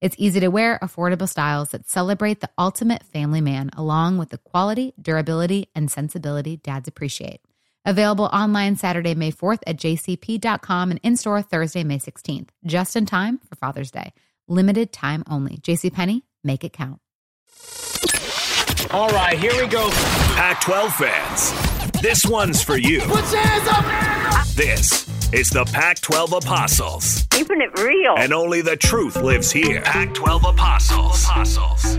It's easy to wear, affordable styles that celebrate the ultimate family man, along with the quality, durability, and sensibility dads appreciate. Available online Saturday, May 4th at jcp.com and in store Thursday, May 16th, just in time for Father's Day. Limited time only. JCPenney, make it count. All right, here we go. Pac 12 fans, this one's for you. Put your hands up! This is the Pac 12 Apostles. Keeping it real. And only the truth lives here. Pac 12 Apostles. Apostles.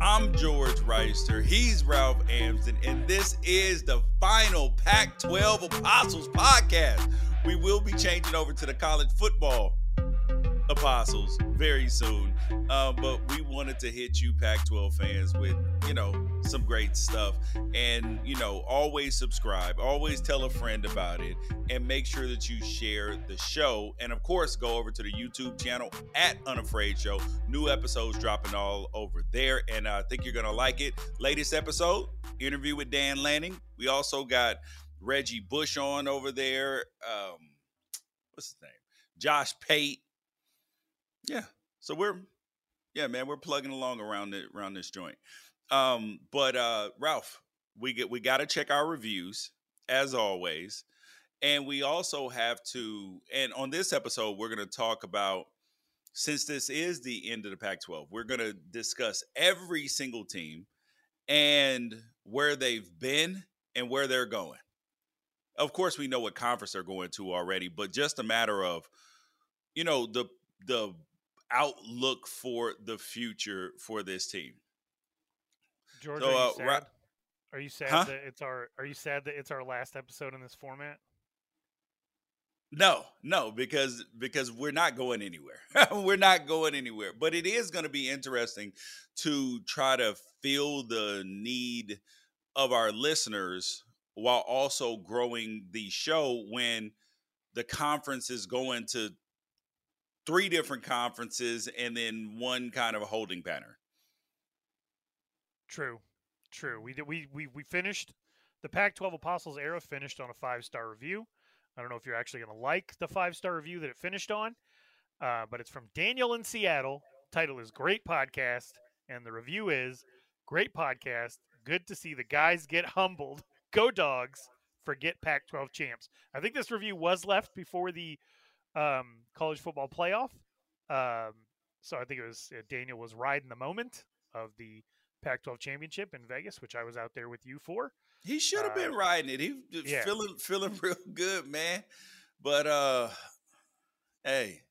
I'm George Wrighster. He's Ralph Amsden, and this is the final Pac 12 Apostles podcast. We will be changing over to the college football apostles very soon. Uh, but we wanted to hit you, Pac 12 fans, with, you know, some great stuff. And, you know, always subscribe, always tell a friend about it, and make sure that you share the show. And of course, go over to the YouTube channel at Unafraid Show. New episodes dropping all over there. And I think you're going to like it. Latest episode, interview with Dan Lanning. We also got Reggie Bush on over there. Um, what's his name? Josh Pate yeah. So we're yeah, man, we're plugging along around it around this joint. Um, but uh Ralph, we get we gotta check our reviews as always. And we also have to, and on this episode, we're gonna talk about since this is the end of the Pac 12, we're gonna discuss every single team and where they've been and where they're going. Of course, we know what conference they're going to already, but just a matter of, you know, the the outlook for the future for this team. George, so, are, you uh, sad? Ra- are you sad huh? that it's our? Are you sad that it's our last episode in this format? No, no, because because we're not going anywhere. we're not going anywhere. But it is going to be interesting to try to fill the need of our listeners while also growing the show when the conference is going to three different conferences and then one kind of a holding pattern. True, true. We. We we we finished the Pac-12 Apostles era. Finished on a five-star review. I don't know if you're actually going to like the five-star review that it finished on, uh, but it's from Daniel in Seattle. Title is Great Podcast, and the review is Great Podcast. Good to see the guys get humbled. Go dogs. Forget Pac-12 champs. I think this review was left before the um, college football playoff. Um, so I think it was uh, Daniel was riding the moment of the Pac-12 championship in Vegas, which I was out there with you for. He should have uh, been riding it. He yeah. feeling feeling real good, man. But uh, hey,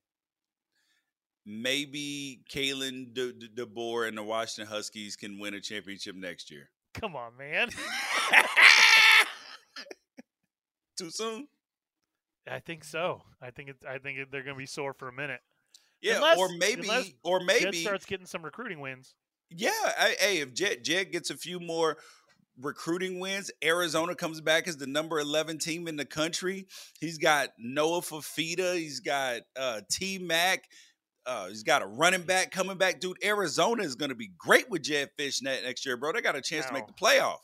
maybe Kalen De- De- DeBoer and the Washington Huskies can win a championship next year. Come on, man. Too soon? I think so. I think it's. I think they're going to be sore for a minute. Yeah, unless, or maybe, or maybe Jed starts getting some recruiting wins. Yeah, I, hey, if Jed Jed gets a few more recruiting wins, Arizona comes back as the number eleven team in the country. He's got Noah Fifita. He's got uh, T Mac. Uh, he's got a running back coming back, dude. Arizona is going to be great with Jedd Fisch next year, bro. They got a chance to make the playoff.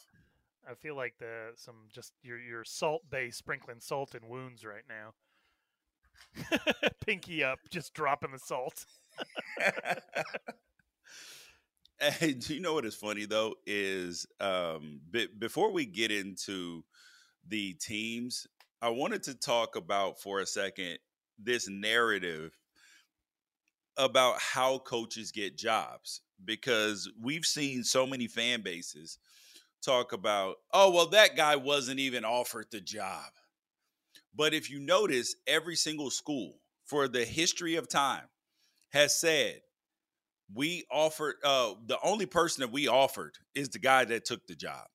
I feel like the some just your your salt base sprinkling salt in wounds right now. Pinky up, just dropping the salt. hey, do you know what is funny though? Is um, b- before we get into the teams, I wanted to talk about for a second this narrative about how coaches get jobs because we've seen so many fan bases talk about, oh, well, that guy wasn't even offered the job. But if you notice, every single school for the history of time has said, we offered, uh, the only person that we offered is the guy that took the job.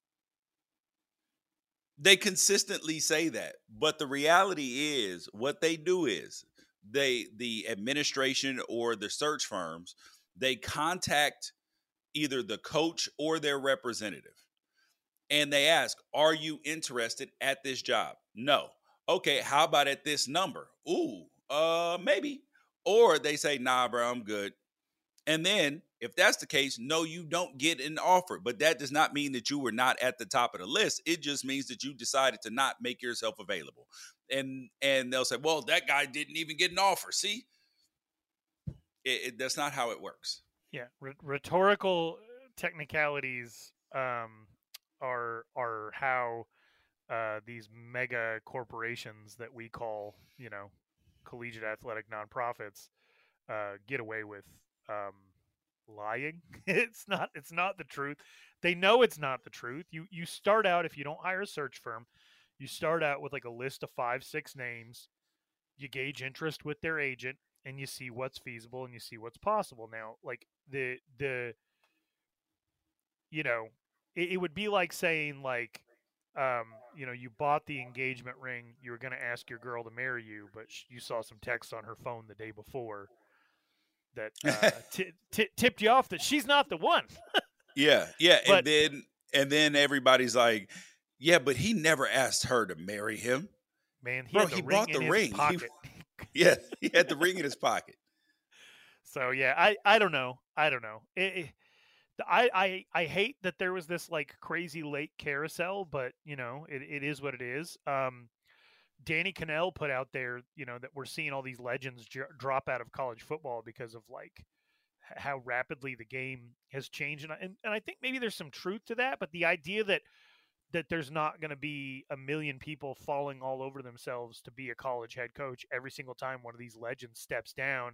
They consistently say that. But the reality is, what they do is they, the administration or the search firms, they contact either the coach or their representative and they ask, Are you interested at this job? No. Okay, how about at this number? Ooh, uh, maybe. Or they say, Nah, bro, I'm good. And then, if that's the case, no, you don't get an offer. But that does not mean that you were not at the top of the list. It just means that you decided to not make yourself available. And and they'll say, Well, that guy didn't even get an offer. See, it, it, that's not how it works. Yeah, R- rhetorical technicalities um, are are how uh, these mega corporations that we call you know collegiate athletic nonprofits uh, get away with um, lying. it's not it's not the truth. They know it's not the truth. You you start out if you don't hire a search firm, you start out with like a list of five six names. You gauge interest with their agent and you see what's feasible and you see what's possible. Now, like the the you know it, it would be like saying like um, you know, you bought the engagement ring, you were going to ask your girl to marry you, but you saw some text on her phone the day before that uh, t- t- tipped you off that she's not the one. yeah, yeah, but, and then and then everybody's like, "Yeah, but he never asked her to marry him." Man, he Bro, he bought the ring. He, yeah, he had the ring in his pocket. So yeah, I I don't know. I don't know. It, it, I, I I hate that there was this like crazy late carousel, but you know it, it is what it is. Um, Danny Kanell put out there, you know, that we're seeing all these legends j- drop out of college football because of like how rapidly the game has changed, and and, and I think maybe there's some truth to that. But the idea that that there's not going to be a million people falling all over themselves to be a college head coach every single time one of these legends steps down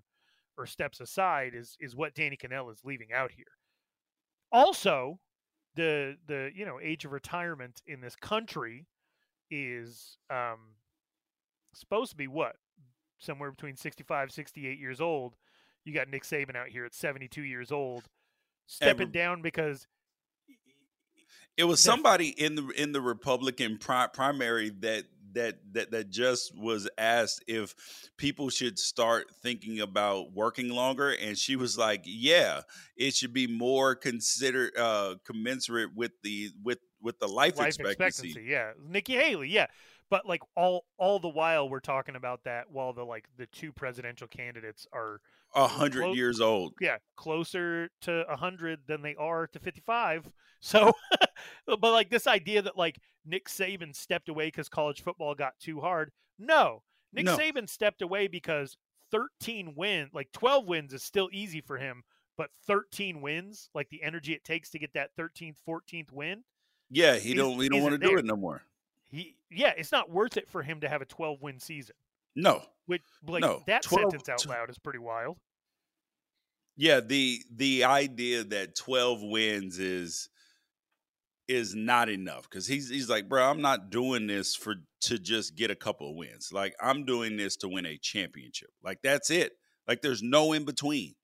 or steps aside is is what Danny Kanell is leaving out here. Also, the the you know age of retirement in this country is um, supposed to be what? Somewhere between 65 68 years old. You got nick saban out here at 72 years old stepping Every, down because it was somebody in the in the republican pri- primary that that that that just was asked if people should start thinking about working longer and she was like yeah it should be more considered uh commensurate with the with with the life, life expectancy. expectancy yeah nikki haley yeah but like all all the while we're talking about that while the like the two presidential candidates are a hundred clo- years old yeah closer to a hundred than they are to 55 so Uh, but like this idea that like nick saban stepped away because college football got too hard no nick no. saban stepped away because 13 wins like 12 wins is still easy for him but 13 wins like the energy it takes to get that 13th 14th win yeah he don't he don't want to do it no more he yeah, it's not worth it for him to have a 12 win season. No. Which like no. that 12, sentence out loud is pretty wild. Yeah, the the idea that 12 wins is is not enough because he's he's like, bro, I'm not doing this for to just get a couple of wins. Like I'm doing this to win a championship. Like that's it. Like there's no in between.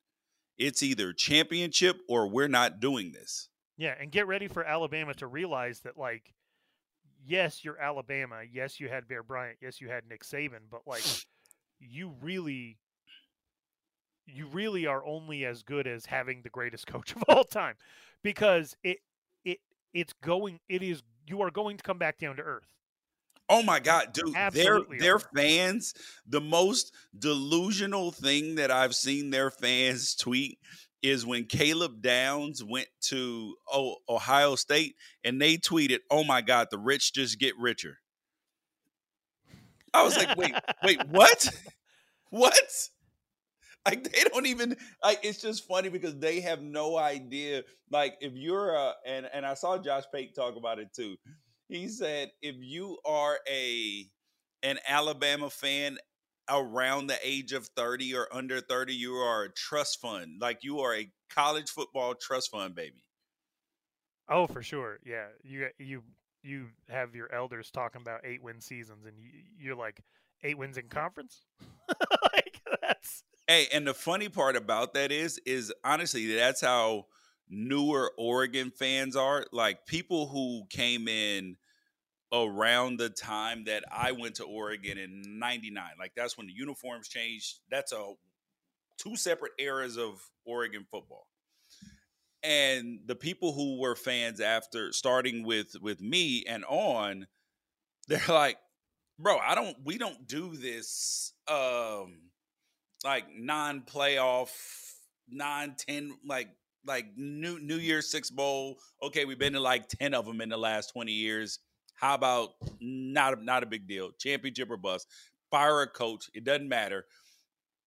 It's either championship or we're not doing this. Yeah, and get ready for Alabama to realize that like yes, you're Alabama. Yes, you had Bear Bryant. Yes, you had Nick Saban. But like, you really, you really are only as good as having the greatest coach of all time, because it, it, it's going. It is. You are going to come back down to earth. Oh my god, dude! Absolutely their their fans, the most delusional thing that I've seen their fans tweet is when Caleb Downs went to oh, Ohio State and they tweeted, "Oh my god, the rich just get richer." I was like, "Wait, wait, what? What?" Like they don't even like. It's just funny because they have no idea. Like if you're a and and I saw Josh Pate talk about it too. He said if you are a an Alabama fan around the age of 30 or under 30, you are a trust fund. Like you are a college football trust fund baby. Oh, for sure. Yeah, you you you have your elders talking about eight win seasons, and you, you're like eight wins in conference. like that's Hey, and the funny part about that is, is honestly, that's how newer Oregon fans are. Like people who came in around the time that I went to Oregon in 99. Like that's when the uniforms changed. That's a two separate eras of Oregon football. And the people who were fans after starting with with me and on, they're like, "Bro, I don't we don't do this um like non-playoff, non-10 like like new New Year's Six Bowl. Okay, we've been to like 10 of them in the last 20 years. How about not a, not a big deal? Championship or bust. Fire a coach. It doesn't matter.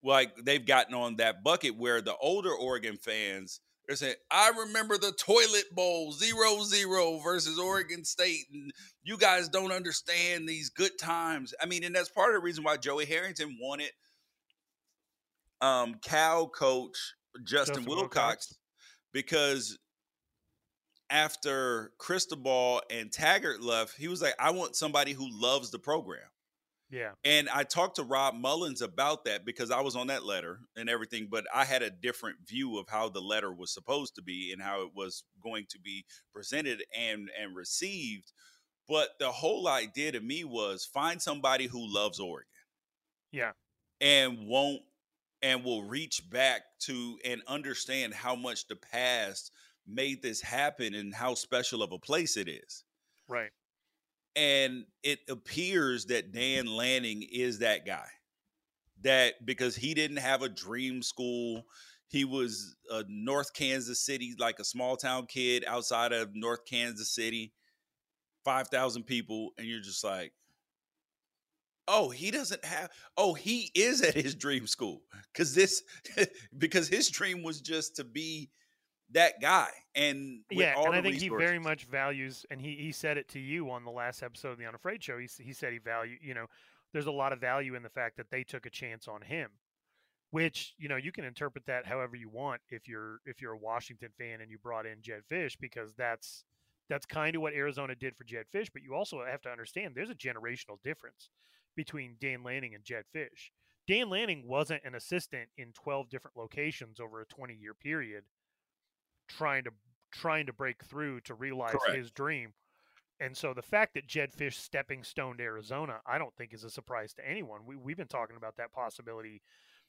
Like they've gotten on that bucket where the older Oregon fans they're saying, I remember the toilet bowl zero zero versus Oregon State, and you guys don't understand these good times. I mean, and that's part of the reason why Joey Harrington wanted um Cal coach Justin, Justin Wilcox, Wilcox. because after Cristobal and Taggart left, he was like, I want somebody who loves the program. yeah, And I talked to Rob Mullens about that because I was on that letter and everything, but I had a different view of how the letter was supposed to be and how it was going to be presented and and received. But the whole idea to me was find somebody who loves Oregon yeah, and won't and will reach back to and understand how much the past made this happen and how special of a place it is. right. And it appears that Dan Lanning is that guy. That because he didn't have a dream school, he was a North Kansas City, like a small town kid outside of North Kansas City, 5,000 people. And you're just like, oh, he doesn't have, oh, he is at his dream school. Cause this, because his dream was just to be that guy. And with yeah, and I think he very much values, and he, he said it to you on the last episode of the Unafraid Show. He he said he value, you know, there's a lot of value in the fact that they took a chance on him, which you know you can interpret that however you want if you're if you're a Washington fan and you brought in Jedd Fisch because that's that's kind of what Arizona did for Jedd Fisch. But you also have to understand there's a generational difference between Dan Lanning and Jedd Fisch. Dan Lanning wasn't an assistant in 12 different locations over a 20 year period trying to trying to break through to realize Correct. his dream. And so the fact that Jedd Fisch stepping stoned Arizona, I don't think is a surprise to anyone. We we've been talking about that possibility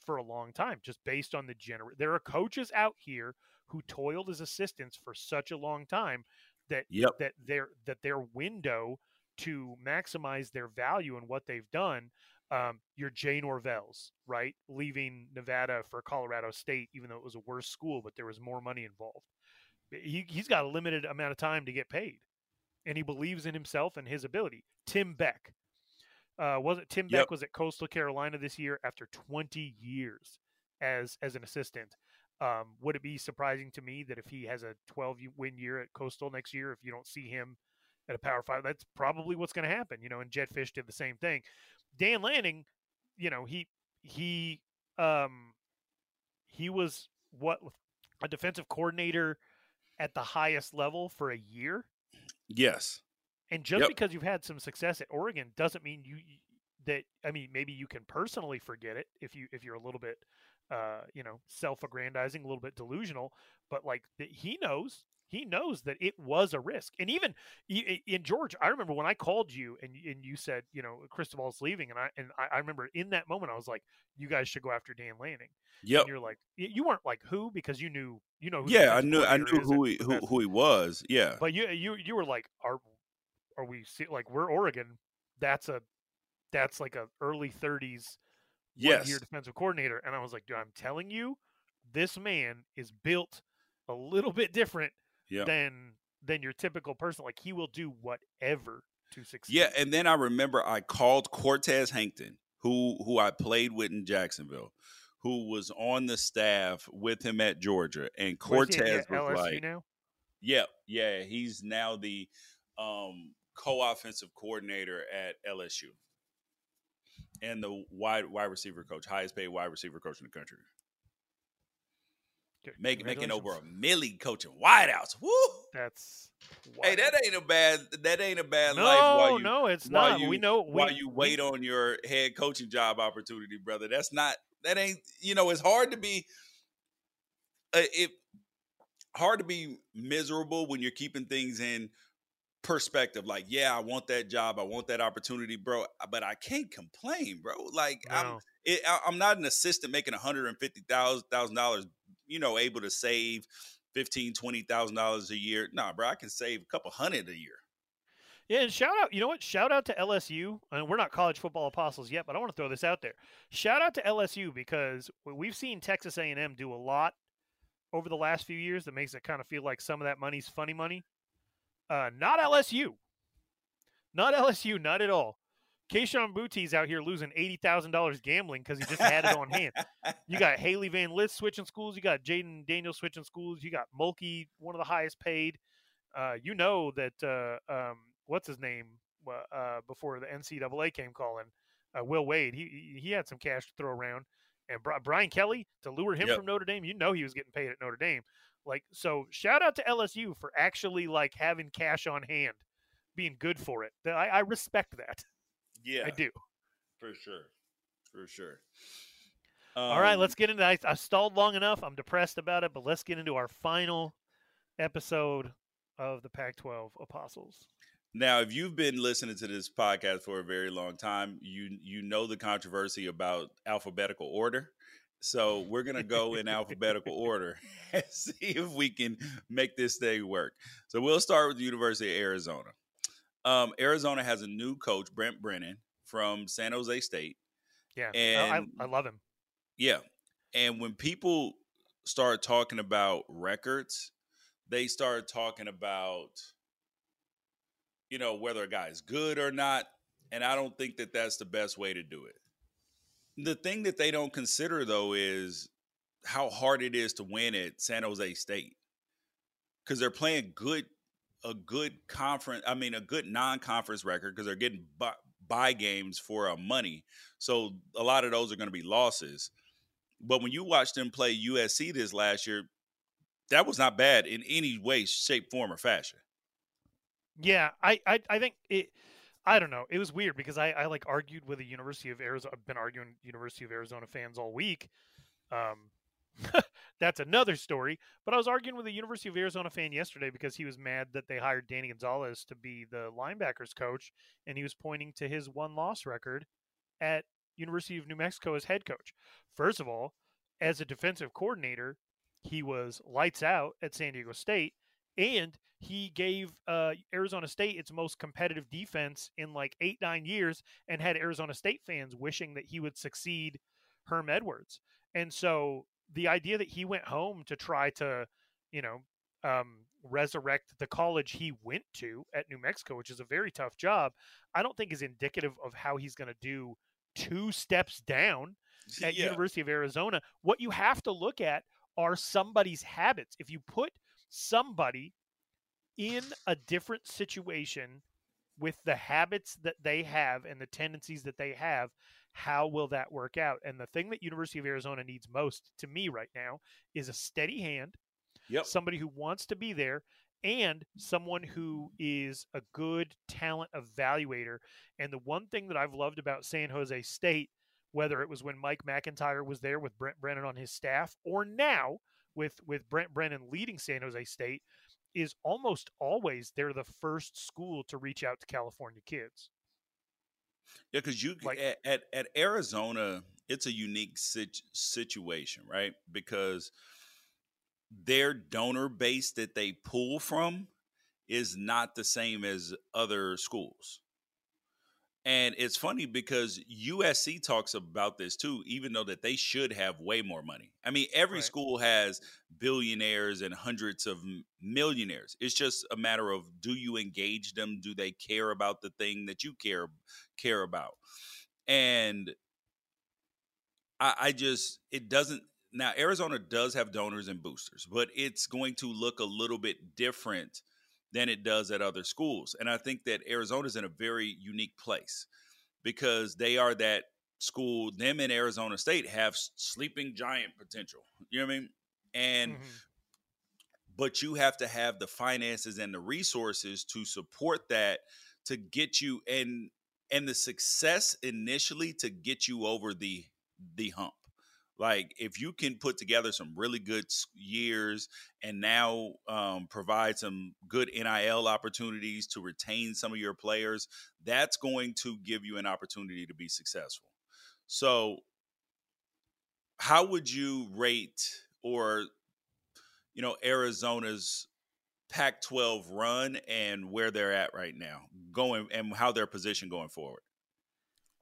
for a long time, just based on the general. There are coaches out here who toiled as assistants for such a long time that Yep. that their that their window to maximize their value and what they've done. Um, your Jay Norvell's right, leaving Nevada for Colorado State, even though it was a worse school, but there was more money involved. He, he's got a limited amount of time to get paid, and he believes in himself and his ability. Tim Beck, uh, was it Tim Yep. Beck was at Coastal Carolina this year after 20 years as as an assistant. Um, would it be surprising to me that if he has a 12 win year at Coastal next year, if you don't see him at a Power Five, that's probably what's going to happen. You know, and Jedd Fisch did the same thing. Dan Lanning, you know, he he um he was what a defensive coordinator at the highest level for a year. Yes. And just Yep. because you've had some success at Oregon doesn't mean you that I mean maybe you can personally forget it if you if you're a little bit uh you know self-aggrandizing, a little bit delusional, but like he knows he knows that it was a risk. And even in George, I remember when I called you and and you said, you know, Cristobal's leaving and I and I, remember in that moment I was like, you guys should go after Dan Lanning. Yeah, you're like you weren't like who because you knew you know who Yeah, I knew I knew who he who, who he was. Yeah. But you you you were like, are are we like we're Oregon? that's a that's like a early 30s Yes. year defensive coordinator. And I was like, dude, I'm telling you, this man is built a little bit different Yeah. than than your typical person. Like he will do whatever to succeed. Yeah, and then I remember I called Cortez Hankton, who who I played with in Jacksonville, who was on the staff with him at Georgia, and Where's he at? Cortez was LSU like, now. "Yeah, yeah, he's now the um, co-offensive coordinator at LSU." And the wide wide receiver coach, highest paid wide receiver coach in the country, Make, making over a congratulations. milli coaching wideouts. Woo! That's Hey, that ain't a bad. That ain't a bad no, life. While you, no, it's while not. you- we know we, while you wait on your head coaching job opportunity, brother. That's not that ain't you know it's hard to be uh, it hard to be miserable when you're keeping things in perspective. Like, yeah, I want that job, I want that opportunity, bro, but I can't complain, bro. Like, I'm it, I- I'm not an assistant making one hundred and fifty thousand dollars, you know, able to save fifteen, twenty thousand dollars a year. Nah, bro, I can save a couple hundred a year. Yeah, and shout out, you know what? Shout out to LSU. And we're not college football apostles yet, but I want to throw this out there. Shout out to LSU because we- we've seen Texas A&M do a lot over the last few years that makes it kind of feel like some of that money's funny money. Uh, not LSU. Not LSU, not at all. Kayshon Boutte's out here losing eighty thousand dollars gambling because he just had it on hand. You got Hailey Van Lith switching schools. You got Jayden Daniels switching schools. You got Mulkey, one of the highest paid. Uh, you know that uh, um, what's his name uh, before the NCAA came calling, uh, Will Wade. He he- he had some cash to throw around, and Bri- Brian Kelly to lure him Yep. from Notre Dame. You know he was getting paid at Notre Dame. Like so, shout out to LSU for actually like having cash on hand, being good for it. I, I respect that. Yeah, I do. for sure, for sure. All right, Um, let's get into. I, I stalled long enough. I'm depressed about it, but let's get into our final episode of the Pac-12 Apostles. Now, if you've been listening to this podcast for a very long time, you you know the controversy about alphabetical order. So we're gonna go in alphabetical order and see if we can make this thing work. So we'll start with the University of Arizona. Um, Arizona has a new coach, Brent Brennan from San Jose State. Yeah, I, And- I, I love him. Yeah. And when people start talking about records, they start talking about, you know, whether a guy is good or not. And I don't think that that's the best way to do it. The thing that they don't consider, though, is how hard it is to win at San Jose State because they're playing good, a good conference. I mean, a good non-conference record because they're getting buy, buy games for uh, money. So a lot of those are going to be losses. But when you watch them play USC this last year, that was not bad in any way, shape, form, or fashion. Yeah, I, I, I think it. I don't know. It was weird because I, I like argued with the University of Arizona. I've been arguing University of Arizona fans all week. Um, that's another story. But I was arguing with a University of Arizona fan yesterday because he was mad that they hired Danny Gonzales to be the linebackers coach, and he was pointing to his one loss record at University of New Mexico as head coach. First of all, as a defensive coordinator, he was lights out at San Diego State, and he gave uh, Arizona State its most competitive defense in like eight, nine years and had Arizona State fans wishing that he would succeed Herm Edwards. And so the idea that he went home to try to, you know, um, resurrect the college he went to at New Mexico, which is a very tough job, I don't think is indicative of how he's going to do two steps down at Yeah. University of Arizona. What you have to look at are somebody's habits. If you put somebody in a different situation with the habits that they have and the tendencies that they have, how will that work out? And the thing that University of Arizona needs most to me right now is a steady hand, Yep. somebody who wants to be there, and someone who is a good talent evaluator. And the one thing that I've loved about San Jose State, whether it was when Mike McIntyre was there with Brent Brennan on his staff, or now with with Brent Brennan leading San Jose State, is almost always they're the first school to reach out to California kids. Yeah, because you Like- at, at at Arizona, it's a unique sit, situation, right? Because their donor base that they pull from is not the same as other schools. And it's funny because USC talks about this too, even though that they should have way more money. I mean, every Right. school has billionaires and hundreds of millionaires. It's just a matter of do you engage them? Do they care about the thing that you care care about? And I, I just it doesn't now Arizona does have donors and boosters, but it's going to look a little bit different than it does at other schools. And I think that Arizona's in a very unique place because they are that school, them and Arizona State have sleeping giant potential. You know what I mean? And Mhm. but you have to have the finances and the resources to support that to get you and and the success initially to get you over the the hump. Like if you can put together some really good years and now um, provide some good nil opportunities to retain some of your players that's going to give you an opportunity to be successful. So how would you rate or you know Arizona's Pac-12 run and where they're at right now, going and how they're positioned going forward.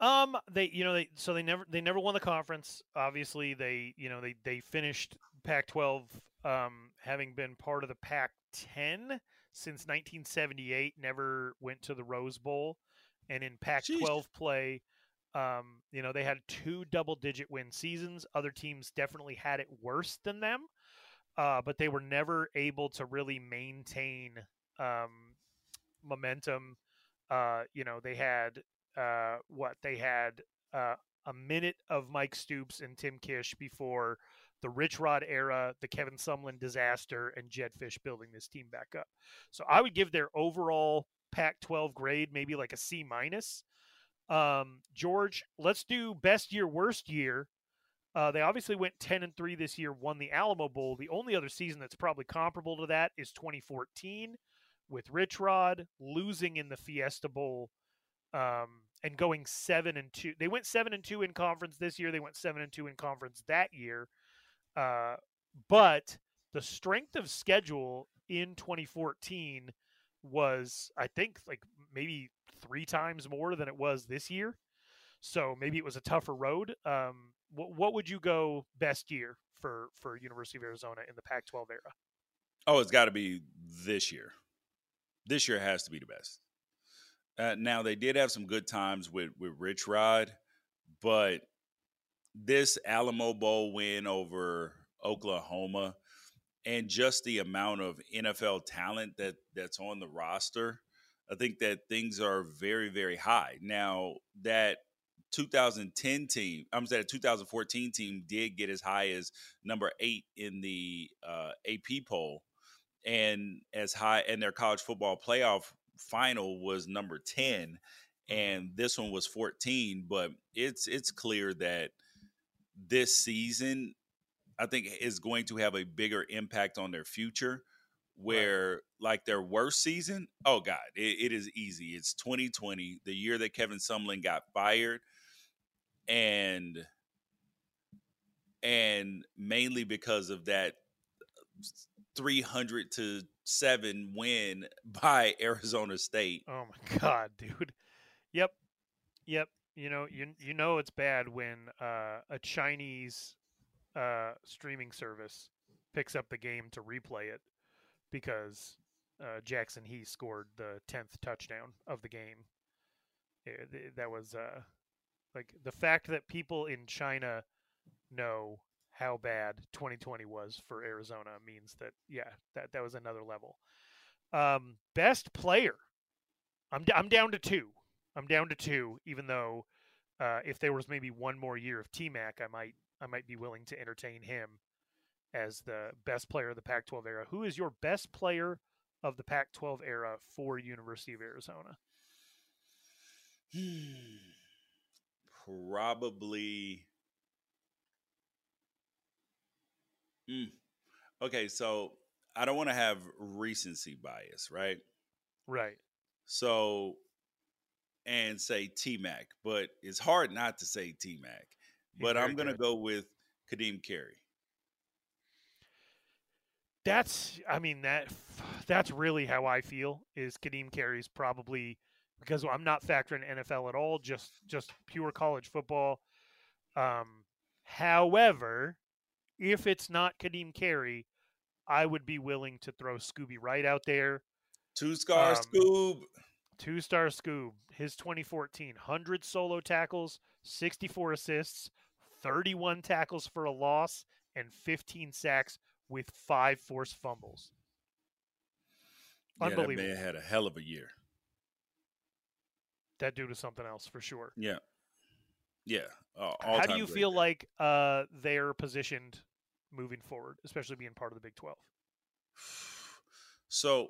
Um, they you know they so they never they never won the conference. Obviously, they you know they they finished Pac-12, um, having been part of the Pac-10 since 1978. Never went to the Rose Bowl, and in Pac-12 play, um, you know they had two double-digit win seasons. Other teams definitely had it worse than them, uh, but they were never able to really maintain um, momentum. Uh, you know they had uh, what they had uh, a minute of Mike Stoops and Tim Kish before the Rich Rod era, the Kevin Sumlin disaster, and Jedd Fisch building this team back up. So I would give their overall Pac-12 grade maybe like a C minus. Um, George, let's do best year, worst year. Uh, they obviously went 10 and 3 this year, won the Alamo Bowl. The only other season that's probably comparable to that is 2014 with Rich Rod losing in the Fiesta Bowl um, and going seven and two. They went seven and two in conference this year. They went seven and two in conference that year. Uh, but the strength of schedule in 2014 was, I think, like maybe three times more than it was this year. So maybe it was a tougher road. Um, what, what would you go best year for for University of Arizona in the Pac-12 era? Oh, it's got to be this year. This year has to be the best. Uh, now they did have some good times with with Rich Rod, but this Alamo Bowl win over Oklahoma and just the amount of NFL talent that that's on the roster, I think that things are very very high. Now that 2010 team, I'm saying 2014 team did get as high as number eight in the uh, AP poll, and as high and their college football playoff final was number 10 and this one was 14 but it's it's clear that this season i think is going to have a bigger impact on their future where like their worst season oh god it, it is easy. It's 2020 the year that kevin sumlin got fired and and mainly because of that 300 to 7 win by Arizona State. Oh my god, dude. Yep. Yep. You know, you you know it's bad when uh, a Chinese uh, streaming service picks up the game to replay it because uh, Jackson he scored the tenth touchdown of the game. Eh, th- that was uh, like the fact that people in China know how bad 2020 was for Arizona means that yeah, that that was another level. Um, best player. I'm d- I'm down to two. I'm down to two, even though uh, if there was maybe one more year of T Mac, I might I might be willing to entertain him as the best player of the Pac-12 era. Who is your best player of the Pac-12 era for University of Arizona? Probably. Mm. Okay, so I don't want to have recency bias, right? Right. So, and say T Mac, but it's hard not to say T Mac. But I'm going to go with Ka'Deem Carey. That's I mean that that's really how I feel is Ka'Deem Carey's probably because I'm not factoring NFL at all, just just pure college football. Um, however, if it's not Ka'Deem Carey, I would be willing to throw Scooby right out there. Two star Um, Scoob. Two star Scoob, his 2014, 100 solo tackles, 64 assists, 31 tackles for a loss, and 15 sacks with five forced fumbles. Yeah, that Unbelievable. man had a hell of a year. That dude is something else for sure. Yeah. Yeah. Uh, How do you feel like uh, they're positioned moving forward, especially being part of the Big 12? So,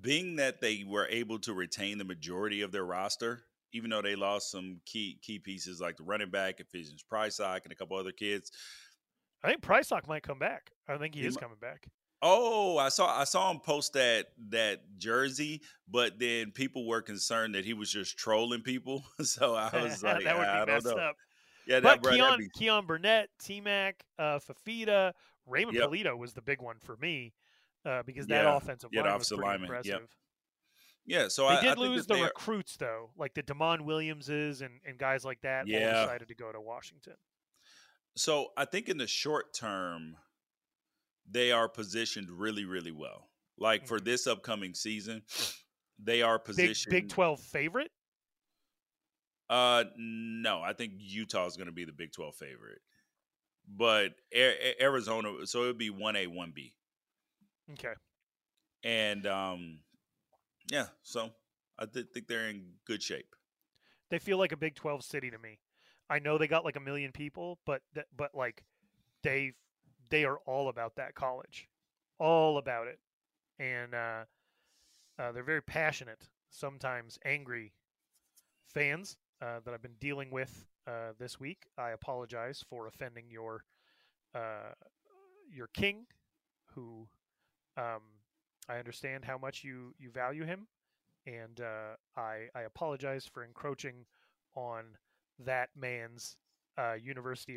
being that they were able to retain the majority of their roster, even though they lost some key key pieces like the running back, Ephesians Prysock, and a couple other kids. I think Prysock might come back. I think he He is mi- coming back. Oh, I saw I saw him post that that jersey, but then people were concerned that he was just trolling people. So I was like, that would I be don't messed know. up. Yeah, But that, Keon, be- Keon Burnett, T Mac, uh, Fifita, Raymond Yep. Polito was the big one for me uh, because that Yeah. offensive Yeah, line was pretty lineman, yep. impressive. yeah. So They I, I did think lose the they are- recruits though, like the Demond Williamses and, and guys like that. all Yeah. decided to go to Washington. So I think in the short term, they are positioned really, really well. Like for Mhm. this upcoming season, they are Big positioned. Big Twelve favorite. Uh, no, I think Utah is going to be the Big Twelve favorite, but A- Arizona. So it would be one A, one B, Okay. and um, yeah. So I th- think they're in good shape. They feel like a Big Twelve city to me. I know they got like a million people, but th- but like they they are all about that college, all about it, and uh, uh, they're very passionate, sometimes angry fans uh, that I've been dealing with uh, this week. I apologize for offending your uh, your king, who um, I understand how much you you value him, and uh, I I apologize for encroaching on that man's uh, University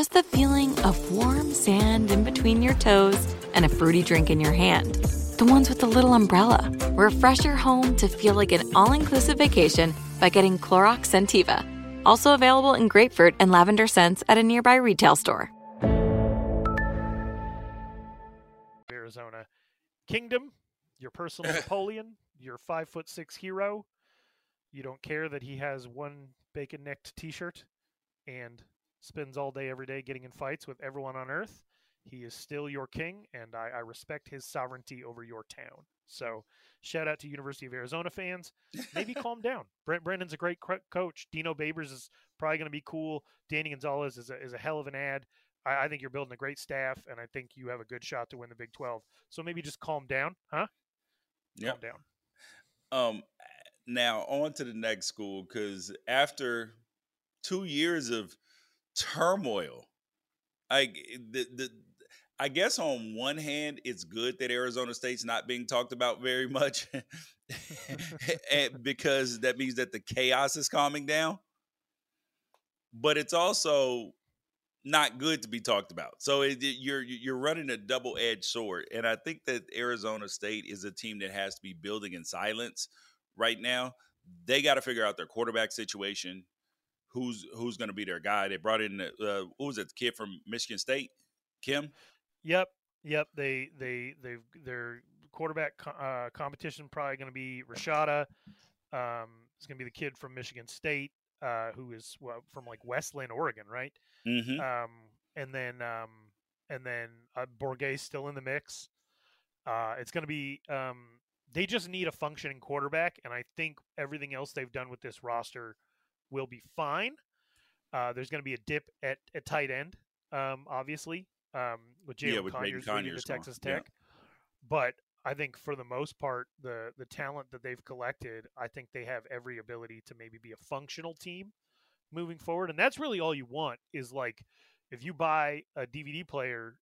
just the feeling of warm sand in between your toes and a fruity drink in your hand. The ones with the little umbrella. Refresh your home to feel like an all inclusive vacation by getting Clorox Scentiva. Also available in grapefruit and lavender scents at a nearby retail store. Arizona Kingdom, your personal Napoleon, your five foot six hero. You don't care that he has one bacon necked t shirt and spends all day every day getting in fights with everyone on earth. He is still your king, and I, I respect his sovereignty over your town. So, shout out to University of Arizona fans. Maybe calm down. Brent Brennan's a great cr- coach. Dino Babers is probably going to be cool. Danny Gonzales is a, is a hell of an ad. I, I think you're building a great staff, and I think you have a good shot to win the Big 12. So maybe just calm down, huh? Yep. Calm down. Um, now on to the next school because after two years of turmoil, I eh, the, the I guess on one hand, it's good that Arizona State's not being talked about very much, eh, because that means that the chaos is calming down. But it's also not good to be talked about. So it, it, you're you're running a double edged sword, and I think that Arizona State is a team that has to be building in silence right now. They got to figure out their quarterback situation. Who's who's going to be their guy? They brought in the, uh, what was it? The kid from Michigan State, Kim. Yep, yep. They they they their quarterback uh, competition probably going to be Rashada. Um, it's going to be the kid from Michigan State, uh, who is well, from like West Linn, Oregon, right? Mm-hmm. Um, and then um, and then uh, still in the mix. Uh, it's going to be um, they just need a functioning quarterback, and I think everything else they've done with this roster will be fine. Uh, there's going to be a dip at, at tight end, um, obviously, um, with Jalen Yeah, with Conyers, Conyers to Texas yeah. Tech. But I think for the most part, the the talent that they've collected, I think they have every ability to maybe be a functional team moving forward. And that's really all you want is like if you buy a DVD player,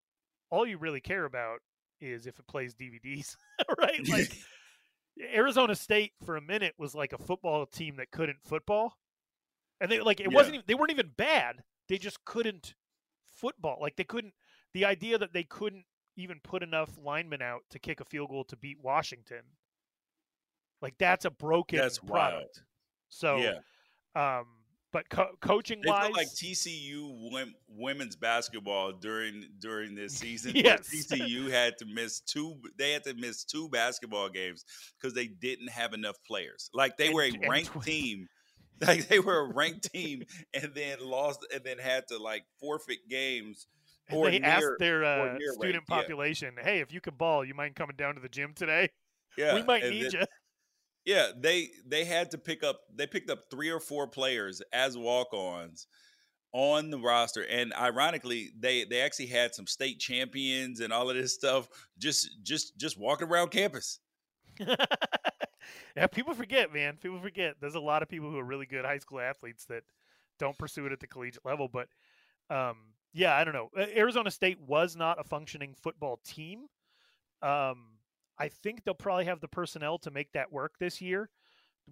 all you really care about is if it plays DVDs, right? Like Arizona State for a minute was like a football team that couldn't football. And they like it Yeah. wasn't even, they weren't even bad. They just couldn't football. Like they couldn't the idea that they couldn't even put enough linemen out to kick a field goal to beat Washington. Like that's a broken That's product. wild. So yeah, um but co- coaching they wise like TCU wom- women's basketball during during this season. Yes. TCU had to miss two. They had to miss two basketball games because they didn't have enough players. Like they And- were a ranked tw- team. Like they were a ranked team, and then lost, and then had to like forfeit games. And Or they near, asked their uh, student ranked, yeah. population, "Hey, if you can ball, you mind coming down to the gym today? Yeah, we might need then- you." Yeah, they they had to pick up they picked up three or four players as walk-ons on the roster and ironically they they actually had some state champions and all of this stuff just just just walking around campus. yeah, people forget, man. People forget. There's a lot of people who are really good high school athletes that don't pursue it at the collegiate level. But um, yeah, I don't know. Arizona State was not a functioning football team. Um, I think they'll probably have the personnel to make that work this year.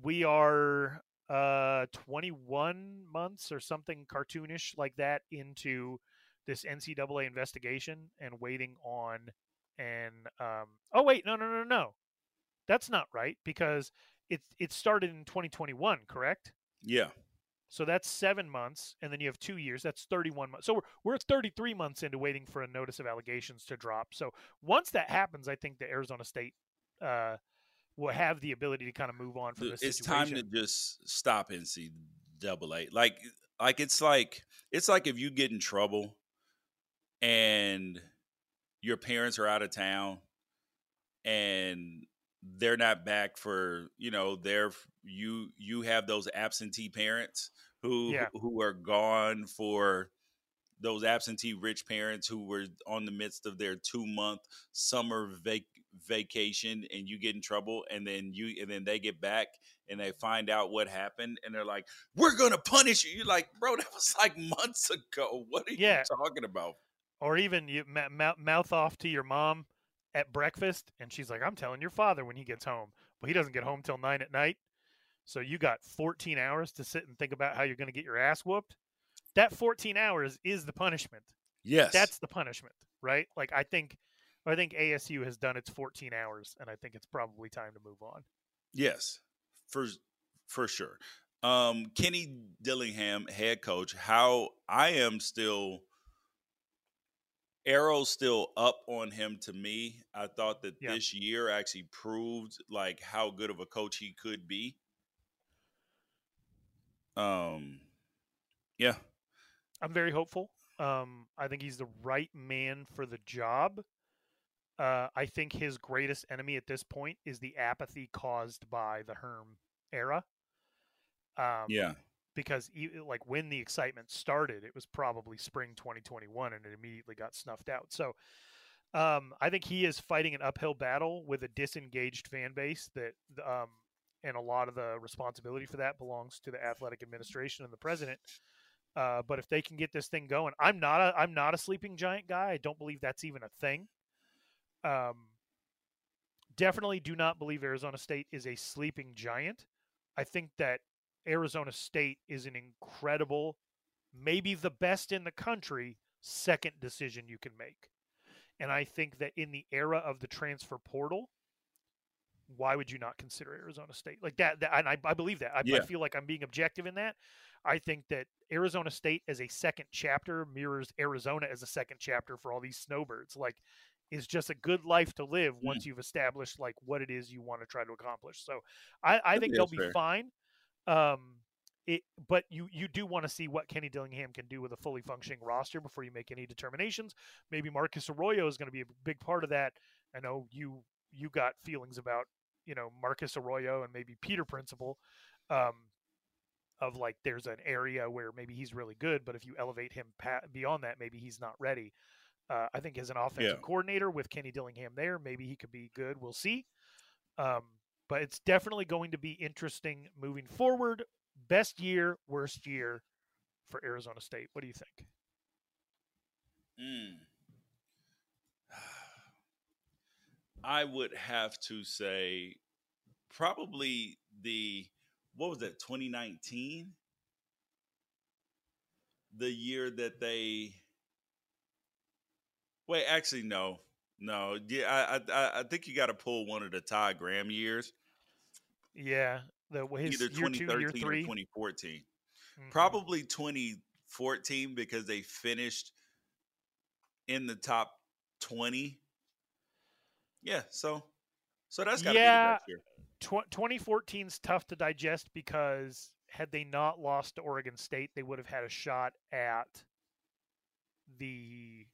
We are uh 21 months or something cartoonish like that into this NCAA investigation and waiting on and um oh wait no no no no that's not right because it it started in 2021 correct Yeah. so that's seven months and then you have two years that's 31 months so we're, we're 33 months into waiting for a notice of allegations to drop so once that happens i think the arizona state uh will have the ability to kind of move on from this it's situation time to just stop NCAA. Like like it's like it's like if you get in trouble and your parents are out of town and they're not back for you know they're you you have those absentee parents who Yeah. who are gone for those absentee rich parents who were on the midst of their two month summer vac- vacation and you get in trouble and then you and then they get back and they find out what happened and they're like we're gonna punish you you're like bro that was like months ago what are Yeah. you talking about or even you ma- mouth off to your mom at breakfast and she's like i'm telling your father when he gets home. But he doesn't get home till 9 at night. So you got 14 hours to sit and think about how you're going to get your ass whooped. That 14 hours is the punishment. Yes. That's the punishment right? Like i think i think asu has done its 14 hours and i think it's probably time to move on. Yes, for for sure. Um, Kenny Dillingham, head coach. How I am still, arrow's still up on him. To me, I thought that Yeah. this year actually proved like how good of a coach he could be. Um, yeah, i'm very hopeful um, i think he's the right man for the job uh, I think his greatest enemy at this point is the apathy caused by the Herm era. Um, yeah, because like when the excitement started, it was probably spring 2021, and it immediately got snuffed out. So um, I think he is fighting an uphill battle with a disengaged fan base that, um, and a lot of the responsibility for that belongs to the athletic administration and the president. Uh, but if they can get this thing going, I'm not a I'm not a sleeping giant guy. I don't believe that's even a thing. Um, definitely do not believe Arizona State is a sleeping giant. I think that Arizona State is an incredible, maybe the best in the country, second decision you can make. And I think that in the era of the transfer portal, why would you not consider Arizona State like that? that and I, I believe that. I, Yeah. I feel like I'm being objective in that. I think that Arizona State as a second chapter mirrors Arizona as a second chapter for all these snowbirds. Like, is just a good life to live Mm. once you've established like what it is you want to try to accomplish. So, I, I think they'll be fair. fine. Um, it, but you you do want to see what Kenny Dillingham can do with a fully functioning roster before you make any determinations. Maybe Marcus Arroyo is going to be a big part of that. I know you you got feelings about you know Marcus Arroyo and maybe Peter Principle, um, of like there's an area where maybe he's really good, but if you elevate him pa- beyond that, maybe he's not ready. Uh, I think as an offensive Yeah. coordinator with Kenny Dillingham there, maybe he could be good. We'll see. Um, but it's definitely going to be interesting moving forward. Best year, worst year for Arizona State. What do you think? Mm. I would have to say probably the what was that 2019 the year that they wait actually no no yeah I I, I think you got to pull one of the Todd Graham years Yeah, the his either year two, year 2013 or three. 2014 Mhm. probably 2014 because they finished in the top 20 yeah so so that's got to Yeah. be the best year Tw- 2014's tough to digest because had they not lost to Oregon State, they would have had a shot at the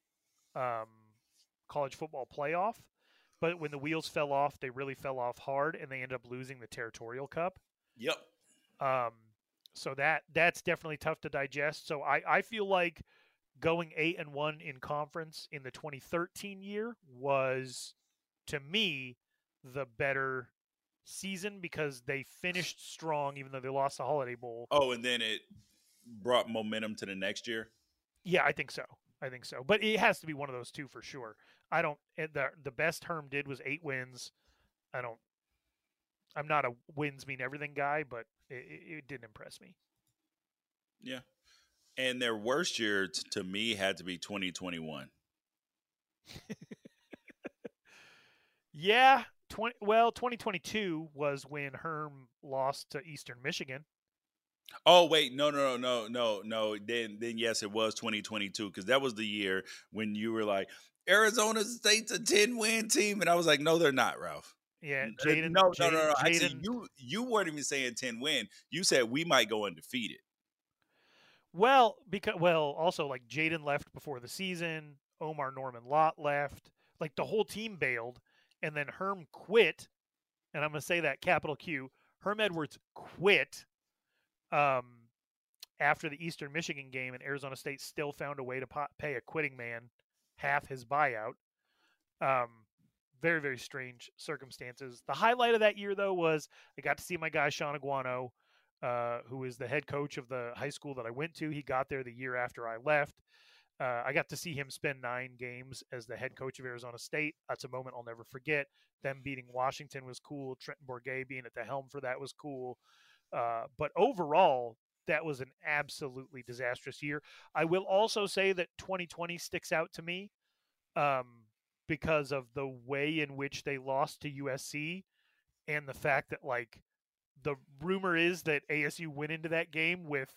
um, college football playoff. But when the wheels fell off, they really fell off hard, and they ended up losing the territorial cup. yep Um, so that that's definitely tough to digest. So I, I feel like going eight and one in conference in the 2013 year was, to me, the better season because they finished strong, even though they lost the Holiday Bowl. oh and then it brought momentum to the next year Yeah, I think so. I think so. But it has to be one of those two for sure. I don't. eh, The the best Herm did was eight wins. I don't. I'm not a wins mean everything guy, but it, it, didn't impress me. yeah and their worst year t- to me had to be 2021 Yeah, twenty. Well, 2022 was when Herm lost to Eastern Michigan. Oh wait, no, no, no, no, no, no. Then, then yes, it was 2022 because that was the year when you were like, Arizona State's a 10 win team, and I was like, no, they're not, Ralph. Yeah, Jayden. no, no, no, no. Actually, you you weren't even saying 10 win. You said we might go undefeated. Well, because well, also like Jayden left before the season. Omar Norman Lott left. Like the whole team bailed, and then Herm quit. And I'm gonna say that capital Q. Herm Edwards quit. Um, after the Eastern Michigan game, and Arizona State still found a way to pay a quitting man half his buyout. Um, very very strange circumstances. The highlight of that year though was I got to see my guy Shaun Aguano uh, who is the head coach of the high school that I went to. He got there the year after I left. Uh, I got to see him spend nine games as the head coach of Arizona State. That's a moment I'll never forget. Them beating Washington was cool. Trenton Bourguet being at the helm for that was cool. Uh, but overall, that was an absolutely disastrous year. I will also say that 2020 sticks out to me um, because of the way in which they lost to USC and the fact that, like, the rumor is that ASU went into that game with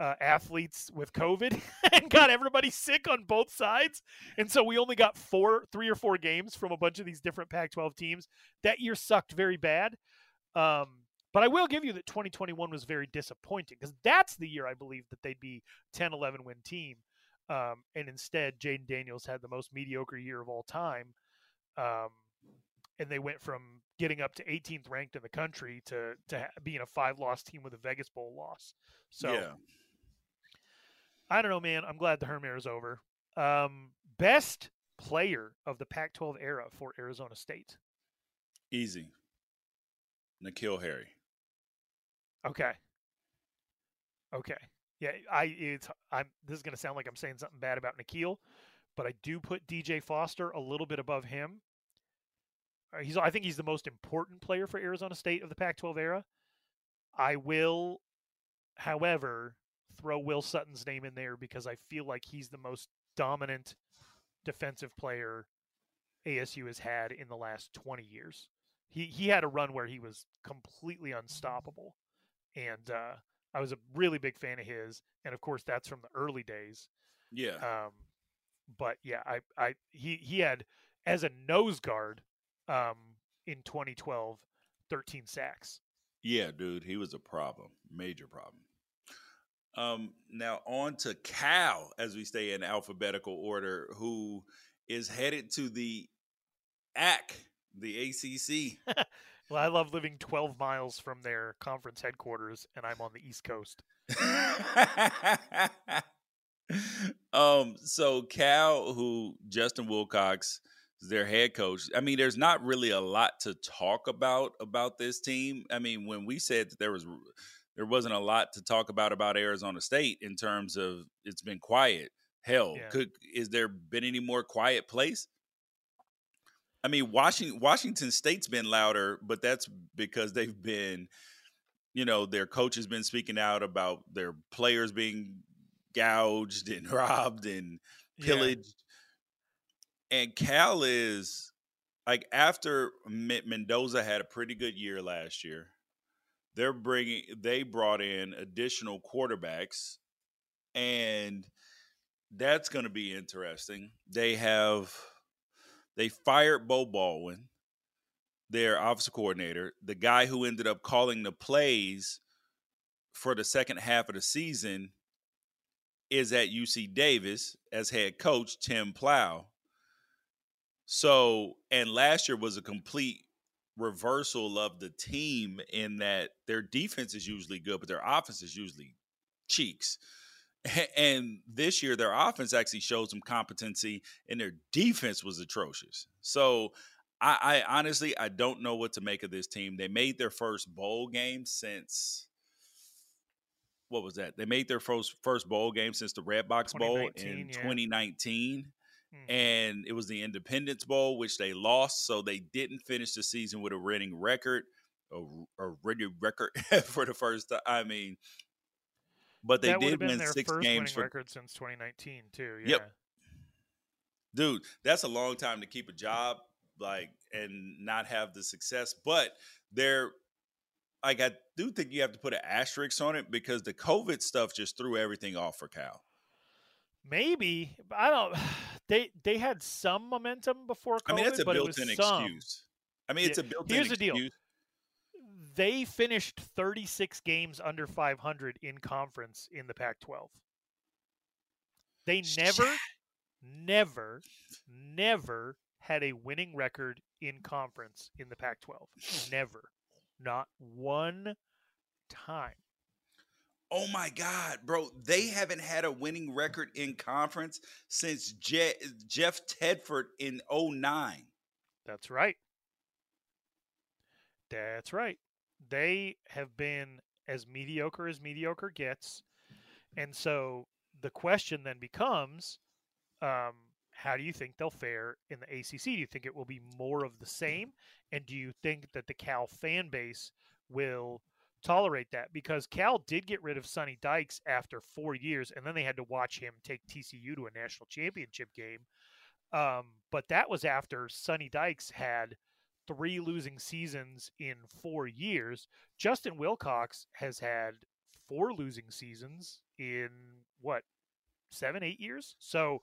uh, athletes with COVID and got everybody sick on both sides, and so we only got four, three or four games from a bunch of these different Pac-12 teams. That year sucked very bad. Um, but I will give you that 2021 was very disappointing because that's the year I believe that they'd be 10, 11 win team. Um, and instead, Jayden Daniels had the most mediocre year of all time. Um, and they went from getting up to 18th ranked in the country to to being a five loss team with a Vegas Bowl loss. So yeah, I don't know, man. I'm glad the Herm era is over. Um, best player of the Pac-12 era for Arizona State. easy. N'Keal Harry. Okay. Okay. Yeah, I it's I'm this is going to sound like I'm saying something bad about N'Keal, but I do put DJ Foster a little bit above him. Uh, he's I think he's the most important player for Arizona State of the Pac-12 era. I will, however, throw Will Sutton's name in there because I feel like he's the most dominant defensive player ASU has had in the last 20 years. He he had a run where he was completely unstoppable, and uh, I was a really big fan of his. And of course, that's from the early days. Yeah. Um, but yeah, I I he he had as a nose guard um, in 2012, 13 sacks. Yeah, dude, he was a problem, major problem. Um, now on to Cal, as we stay in alphabetical order, who is headed to the AC, the ACC. Well, I love living 12 miles from their conference headquarters, and I'm on the East Coast. um, so Cal, who Justin Wilcox is their head coach. I mean, there's not really a lot to talk about about this team. I mean, when we said that there was there wasn't a lot to talk about about Arizona State in terms of it's been quiet. Hell, yeah. could is there been any more quiet place? I mean, Washington Washington State's been louder, but that's because they've been, you know, their coach has been speaking out about their players being gouged and robbed and pillaged. Yeah. And Cal is like after Mendoza had a pretty good year last year they're bringing they brought in additional quarterbacks and that's going to be interesting they have they fired bo baldwin their offensive coordinator the guy who ended up calling the plays for the second half of the season is at uc davis as head coach tim plough so and last year was a complete reversal of the team in that their defense is usually good, but their offense is usually cheeks. And this year, their offense actually showed some competency, and their defense was atrocious. So, I, I honestly I don't know what to make of this team. They made their first bowl game since what was that? They made their first first bowl game since the Redbox Bowl in yeah. 2019. Mm-hmm. And it was the Independence Bowl, which they lost. So they didn't finish the season with a winning record, a, a winning record for the first time. I mean, but they that did win six games for record since 2019 too. Yeah. Yep. Dude, that's a long time to keep a job like and not have the success, but they're like I do think you have to put an asterisk on it because the COVID stuff just threw everything off for Cal. Maybe I don't. They they had some momentum before COVID, I mean, that's a built-in some. excuse. I mean, it's Yeah. a built-in Here's the excuse. deal. They finished 36 games under 500 in conference in the Pac-12. They never, never, never had a winning record in conference in the Pac-12. Never, not one time. Oh my God, bro! They haven't had a winning record in conference since Je- Jeff Tedford in 09. That's right. That's right. They have been as mediocre as mediocre gets. And so the question then becomes um, how do you think they'll fare in the ACC? Do you think it will be more of the same? And do you think that the Cal fan base will tolerate that? Because Cal did get rid of Sonny Dykes after four years, and then they had to watch him take TCU to a national championship game. Um, but that was after Sonny Dykes had three losing seasons in four years. Justin Wilcox has had four losing seasons in what seven, eight years. So,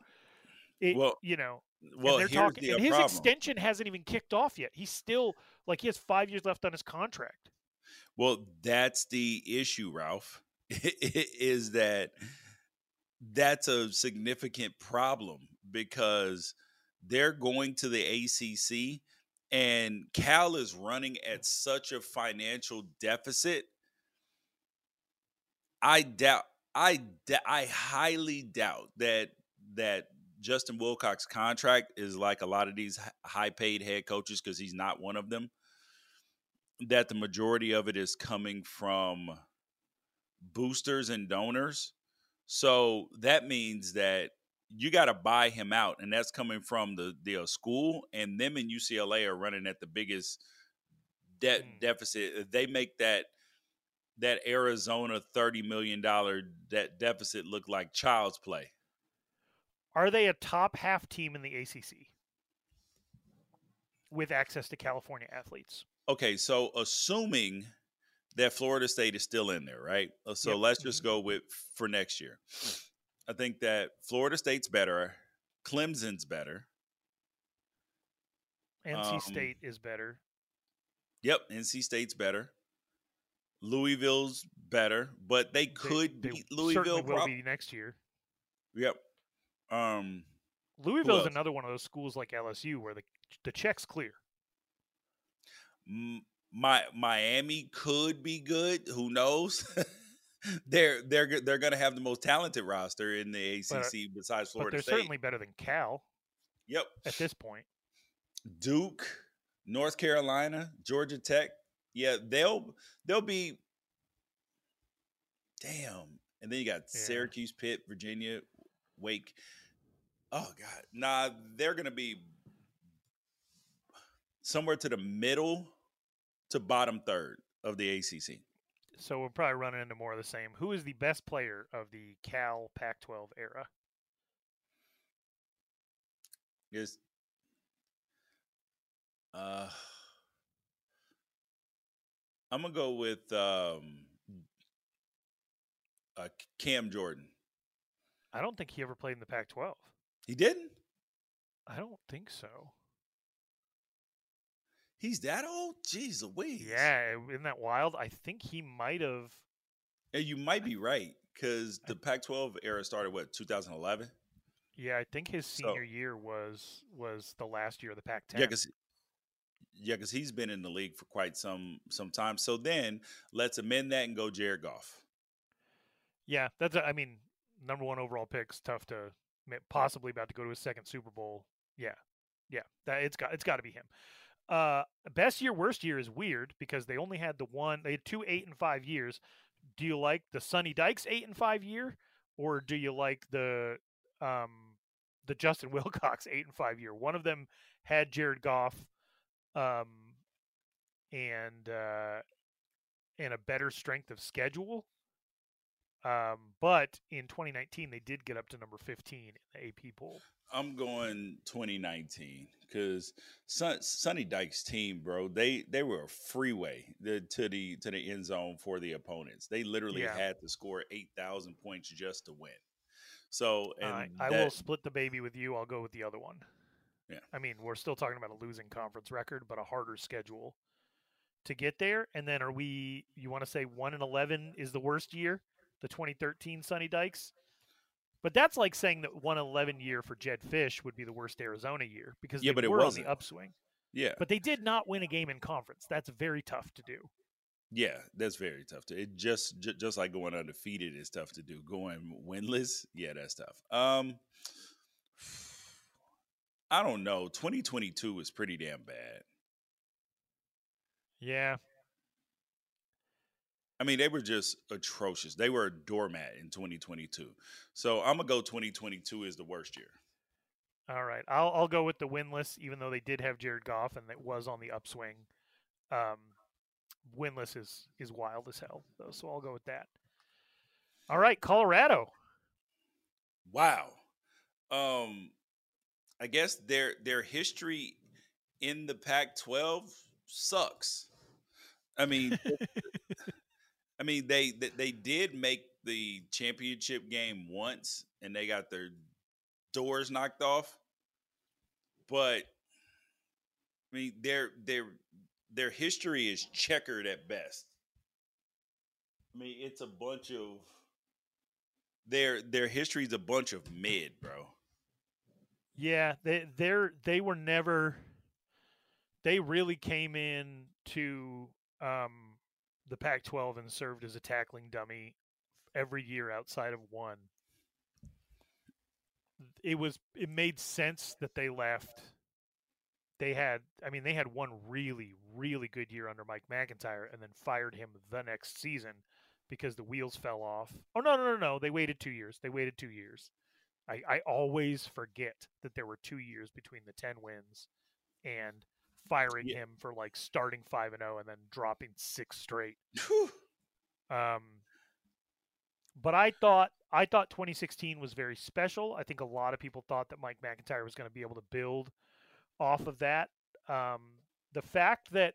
it, Well, you know, Well, and they're talking, the and uh, his problem. extension hasn't even kicked off yet. He's still like he has five years left on his contract. Well, that's the issue, Ralph. is that that's a significant problem because they're going to the ACC and Cal is running at such a financial deficit. I doubt I I highly doubt that that Justin Wilcox's contract is like a lot of these high paid head coaches because he's not one of them that the majority of it is coming from boosters and donors. So that means that you got to buy him out, and that's coming from the the uh, school. And them and UCLA are running at the biggest debt Mm. deficit. If They make that that Arizona thirty million dollar debt deficit look like child's play. Are they a top half team in the ACC with access to California athletes? Okay, so assuming that Florida State is still in there, right? Uh, So Yep. let's just go with for next year. I think that Florida State's better, Clemson's better. NC Um, State is better. Yep, NC State's better. Louisville's better, but they They- could they beat Louisville. certainly will be next year. Yep. Um, Louisville's else? another one of those schools like LSU where the the check's clear. My Miami could be good. Who knows? they're they're they're going to have the most talented roster in the But- ACC besides but Florida they're State. certainly better than Cal Yep. at this point. Duke, North Carolina, Georgia Tech. Yeah, they'll they'll be damn. And then you got Yeah. Syracuse, Pitt, Virginia, Wake. Oh god. Nah, they're going to be somewhere to the middle to bottom third of the ACC. So we're probably running into more of the same. Who is the best player of the Cal Pac-12 era? Is uh I'm gonna go with um uh, Cam Jordan. I don't think he ever played in the Pac-12. He didn't? I don't think so. He's that old? Jeez Louise. Yeah, isn't that wild? I think he might have. Yeah, you might be right because the Pac-12 era started what 2011. Yeah, I think his So- senior year was was the last year of the Pac-10. Yeah, because yeah, because he's been in the league for quite some some time. So then let's amend that and go Jared Goff. Yeah, that's. A, I mean, number one overall pick's tough to possibly about to go to his second Super Bowl. Yeah, yeah, that it's got it's got to be him. Uh, best year, worst year is weird because they only had the one. They had two eight and five years. Do you like the Sonny Dykes eight and five year, or do you like the um the Justin Wilcox eight and five year? One of them had Jared Goff, um, and uh, and a better strength of schedule. Um, but in 2019, they did get up to number 15 in the AP poll. I'm going 2019 because Son, Sonny Dykes' team, bro, they they were a freeway the, to the to the end zone for the opponents. They literally Yeah. had to score 8,000 points just to win. So, and I, I that- will split the baby with you. I'll go with the other one. Yeah. I mean, we're still talking about a losing conference record, but a harder schedule to get there. And then are we? You want to say one and 11 is the worst year? The 2013 Sonny Dykes. But that's like saying that one eleven year for Jedd Fisch would be the worst Arizona year because Yeah, they but it were on the upswing. yeah, But they did not win a game in conference. That's very tough to do. yeah, that's very tough to. It just ju- just like going undefeated is tough to do. Going winless, yeah, that's tough. Um, I don't know. 2022 is pretty damn bad. Yeah, I mean, they were just atrocious. They were a doormat in 2022. So I'm gonna go 2022 is the worst year. All right, I'll I'll go with the winless, even though they did have Jared Goff and it was on the upswing. Um, winless is is wild as hell, though, so I'll go with that. All right, Colorado. Wow. Um, I guess their their history in the Pac-12 sucks. I mean, I mean they, they they did make the championship game once, and they got their doors knocked off. But I mean, their their their history is checkered at best. I mean, it's a bunch of their their history is a bunch of mid, bro. Yeah, they they're they were never. They really came in to um, the Pac-12 and served as a tackling dummy every year outside of one. It was it made sense that they left. They had, I mean, they had one really, really good year under Mike MacIntyre, and then fired him the next season because the wheels fell off. Oh no, no, no, no! They waited two years. They waited two years. I, I always forget that there were two years between the ten wins and firing Yeah. him for like starting five and zero and then dropping six straight. Um, but I thought I thought 2016 was very special. I think a lot of people thought that Mike MacIntyre was going to be able to build off of that. Um, the fact that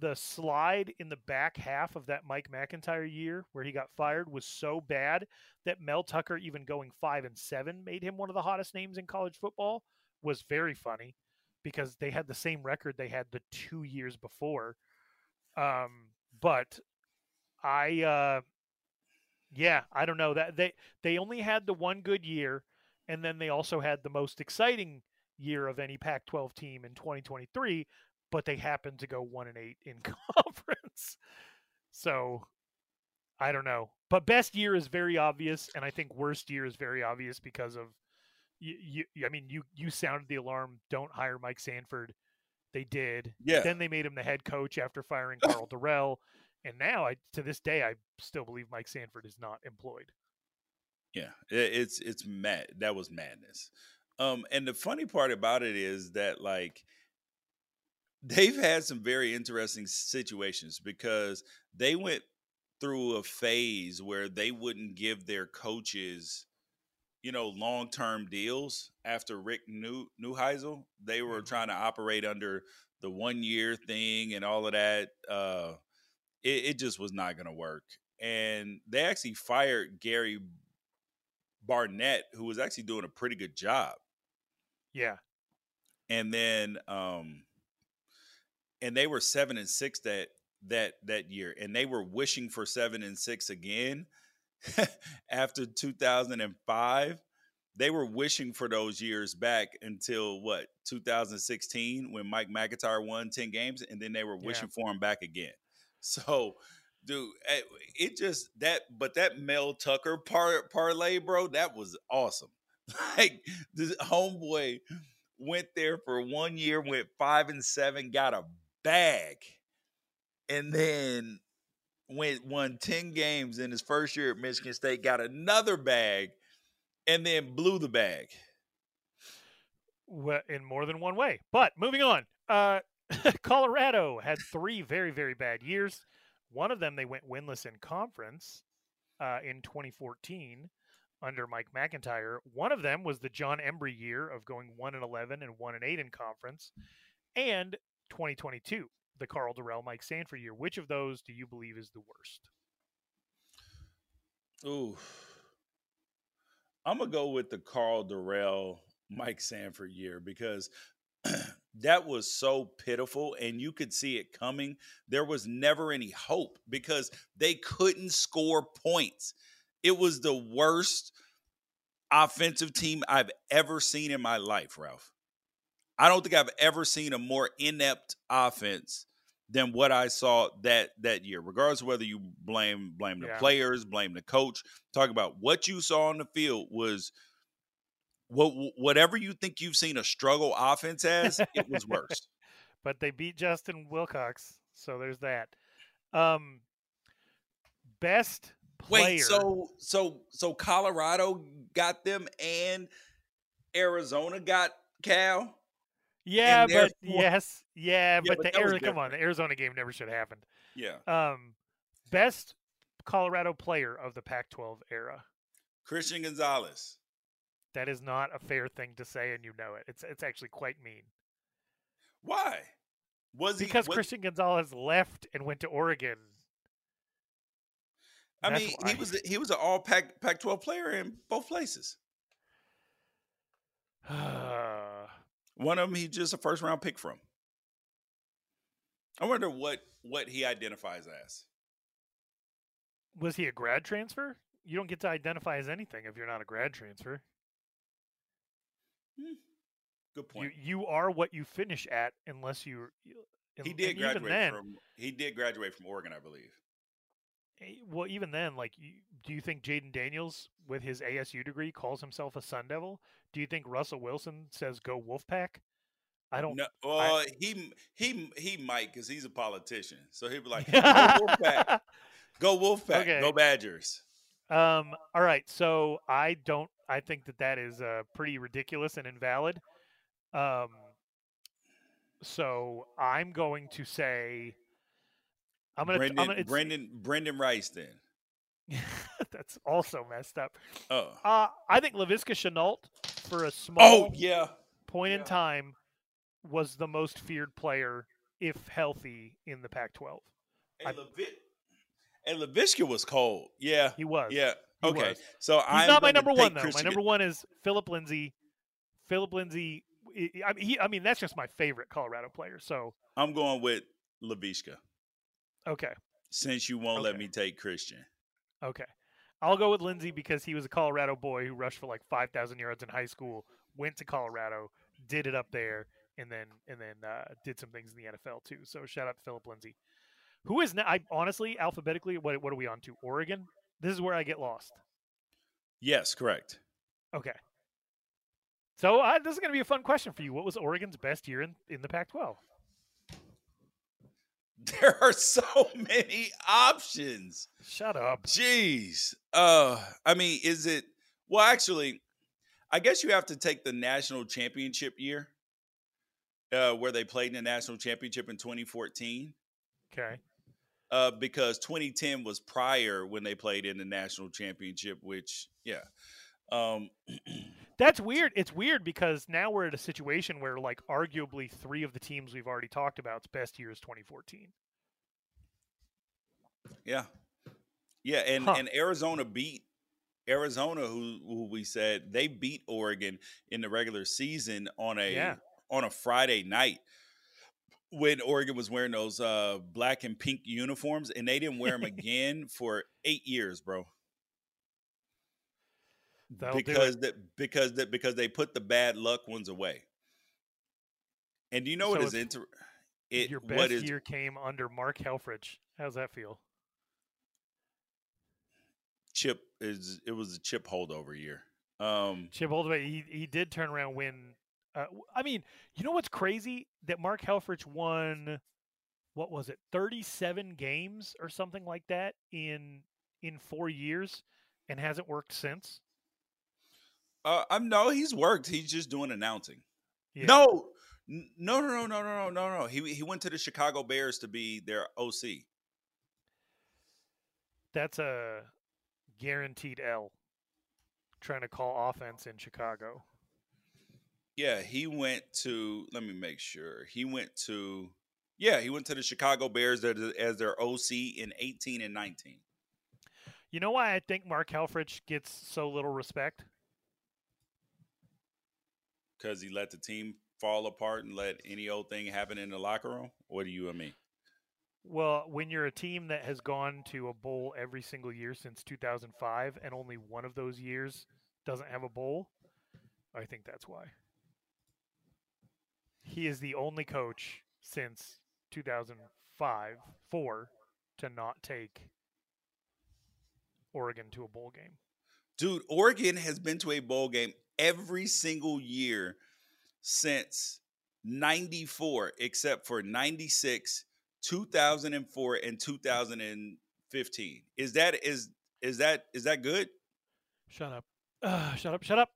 the slide in the back half of that Mike MacIntyre year where he got fired was so bad that Mel Tucker even going 5 and 7 made him one of the hottest names in college football was very funny because they had the same record they had the 2 years before. Um, but I uh yeah, I don't know that they they only had the one good year and then they also had the most exciting year of any Pac-12 team in 2023, but they happened to go 1 and 8 in conference. So I don't know. But best year is very obvious and I think worst year is very obvious because of you, you I mean you you sounded the alarm don't hire Mike Sanford. They did. Yeah. Then they made him the head coach after firing Karl Dorrell. And now, I to this day, I still believe Mike Sanford is not employed. Yeah, it's it's mad. That was madness. Um, and the funny part about it is that like they've had some very interesting situations because they went through a phase where they wouldn't give their coaches, you know, long term deals after Rick New Neuheisel. They were trying to operate under the one year thing and all of that. Uh, it, it just was not going to work. And they actually fired Gary Barnett, who was actually doing a pretty good job. Yeah. And then um and they were 7 and 6 that that that year and they were wishing for 7 and 6 again after 2005. They were wishing for those years back until what 2016 when Mike MacIntyre won 10 games and then they were Yeah. wishing for him back again. So dude eh, it just that but that mel tucker par, parlay bro that was awesome like this homeboy went there for one year went five and seven got a bag and then went won 10 games in his first year at michigan state got another bag and then blew the bag Wh- in more than one way. But moving on, uh, Colorado had three very, very bad years. One of them, they went winless in conference uh, in 2014 under Mike MacIntyre. One of them was the Jon Embree year of going 1 and 11 and 1 and 8 in conference. And 2022, the Karl Dorrell, Mike Sanford year. Which of those do you believe is the worst? Ooh. I'm gonna go with the Karl Dorrell, Mike Sanford year because that was so pitiful and you could see it coming. There was never any hope because they couldn't score points. It was the worst offensive team I've ever seen in my life, Ralph. I don't think I've ever seen a more inept offense than what I saw that that year. Regardless of whether you blame blame the Yeah. players, blame the coach, talk about what you saw on the field was what whatever you think you've seen a struggle offense as, it was worse. but they beat Justin Wilcox, so there's that. Um, best player. Wait, so so so Colorado got them and Arizona got Cal? Yeah, but yes, yeah, but, but the Ari- come on, the Arizona game never should have happened. Yeah. Um, best Colorado player of the Pac-12 era. Christian Gonzalez. That is not a fair thing to say, and you know it. It's it's actually quite mean Why? Was he because was- Christian Gonzalez left and went to Oregon. I mean, why. he was he was an all Pac Pac twelve player in both places. One of them, he just a first round pick from. I wonder what what he identifies as. was he a grad transfer? You don't get to identify as anything if you're not a grad transfer. Hmm. Good You point. you you are what you finish at, unless you. you- he did graduate then, from he did graduate from Oregon, I believe. Eh, Well, even then, like, do you think Jayden Daniels, with his ASU degree, calls himself a Sun Devil? Do you think Russell Wilson says "Go Wolfpack"? I don't. No, I- well, he he he might because he's a politician, so he'd be like, "Go Wolfpack." Go Wolfpack. Okay. Go Badgers. Um, all right, so I don't. I think that that is uh, pretty ridiculous and invalid. Um, so I'm going to say, I'm gonna. Brendan, I'm gonna Brendan, Brendan Rice. Then. that's also messed up. Oh. Uh, I think Laviska Shenault for a small Oh yeah. point in time was the most feared player, if healthy, in the Pac-12. And, Levi- and Laviska was cold. Yeah. He was. Yeah. He Okay. was. So He's I'm not my number one though. Christian My number one is Philip Lindsay. Philip Lindsay. I mean, he, I mean, that's just my favorite Colorado player. So I'm going with Laviska okay, since you won't let me take Christian. okay, I'll go with Lindsay because he was a Colorado boy who rushed for like five thousand yards in high school, went to Colorado, did it up there, and then and then uh, did some things in the NFL too. So shout out to Philip Lindsay, who is now. I honestly, alphabetically, what what are we on to? Oregon. This is where I get lost. Yes, correct. Okay. So uh, this is going to be a fun question for you. What was Oregon's best year in, in the Pac-12? There are so many options. Shut up. Jeez. Uh I mean, is it well actually, I guess you have to take the national championship year. Uh, where they played in the national championship in 2014. Okay. Uh, because 2010 was prior when they played in the national championship, which yeah. Um That's weird. It's weird because now we're at a situation where, like, arguably three of the teams we've already talked about's best year is 2014. Yeah, yeah, and Huh. and Arizona beat Arizona, who who we said they beat Oregon in the regular season on a Yeah. on a Friday night when Oregon was wearing those uh, black and pink uniforms, and they didn't wear them again for eight years, bro. That'll because that because that because they put the bad luck ones away. And do you know what So is inter? It Your what best is year came under Mark Helfrich. How's that feel? chip is it was a chip holdover year. Um, Chip Oldaway, he he did turn around win. Uh, I mean, you know what's crazy? That Mark Helfrich won, what was it, thirty-seven games or something like that in in four years, and hasn't worked since. Uh, I'm no, he's worked. He's just doing announcing. Yeah. No, no, no, no, no, no, no, no, no. He he went to the Chicago Bears to be their OC. That's a guaranteed L. Trying to call offense in Chicago. Yeah, he went to. Let me make sure. He went to. Yeah, he went to the Chicago Bears as, as their OC in 18 and 19. You know why I think Mark Helfrich gets so little respect? Because he let the team fall apart and let any old thing happen in the locker room. What do you and me? Well, when you're a team that has gone to a bowl every single year since 2005 and only one of those years doesn't have a bowl, I think that's why. He is the only coach since 2005, 4 to not take Oregon to a bowl game. Dude, Oregon has been to a bowl game every single year since 94, except for 96, 2004, and 2015. Is that is is that is that good? Shut up. Uh, shut up. Shut up.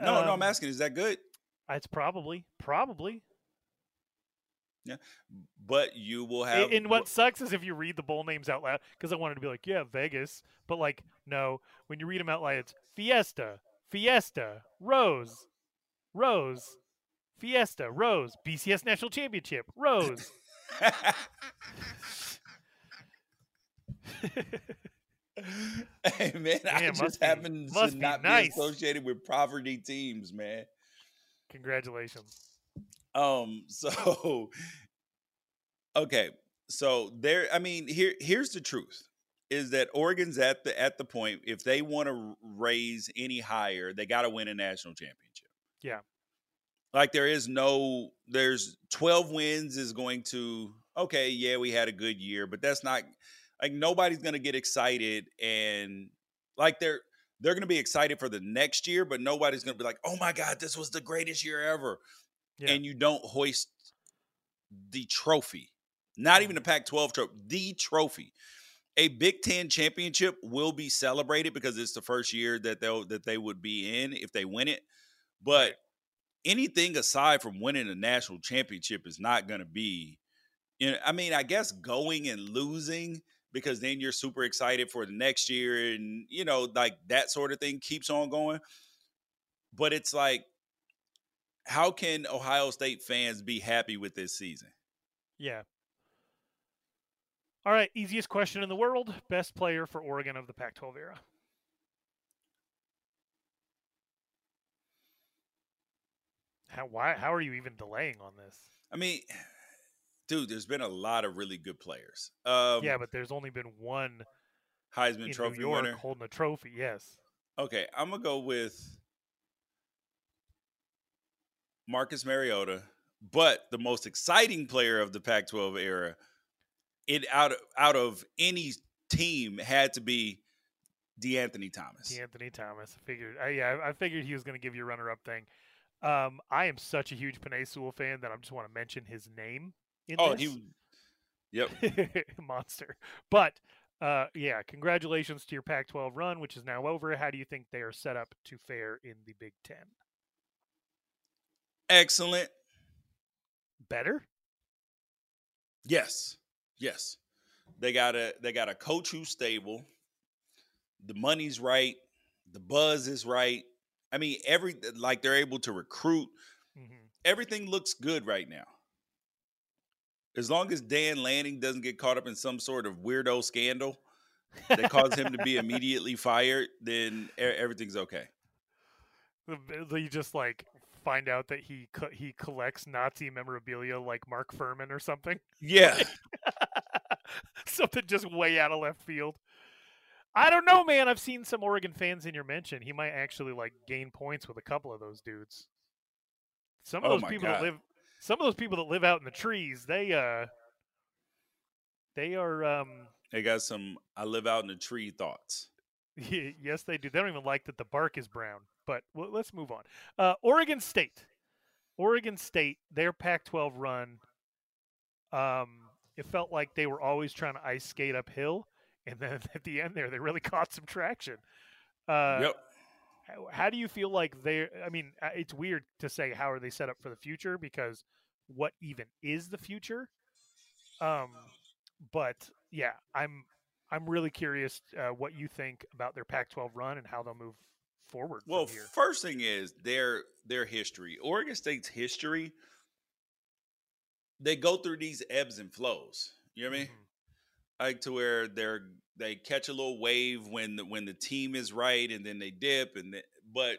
No, no, I'm Um, asking, is that good? It's probably, probably. Yeah, but you will have and what sucks is if you read the bowl names out loud, because I wanted to be like, yeah, Vegas, but like, no, when you read them out loud, it's Fiesta, Fiesta, Rose, Rose, Fiesta, Rose, BCS National Championship, Rose. hey man, I just be- happen to not nice. be associated with poverty teams, man. Congratulations. Um, so okay, so there. I mean, here here's the truth: is that Oregon's at the at the point if they want to raise any higher, they got to win a national championship. Yeah. Like there is no, there's 12 wins is going to okay, yeah, we had a good year, but that's not like nobody's gonna get excited and like they're they're gonna be excited for the next year, but nobody's gonna be like, oh my god, this was the greatest year ever Yeah. and you don't hoist the trophy, not even the mm. Pac 12 trophy, the trophy. a Big Ten championship will be celebrated because it's the first year that they'll that they would be in if they win it. But anything aside from winning a national championship is not going to be. You know, I mean, I guess going and losing because then you're super excited for the next year, and you know, like that sort of thing keeps on going. But it's like, how can Ohio State fans be happy with this season? Yeah. All right, easiest question in the world. Best player for Oregon of the Pac 12 era. How why how are you even delaying on this? I mean, dude, there's been a lot of really good players. Um, yeah, but there's only been one Heisman Trophy York winner. holding a trophy. Yes. Okay, I'm gonna go with Marcus Mariota, but the most exciting player of the Pac-12 era, it out of, out of any team had to be De'Anthony Thomas. De'Anthony Thomas. I figured. I, yeah, I figured he was going to give you a runner-up thing. Um, I am such a huge Penei Sewell fan that I just want to mention his name. In oh, this. he. Yep. monster. But uh, yeah, congratulations to your Pac-12 run, which is now over. How do you think they are set up to fare in the Big Ten? Excellent. Better. Yes. Yes. They got a they got a coach who's stable. The money's right. The buzz is right. I mean, every like they're able to recruit. Mm-hmm. Everything looks good right now. As long as Dan Lanning doesn't get caught up in some sort of weirdo scandal that caused him to be immediately fired, then everything's okay. The- You just like find out that he co- he collects Nazi memorabilia like Mark Fuhrman or something. Yeah. something just way out of left field. I don't know, man. I've seen some Oregon fans in your mention. He might actually like gain points with a couple of those dudes. Some of Oh those people God. that live some of those people that live out in the trees, they uh they are um They got some I live out in the tree thoughts. yes, they do. They don't even like that the bark is brown. But well, let's move on. Uh, Oregon State, Oregon State, their Pac-12 run. Um, it felt like they were always trying to ice skate uphill, and then at the end there, they really caught some traction. Uh, yep. how, how do you feel like they're? I mean, uh, it's weird to say how are they set up for the future because what even is the future? Um, but yeah, I'm I'm really curious uh, what you think about their Pac-12 run and how they'll move forward. Well, first thing is their their history. Oregon State's history. They go through these ebbs and flows. You know what I mean? Mm-hmm. Like to where they're they catch a little wave when the when the team is right, and then they dip, and then, but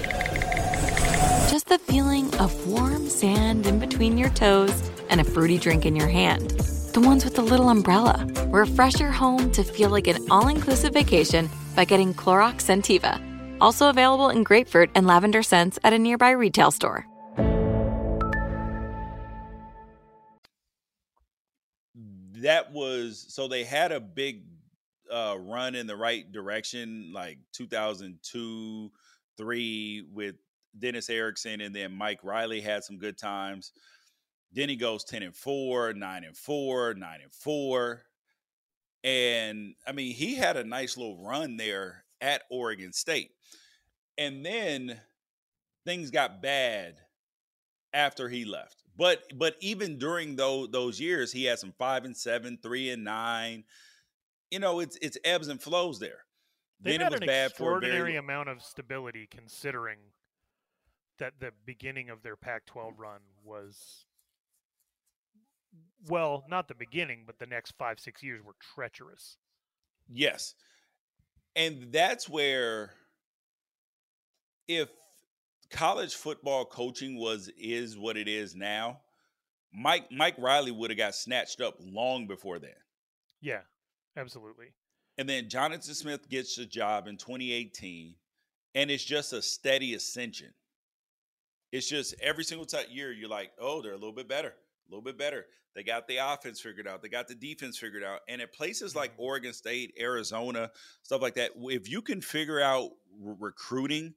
just the feeling of warm sand in between your toes and a fruity drink in your hand. The ones with the little umbrella. Refresh your home to feel like an all inclusive vacation by getting Clorox Scentiva. Also available in grapefruit and lavender scents at a nearby retail store. that was so they had a big uh, run in the right direction, like 2002, three with Dennis Erickson, and then Mike Riley had some good times. Then he goes 10 and 4, 9 and 4, 9 and 4. And I mean, he had a nice little run there at Oregon State. And then things got bad after he left. But but even during those those years, he had some five and seven, three and nine. You know, it's it's ebbs and flows there. They've then had it was an bad for a extraordinary very amount of stability considering that the beginning of their Pac-12 run was well, not the beginning, but the next five six years were treacherous. Yes. And that's where if college football coaching was is what it is now, Mike Mike Riley would have got snatched up long before then. Yeah, absolutely. And then Jonathan Smith gets the job in 2018, and it's just a steady ascension. It's just every single time year you're like, oh, they're a little bit better, a little bit better. They got the offense figured out, they got the defense figured out. And at places like Mm-hmm. Oregon State, Arizona, stuff like that, if you can figure out re- recruiting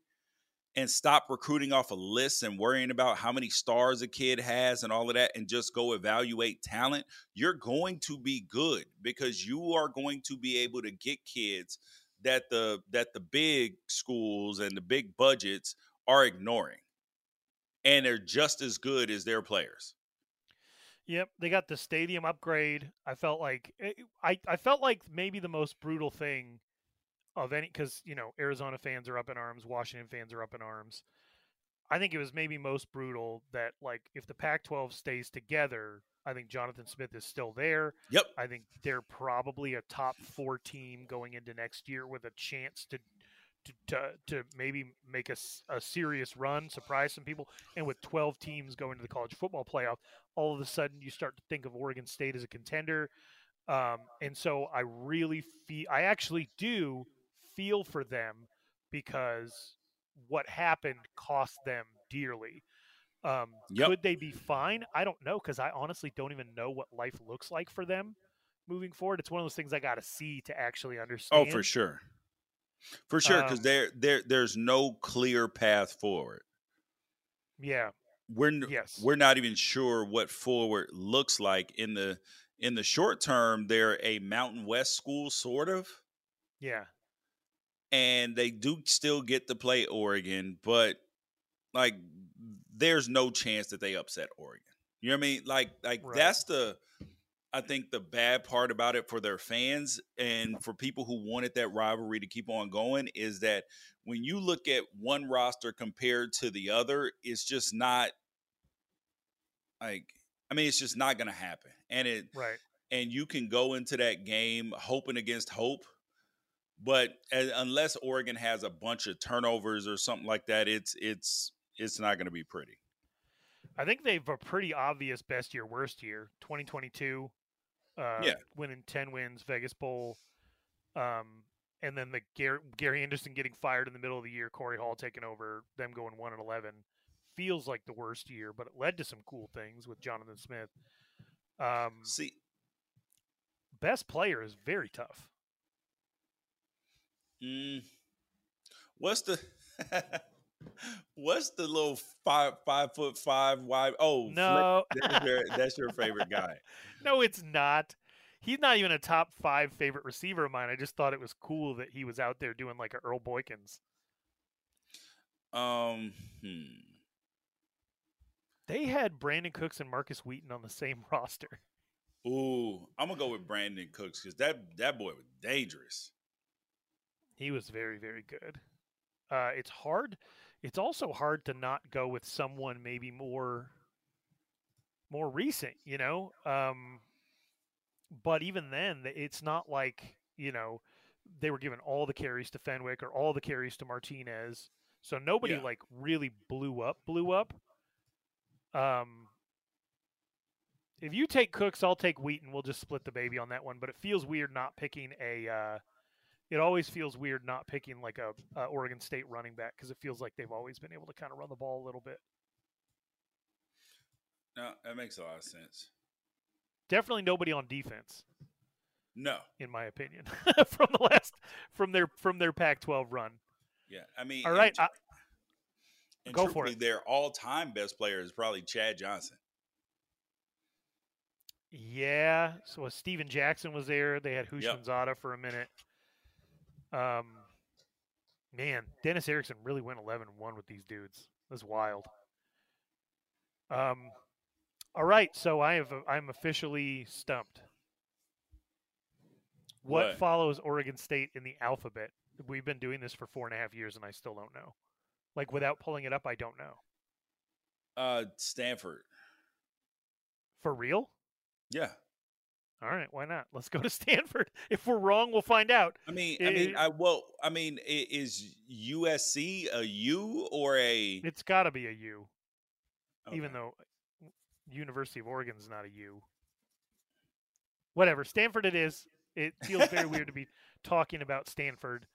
and stop recruiting off a list and worrying about how many stars a kid has and all of that and just go evaluate talent, you're going to be good because you are going to be able to get kids that the that the big schools and the big budgets are ignoring. And they're just as good as their players. Yep, they got the stadium upgrade. I felt like eh, I I felt like maybe the most brutal thing of any because you know Arizona fans are up in arms, Washington fans are up in arms. I think it was maybe most brutal that like if the Pac-12 stays together, I think Jonathan Smith is still there. Yep. I think they're probably a top four team going into next year with a chance to to to, to maybe make a, a serious run, surprise some people. And with 12 teams going to the college football playoff, all of a sudden you start to think of Oregon State as a contender. Um, and so I really feel, I actually do feel for them because what happened cost them dearly. Um, Yep. Could they be fine? I don't know because I honestly don't even know what life looks like for them moving forward. It's one of those things I got to see to actually understand. Oh, for sure. For sure, because Um, there there there's no clear path forward. Yeah. We're Yes. we're not even sure what forward looks like in the in the short term. They're a Mountain West school, sort of. Yeah. and they do still get to play Oregon, but like there's no chance that they upset Oregon. You know what I mean? Like like Right. that's the I think the bad part about it for their fans and for people who wanted that rivalry to keep on going is that when you look at one roster compared to the other, it's just not like I mean it's just not going to happen. And it Right. and you can go into that game hoping against hope. But a- unless Oregon has a bunch of turnovers or something like that, it's it's it's not going to be pretty. I think they've a pretty obvious best year, worst year. 2022, uh, Yeah. winning 10 wins, Vegas Bowl, um, and then the Gary, Gary Anderson getting fired in the middle of the year, Corey Hall taking over, them going one and 11. Feels like the worst year, but it led to some cool things with Jonathan Smith. Um, See, best player is very tough. mm, what's the what's the little five five foot five wide? Oh, No, that's your, that's your favorite guy. no, it's not. He's not even a top five favorite receiver of mine. I just thought it was cool that he was out there doing like a Earl Boykins. Um, hmm. They had Brandin Cooks and Markus Wheaton on the same roster. Ooh, I'm gonna go with Brandin Cooks because that that boy was dangerous. He was very, very good. Uh, it's hard. It's also hard to not go with someone maybe more, more recent. You know, um, but even then, it's not like you know they were given all the carries to Fenwick or all the carries to Martinez. So nobody Yeah. like really blew up, blew up. Um, if you take Cooks, I'll take Wheaton. We'll just split the baby on that one. But it feels weird not picking a. Uh, it always feels weird not picking like a, a Oregon State running back because it feels like they've always been able to kind of run the ball a little bit. No, that makes a lot of sense. Definitely nobody on defense. No. in my opinion, from the last from their from their Pac-12 run. Yeah, I mean, all right, and I- and go for it. Their all-time best player is probably Chad Johnson. Yeah. So uh, Steven Jackson was there. They had Yep. Houshmandzadeh for a minute. Um, man, Dennis Erickson really went 11 1 with these dudes. That's wild. Um, all right. So I have, I'm officially stumped. What, What? follows Oregon State in the alphabet? We've been doing this for four and a half years and I still don't know. Like without pulling it up, I don't know. Uh, Stanford. For real? Yeah, All right. Why not? Let's go to Stanford. If we're wrong, we'll find out. I mean, I mean, I well, I mean, is USC a U or a? It's got to be a U, even though University of Oregon's not a U. Whatever, Stanford it is. It feels very weird to be talking about Stanford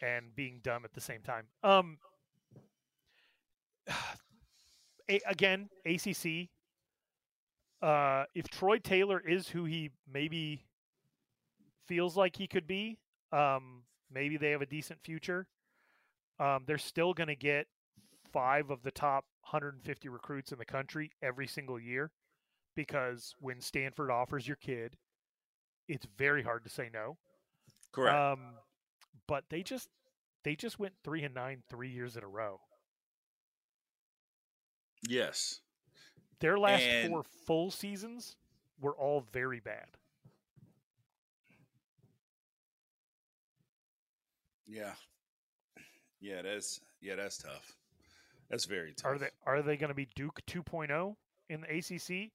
and being dumb at the same time. Um, again, ACC. Uh, if Troy Taylor is who he maybe feels like he could be, um, maybe they have a decent future. Um, they're still going to get five of the top 150 recruits in the country every single year because when Stanford offers your kid, it's very hard to say no. Correct. Um, but they just they just went three and nine three years in a row. yes. Their last And- four full seasons were all very bad. Yeah. Yeah, that's yeah, that's tough. That's very tough. Are they are they going to be Duke 2.0 in the ACC,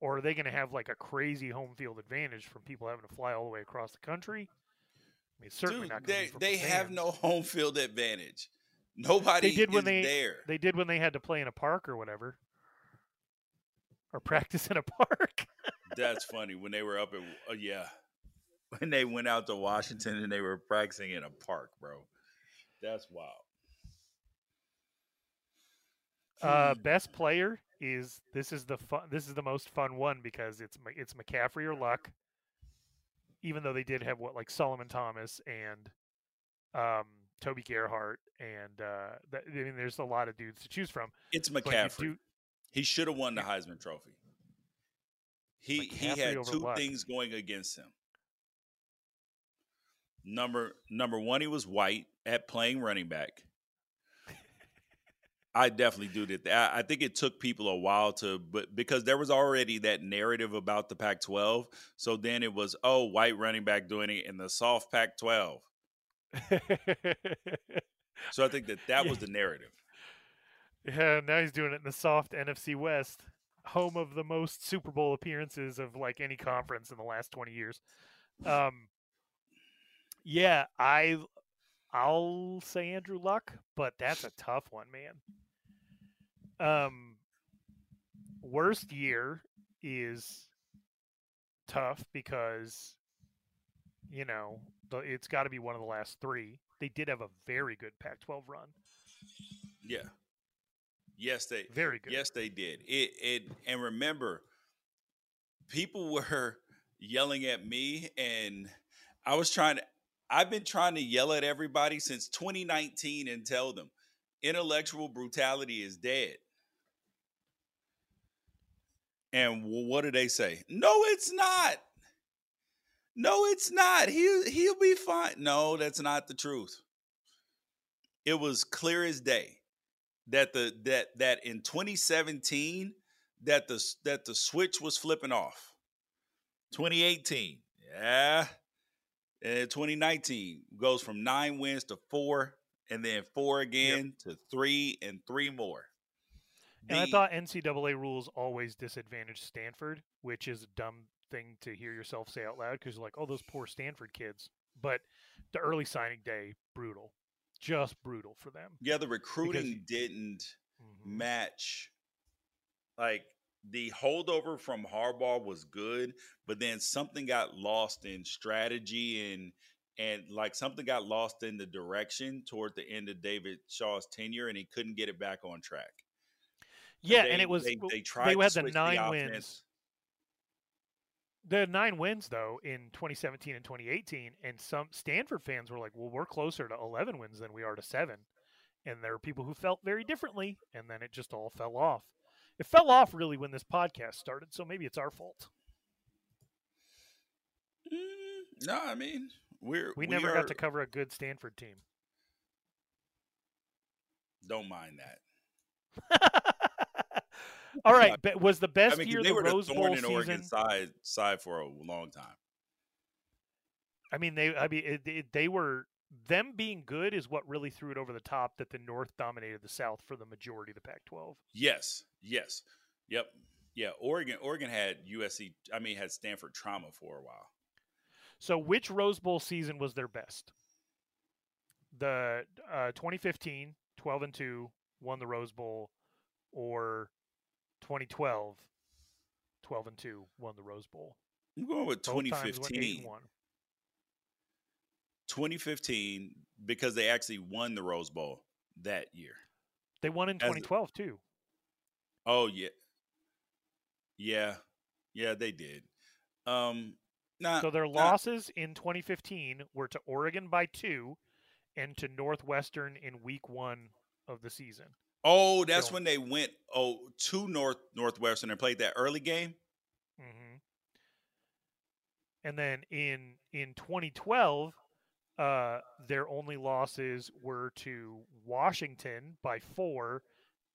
or are they going to have like a crazy home field advantage from people having to fly all the way across the country? I mean, it's certainly Dude, not. they they the have no home field advantage. Nobody They did when they there. they did when they had to play in a park or whatever, or practice in a park. That's funny when they were up at uh, yeah, when they went out to Washington and they were practicing in a park, bro. That's wild. Uh, best player is this is the fun. This is the most fun one because it's it's McCaffrey or Luck. Even though they did have what like Solomon Thomas and um, Toby Gerhart and uh, that, I mean, there's a lot of dudes to choose from. It's McCaffrey. do- He should have won the Heisman Trophy. He he had two Luck. things going against him. Number number one, he was white at playing running back. I definitely do that. I, I think it took people a while to, but because there was already that narrative about the Pac-12, so then it was, oh, white running back doing it in the soft Pac-12. So I think that that was the narrative. Yeah, now he's doing it in the soft NFC West, home of the most Super Bowl appearances of like any conference in the last 20 years. Um, yeah, I I'll say Andrew Luck, but that's a tough one, man. Um, worst year is tough because you know it's got to be one of the last three. They did have a very good Pac-12 run, Yeah. Yes, they very good. Yes, they did. It it and remember, people were yelling at me, and I was trying to. I've been trying to yell at everybody since 2019 and tell them intellectual brutality is dead. And what do they say? No, it's not. No, it's not. He he'll be fine. No, that's not the truth. It was clear as day that the that that in 2017 that the that the switch was flipping off. 2018, yeah. And 2019 goes from nine wins to four, and then four again to three, and three more. And I thought NCAA rules always disadvantage Stanford, which is a dumb thing to hear yourself say out loud because you're like, oh, those poor Stanford kids. But the early signing day, brutal, just brutal for them. yeah, the recruiting you- didn't Mhm. match. Like the holdover from Harbaugh was good, but then something got lost in strategy and and like something got lost in the direction toward the end of David Shaw's tenure, and he couldn't get it back on track. Yeah, They- and it was they, they tried they to had the nine offense. wins. The nine wins though in 2017 and 2018, and some Stanford fans were like, "Well, we're closer to 11 wins than we are to seven. And there are people who felt very differently, and then it just all fell off. It fell off really when this podcast started, so maybe it's our fault. Mm, no, I mean we're We never are, got to cover a good Stanford team. Don't mind that. all right, but was the best I mean, year they the were Rose the Bowl in season? Oregon side side for a long time. I mean, they. I mean, it, it, they were them being good is what really threw it over the top. That the North dominated the South for the majority of the Pac-12. Yes, yes, yep, yeah. Oregon, Oregon had USC. I mean, had Stanford trauma for a while. So, which Rose Bowl season was their best? The uh, 2015, 12 and two, won the Rose Bowl, or 2012, 12 and two, won the Rose Bowl. I'm going with Both times went eight 2015. and one. 2015 because they actually won the Rose Bowl that year. They won in As a- 2012 too. Oh yeah, yeah, yeah. They did. Um, nah, So their nah, losses in 2015 were to Oregon by two, and to Northwestern in Week One of the season. Oh, that's when they went oh to North Northwestern and played that early game. hmm And then in in 2012, uh, their only losses were to Washington by four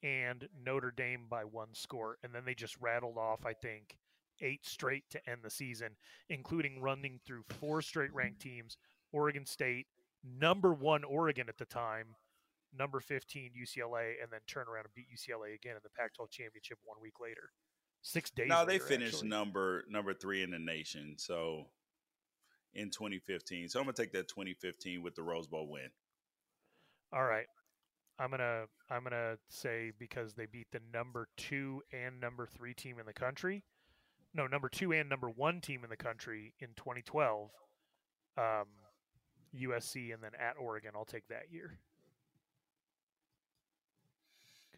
and Notre Dame by one score, and then they just rattled off, I think, eight straight to end the season, including running through four straight ranked teams: Oregon State, number one Oregon at the time, number 15 UCLA, and then turn around and beat UCLA again in the Pac-12 championship one week later. Six days. No, they later, finished actually. number number three in the nation. So in 2015, so I'm gonna take that 2015 with the Rose Bowl win. All right. I'm gonna I'm gonna say because they beat the number two and number three team in the country. No, number two and number one team in the country in 2012. Um, USC and then at Oregon. I'll take that year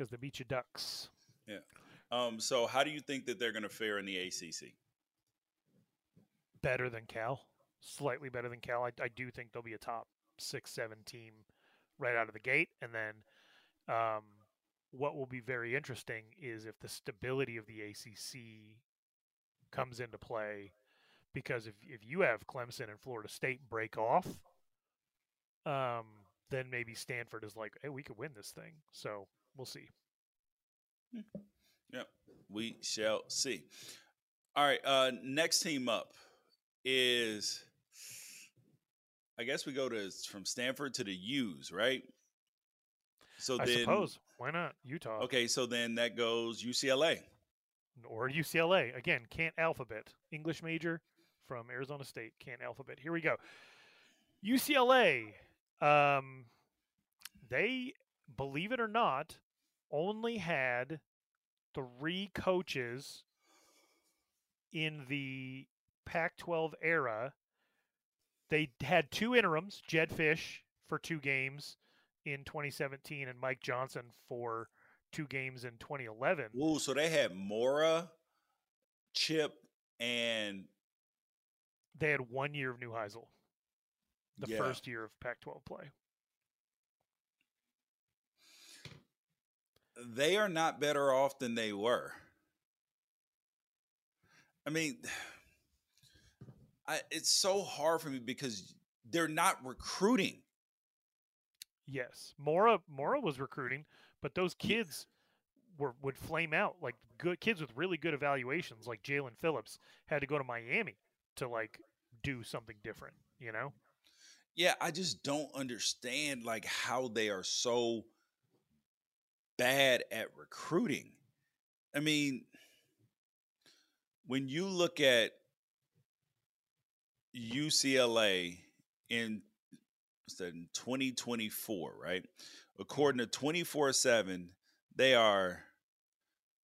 because they beat you Ducks. Um, so how do you think that they're gonna fare in the ACC? Better than Cal, slightly better than Cal. I, I do think they'll be a top six seven team right out of the gate, and then um, what will be very interesting is if the stability of the ACC comes into play, because if if you have Clemson and Florida State break off, um, then maybe Stanford is like, hey, we could win this thing. So we'll see. Yep, we shall see. All right, uh, next team up is, I guess we go to from Stanford to the U's, right? So I then, suppose why not Utah okay, so then that goes UCLA. or UCLA again? Can't alphabet English major from Arizona State. Can't alphabet. Here we go. UCLA. Um, they believe it or not only had three coaches in the Pac 12 era. They had two interims, Jedd Fisch for two games in 2017 and Mike Johnson for two games in 2011. Ooh, so they had Mora, Chip, and They had one year of Neuheisel, the Yeah. first year of Pac 12 play. They are not better off than they were. I mean, I, it's so hard for me because they're not recruiting. Yes, Mora Mora was recruiting, but those kids were would flame out like good kids with really good evaluations, like Jaelan Phillips, had to go to Miami to like do something different. You know, Yeah, I just don't understand like how they are so bad at recruiting. I mean, when you look at UCLA in in 2024, right? According to 24/7, they are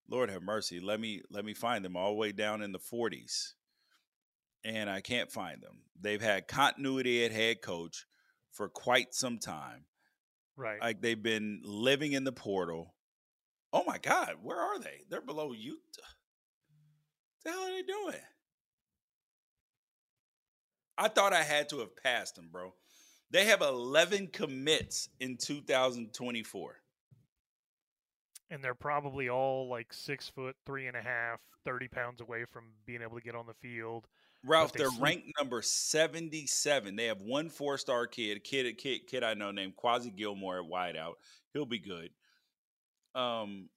Lord have mercy. Let me let me find them all the way down in the 40s. And I can't find them. They've had continuity at head coach for quite some time. Right? Like they've been living in the portal. Oh my God, where are they? They're below Utah. What the hell are they doing? I thought I had to have passed them, bro. They have 11 commits in 2024. And they're probably all like six foot, three and a half, 30 pounds away from being able to get on the field. Ralph, they they're sleep- ranked number 77. They have one four star kid, kid, kid, kid I know named Quasi Gilmore at wideout. He'll be good. Um,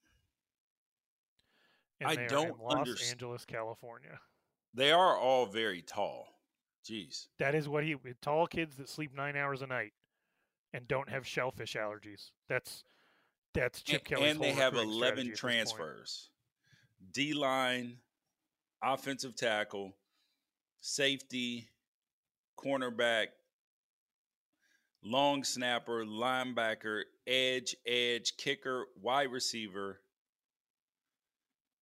I don't in Los underst- Angeles, California. they are all very tall. Jeez. That is what he tall kids that sleep nine hours a night and don't have shellfish allergies. That's that's Chip and, Kelly's and they have 11 strategy at this point. transfers D line, offensive tackle, safety, cornerback, long snapper, linebacker, edge, edge, kicker, wide receiver,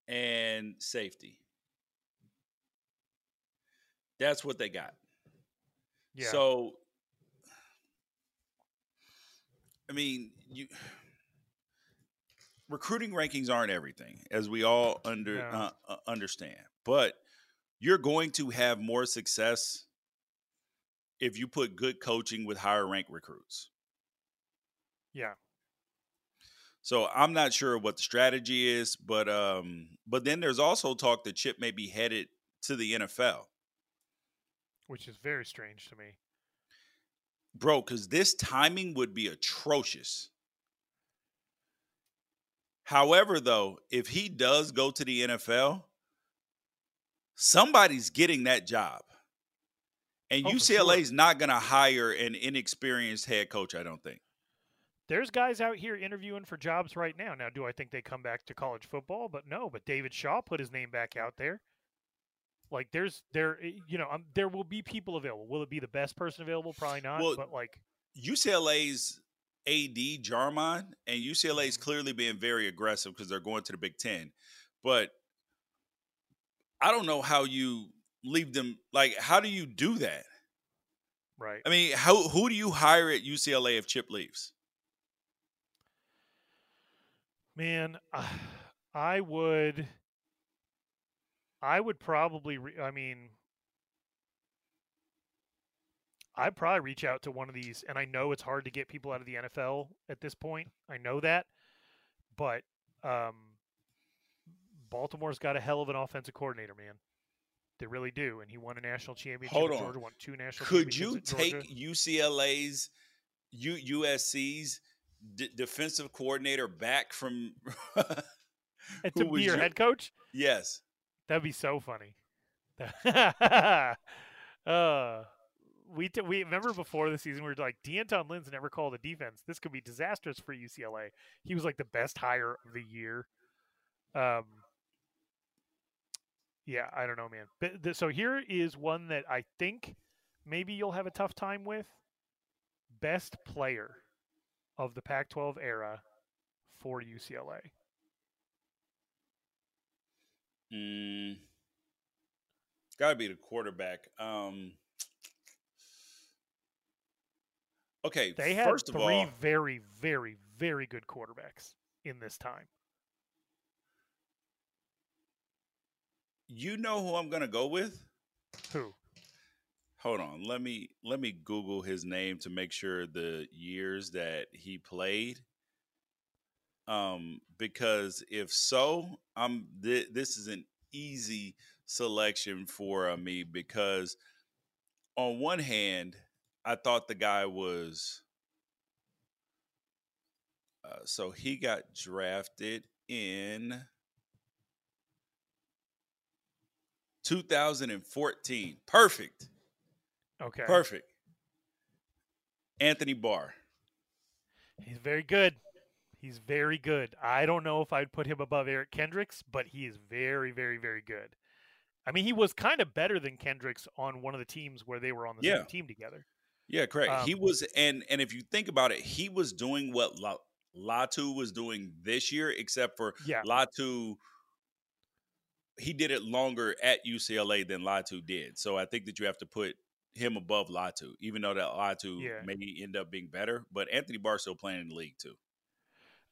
and safety. That's what they got. Yeah. So, I mean, you recruiting rankings aren't everything, as we all under No. uh, uh, understand. But you're going to have more success if you put good coaching with higher rank recruits. yeah. So I'm not sure what the strategy is, but um, but then there's also talk that Chip may be headed to the NFL, Which is very strange to me. bro. Because this timing would be atrocious. However, though, if he does go to the NFL, somebody's getting that job. And Oh, UCLA's not going to hire an inexperienced head coach, I don't think. There's guys out here interviewing for jobs right now. Now, do I think they come back to college football? But no. But David Shaw put his name back out there. Like, there's there, eh, you know, um, there will be people available. Will it be the best person available? Probably not. Well, but like, UCLA's AD Jarmond and UCLA's clearly being very aggressive because they're going to the Big Ten. But I don't know how you leave them. Like, how do you do that? right? I mean, how who do you hire at UCLA if Chip leaves? Man, I would. I would probably. Re- I mean, I'd probably reach out to one of these, and I know it's hard to get people out of the NFL at this point. I know that, but um, Baltimore's got a hell of an offensive coordinator, man. They really do, and he won a national championship. Hold on. Georgia won two national. Could you take UCLA's U, USC's d- defensive coordinator back from? to be your your- head coach? yes. That'd be so funny. uh, we t- we remember before the season we were like D'Anton Lynn's never called a defense. This could be disastrous for UCLA. He was like the best hire of the year. Um, yeah, I don't know, man. But th- so here is one that I think maybe you'll have a tough time with. Best player of the Pac-12 era for UCLA. Mm, Got to be the quarterback. Um, okay, They had first of three all, very, very, very good quarterbacks in this time. You know who I'm going to go with? Who? Hold on, let me let me Google his name to make sure the years that he played. Um, because if so, I'm th- this is an easy selection for uh, me because on one hand, I thought the guy was. Uh, so he got drafted in 2014. Perfect. Okay. Perfect. Anthony Barr. He's very good. He's very good. I don't know if I'd put him above Eric Kendricks, but he is very, very, very good. I mean, he was kind of better than Kendricks on one of the teams where they were on the Yeah. same team together. Yeah, correct. he Um, was, and and if you think about it, he was doing what La, Latu was doing this year, except for Yeah. Latu. He did it longer at UCLA than Latu did, so I think that you have to put him above Latu, even though that Latu Yeah. may end up being better. But Anthony Barr still playing in the league too.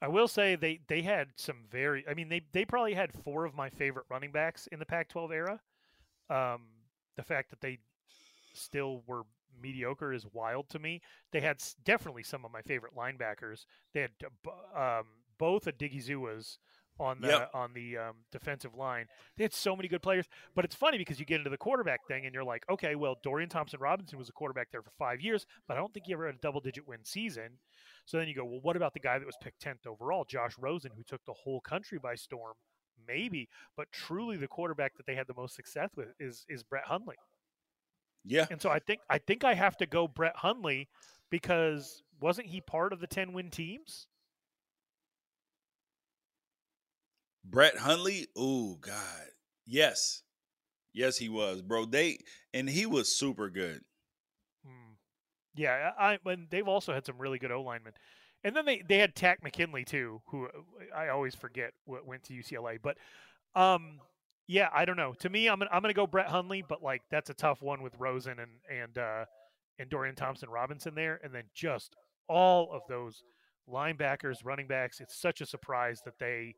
I will say they they had some very. I mean, they they probably had four of my favorite running backs in the Pac-12 era. Um, the fact that they still were mediocre is wild to me. They had definitely some of my favorite linebackers. They had um, both Odighizuwas on the yep. on the um, defensive line. They had so many good players, but it's funny because you get into the quarterback thing and you're like, okay, well, Dorian Thompson Robinson was a quarterback there for five years, but I don't think he ever had a double digit win season. So then you go, well, what about the guy that was picked tenth overall, Josh Rosen, who took the whole country by storm? Maybe, but truly the quarterback that they had the most success with is is Brett Hundley. Yeah, and so I think I think I have to go Brett Hundley because wasn't he part of the ten win teams? Brett Hundley, oh God, yes, yes, he was, bro. They and he was super good. Hmm. Yeah, I. But they've also had some really good O linemen, and then they they had Takk McKinley too, who I always forget what went to UCLA. But, um, yeah, I don't know. To me, I'm gonna, I'm gonna go Brett Hundley, but like that's a tough one with Rosen and and uh, and Dorian Thompson Robinson there, and then just all of those linebackers, running backs. It's such a surprise that they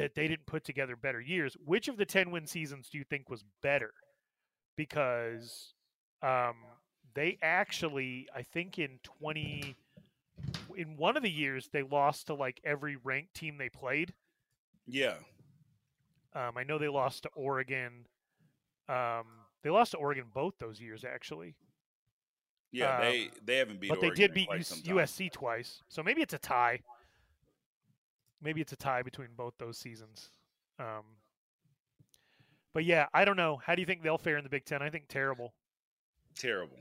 that they didn't put together better years. Which of the 10 win seasons do you think was better? Because um, they actually, I think in 20, in one of the years, they lost to like every ranked team they played. Yeah. Um, I know they lost to Oregon. Um, they lost to Oregon both those years, actually. Yeah, um, they they haven't beat. But Oregon they did beat USC twice, so maybe it's a tie maybe it's a tie between both those seasons. Um, but yeah, I don't know. How do you think they'll fare in the Big Ten? I think terrible. Terrible.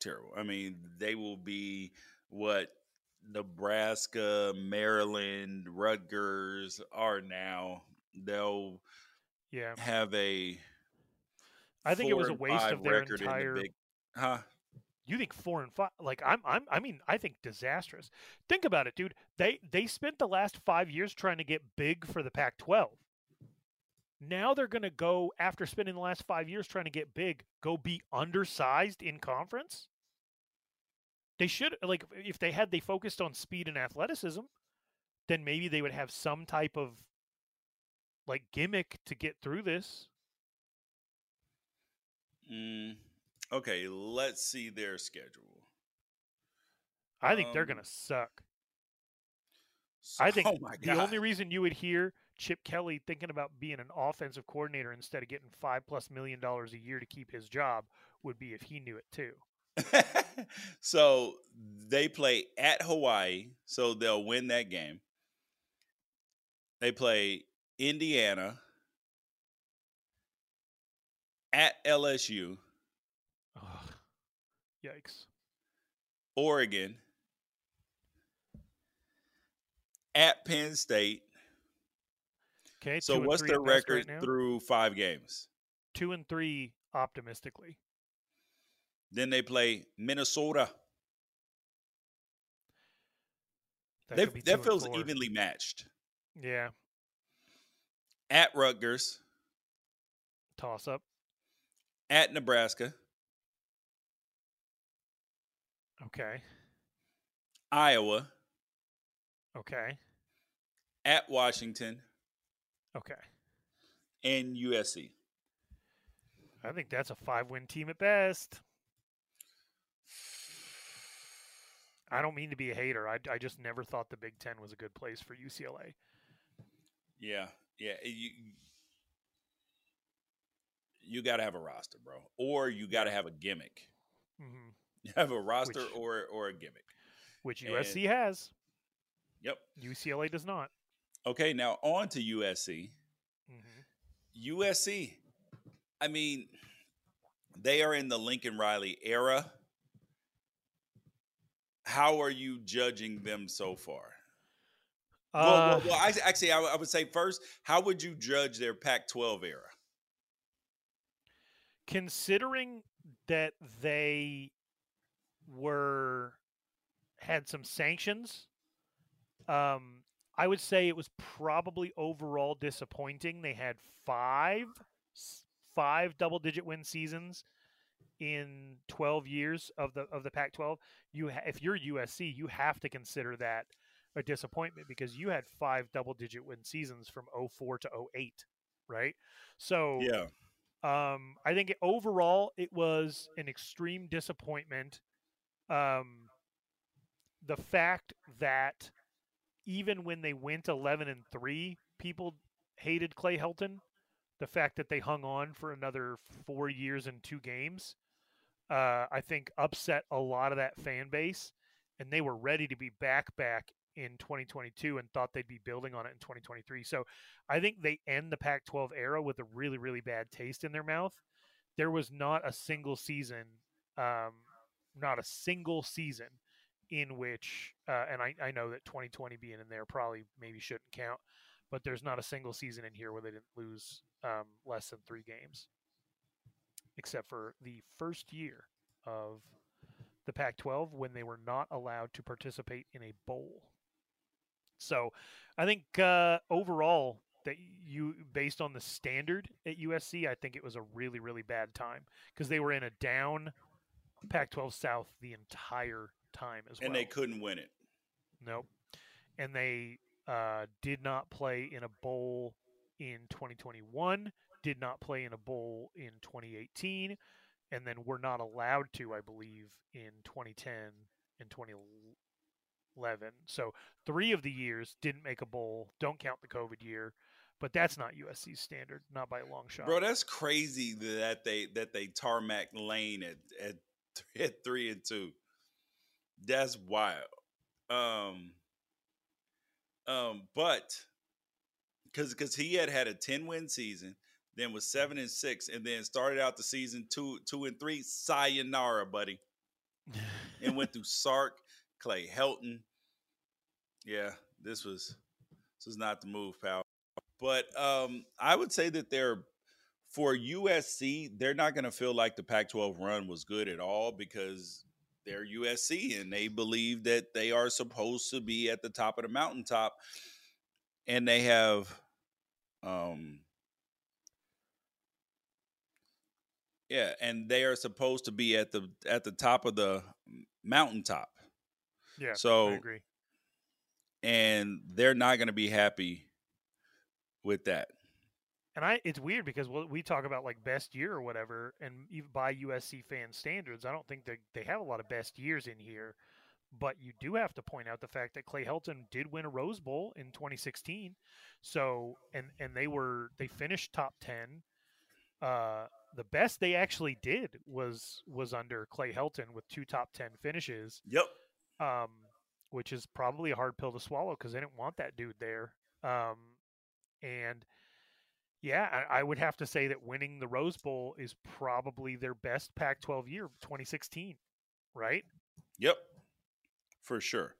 Terrible. I mean, they will be what Nebraska, Maryland, Rutgers are now. They'll yeah have a. I think it was a waste of their entire. The big, huh? You think four and five? Like I'm, I'm, I mean, I think disastrous. Think about it, dude. They they spent the last five years trying to get big for the Pac-12. Now they're going to go after spending the last five years trying to get big, go be undersized in conference. They should like if they had they focused on speed and athleticism, then maybe they would have some type of like gimmick to get through this. Mm, Okay, let's see their schedule. I think um, they're gonna suck. I think oh the only reason you would hear Chip Kelly thinking about being an offensive coordinator instead of getting five plus million dollars a year to keep his job would be if he knew it too. so they play at Hawaii, so they'll win that game. They play Indiana at LSU Yikes. Oregon at Penn State. Okay. So what's their record right through five games? Two and three optimistically. Then they play Minnesota. That, they, that feels evenly matched. Yeah. At Rutgers. Toss up. At Nebraska. Okay. Iowa. Okay. At Washington. Okay. And USC. I think that's a five win team at best. I don't mean to be a hater. I, I just never thought the Big Ten was a good place for UCLA. Yeah. Yeah. You, you got to have a roster, bro. Or you got to have a gimmick. Mm-hmm. You have a roster which, or or a gimmick, which USC and, has. Yep. UCLA does not. Okay, now on to USC. Mm-hmm. USC, I mean, they are in the Lincoln Riley era. How are you judging them so far? Uh, well, well, well I, actually, I, I would say first, how would you judge their Pac-12 era? Considering that they were had some sanctions. Um, I would say it was probably overall disappointing. They had five five double digit win seasons in 12 years of the of the Pac-12. You ha- if you're USC, you have to consider that a disappointment because you had five double digit win seasons from 04 to 08, right? So Yeah. Um, I think overall it was an extreme disappointment. Um, the fact that even when they went 11 and 3, people hated Clay Helton. The fact that they hung on for another four years and two games, uh, I think, upset a lot of that fan base. And they were ready to be back, back in 2022 and thought they'd be building on it in 2023. So I think they end the Pac 12 era with a really, really bad taste in their mouth. There was not a single season, um, not a single season in which, uh, and I, I know that 2020 being in there probably maybe shouldn't count, but there's not a single season in here where they didn't lose um, less than three games, except for the first year of the Pac 12 when they were not allowed to participate in a bowl. So I think uh, overall, that you based on the standard at USC, I think it was a really really bad time because they were in a down Pac-12 South the entire time as and well. And they couldn't win it. Nope. And they uh, did not play in a bowl in 2021. Did not play in a bowl in 2018, and then were not allowed to, I believe, in 2010 and 2011. So three of the years didn't make a bowl. Don't count the COVID year, but that's not USC's standard, not by a long shot. Bro, that's crazy that they that they tarmac lane at at, at three and two. That's wild. Um, um, but because because he had had a ten win season, then was seven and six, and then started out the season two two and three. Sayonara, buddy, and went through Sark, Clay Helton. Yeah, this was this was not the move, pal. But um, I would say that they're for USC, they're not going to feel like the Pac-12 run was good at all because they're USC and they believe that they are supposed to be at the top of the mountaintop, and they have, um, yeah, and they are supposed to be at the at the top of the mountaintop. Yeah, So I agree. and they're not going to be happy with that. And I, it's weird because we we talk about like best year or whatever, and even by USC fan standards, I don't think they they have a lot of best years in here. But you do have to point out the fact that Clay Helton did win a Rose Bowl in 2016, so and and they were they finished top ten. Uh, the best they actually did was was under Clay Helton with two top ten finishes. Yep. Um, which is probably a hard pill to swallow because they didn't want that dude there. Um, and yeah, I, I would have to say that winning the Rose Bowl is probably their best Pac-12 year, 2016, right? Yep. For sure.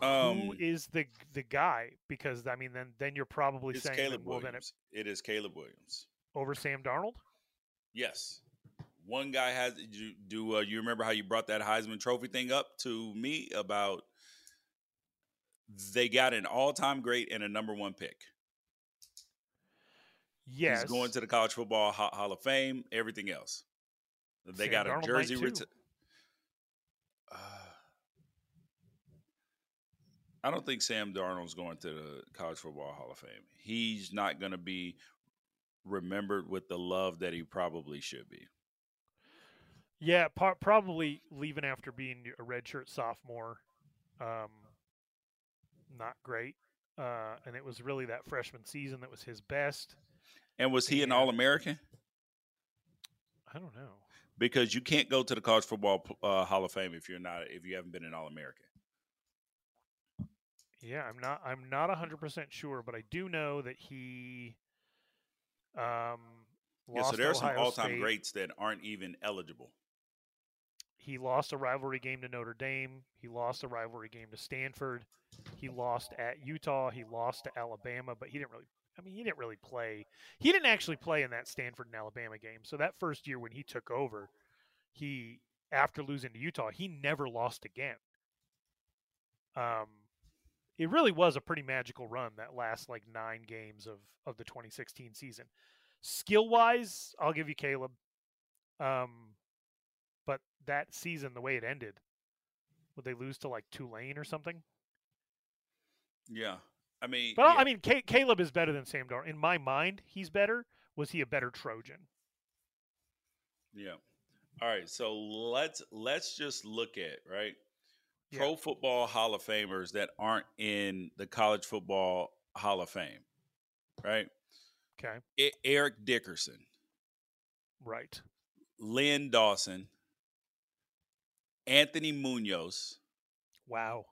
Who Um, is the the guy? Because I mean, then then you're probably saying, Caleb well, then Williams. It is Caleb Williams. over Sam Darnold. Yes. One guy has. Do, do uh, you remember how you brought that Heisman Trophy thing up to me about? They got an all-time great and a number one pick. Yes, He's going to the College Football Ho- Hall of Fame. Everything else. They Sam got a Darnold jersey. Reti- uh, I don't think Sam Darnold's going to the College Football Hall of Fame. He's not going to be remembered with the love that he probably should be. Yeah, probably leaving after being a redshirt sophomore. Um, not great. Uh, and it was really that freshman season that was his best. And was he an All American? I don't know. Because you can't go to the College Football uh, Hall of Fame if you're not if you haven't been an All American. Yeah, I'm not. I'm not hundred percent sure, but I do know that he. Um, Yeah, so there are some all-time State. greats that aren't even eligible. He lost a rivalry game to Notre Dame. He lost a rivalry game to Stanford. He lost at Utah. He lost to Alabama, but he didn't really. I mean, he didn't really play. He didn't actually play in that Stanford and Alabama game. So that first year when he took over, he after losing to Utah, he never lost again. Um, it really was a pretty magical run that last like nine games of of the 2016 season. Skill wise, I'll give you Caleb. Um, but that season, the way it ended, would they lose to like Tulane or something? Yeah, I mean, But yeah. I mean, Ca- Caleb is better than Sam Darnold in my mind. He's better. Was he a better Trojan? Yeah. All right. So let's let's just look at right Yeah. pro football Hall of Famers that aren't in the College Football Hall of Fame. Right. Okay. Eric Dickerson, Right. Len Dawson, Anthony Munoz, Wow.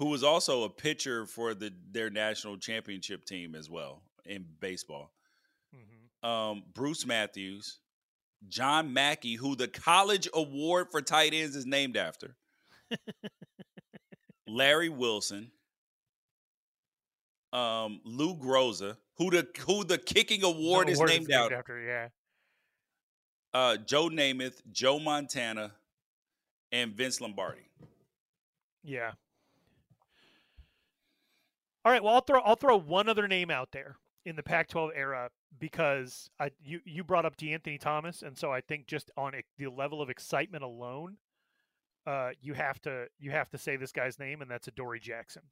Who was also a pitcher for the their national championship team as well in baseball. hmm Um, Bruce Matthews, John Mackey, who the college award for tight ends is named after. Larry Wilson, um, Lou Groza, who the who the kicking award The is award named out. after. Yeah. Uh, Joe Namath, Joe Montana, and Vince Lombardi. Yeah. All right. Well, I'll throw I'll throw one other name out there in the Pac-12 era because I you you brought up De'Anthony Thomas, and so I think just on the level of excitement alone, uh, you have to you have to say this guy's name, and that's Adoree Jackson.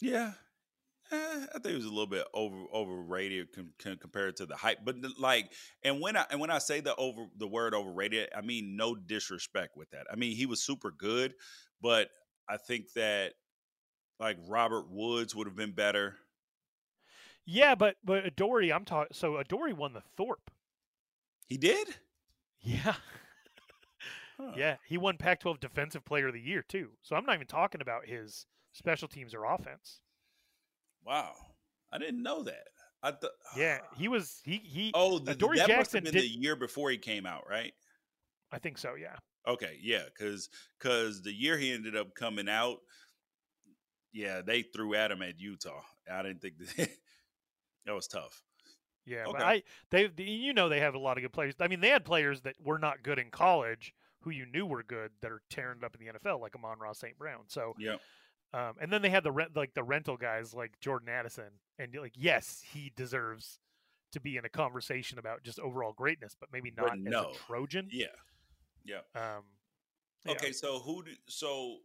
Yeah. Eh, I think it was a little bit over overrated com- com- compared to the hype, but the- like, and when I and when I say the over the word overrated, I mean no disrespect with that. I mean he was super good, but I think that like Robert Woods would have been better. Yeah, but but Adoree, I'm talking. So Adoree won the Thorpe. He did. Yeah. Huh. Yeah, he won Pac-12 Defensive Player of the Year too. So I'm not even talking about his special teams or offense. Wow. I didn't know that. I thought. Yeah, he was he he. Oh, the, Adoree that must Jackson have been did- the year before he came out, right? I think so. Yeah. Okay, yeah, because because the year he ended up coming out, yeah, they threw at him at Utah. I didn't think that, that was tough. Yeah, Okay. but I they the- you know they have a lot of good players. I mean, they had players that were not good in college who you knew were good that are tearing it up in the NFL, like Amon-Ra St. Brown. So, Yeah, um, and then they had the rent like the rental guys like Jordan Addison, and like yes, he deserves to be in a conversation about just overall greatness, but maybe But not as a Trojan. yeah, yeah. Um, yeah. Okay, so who? Do, so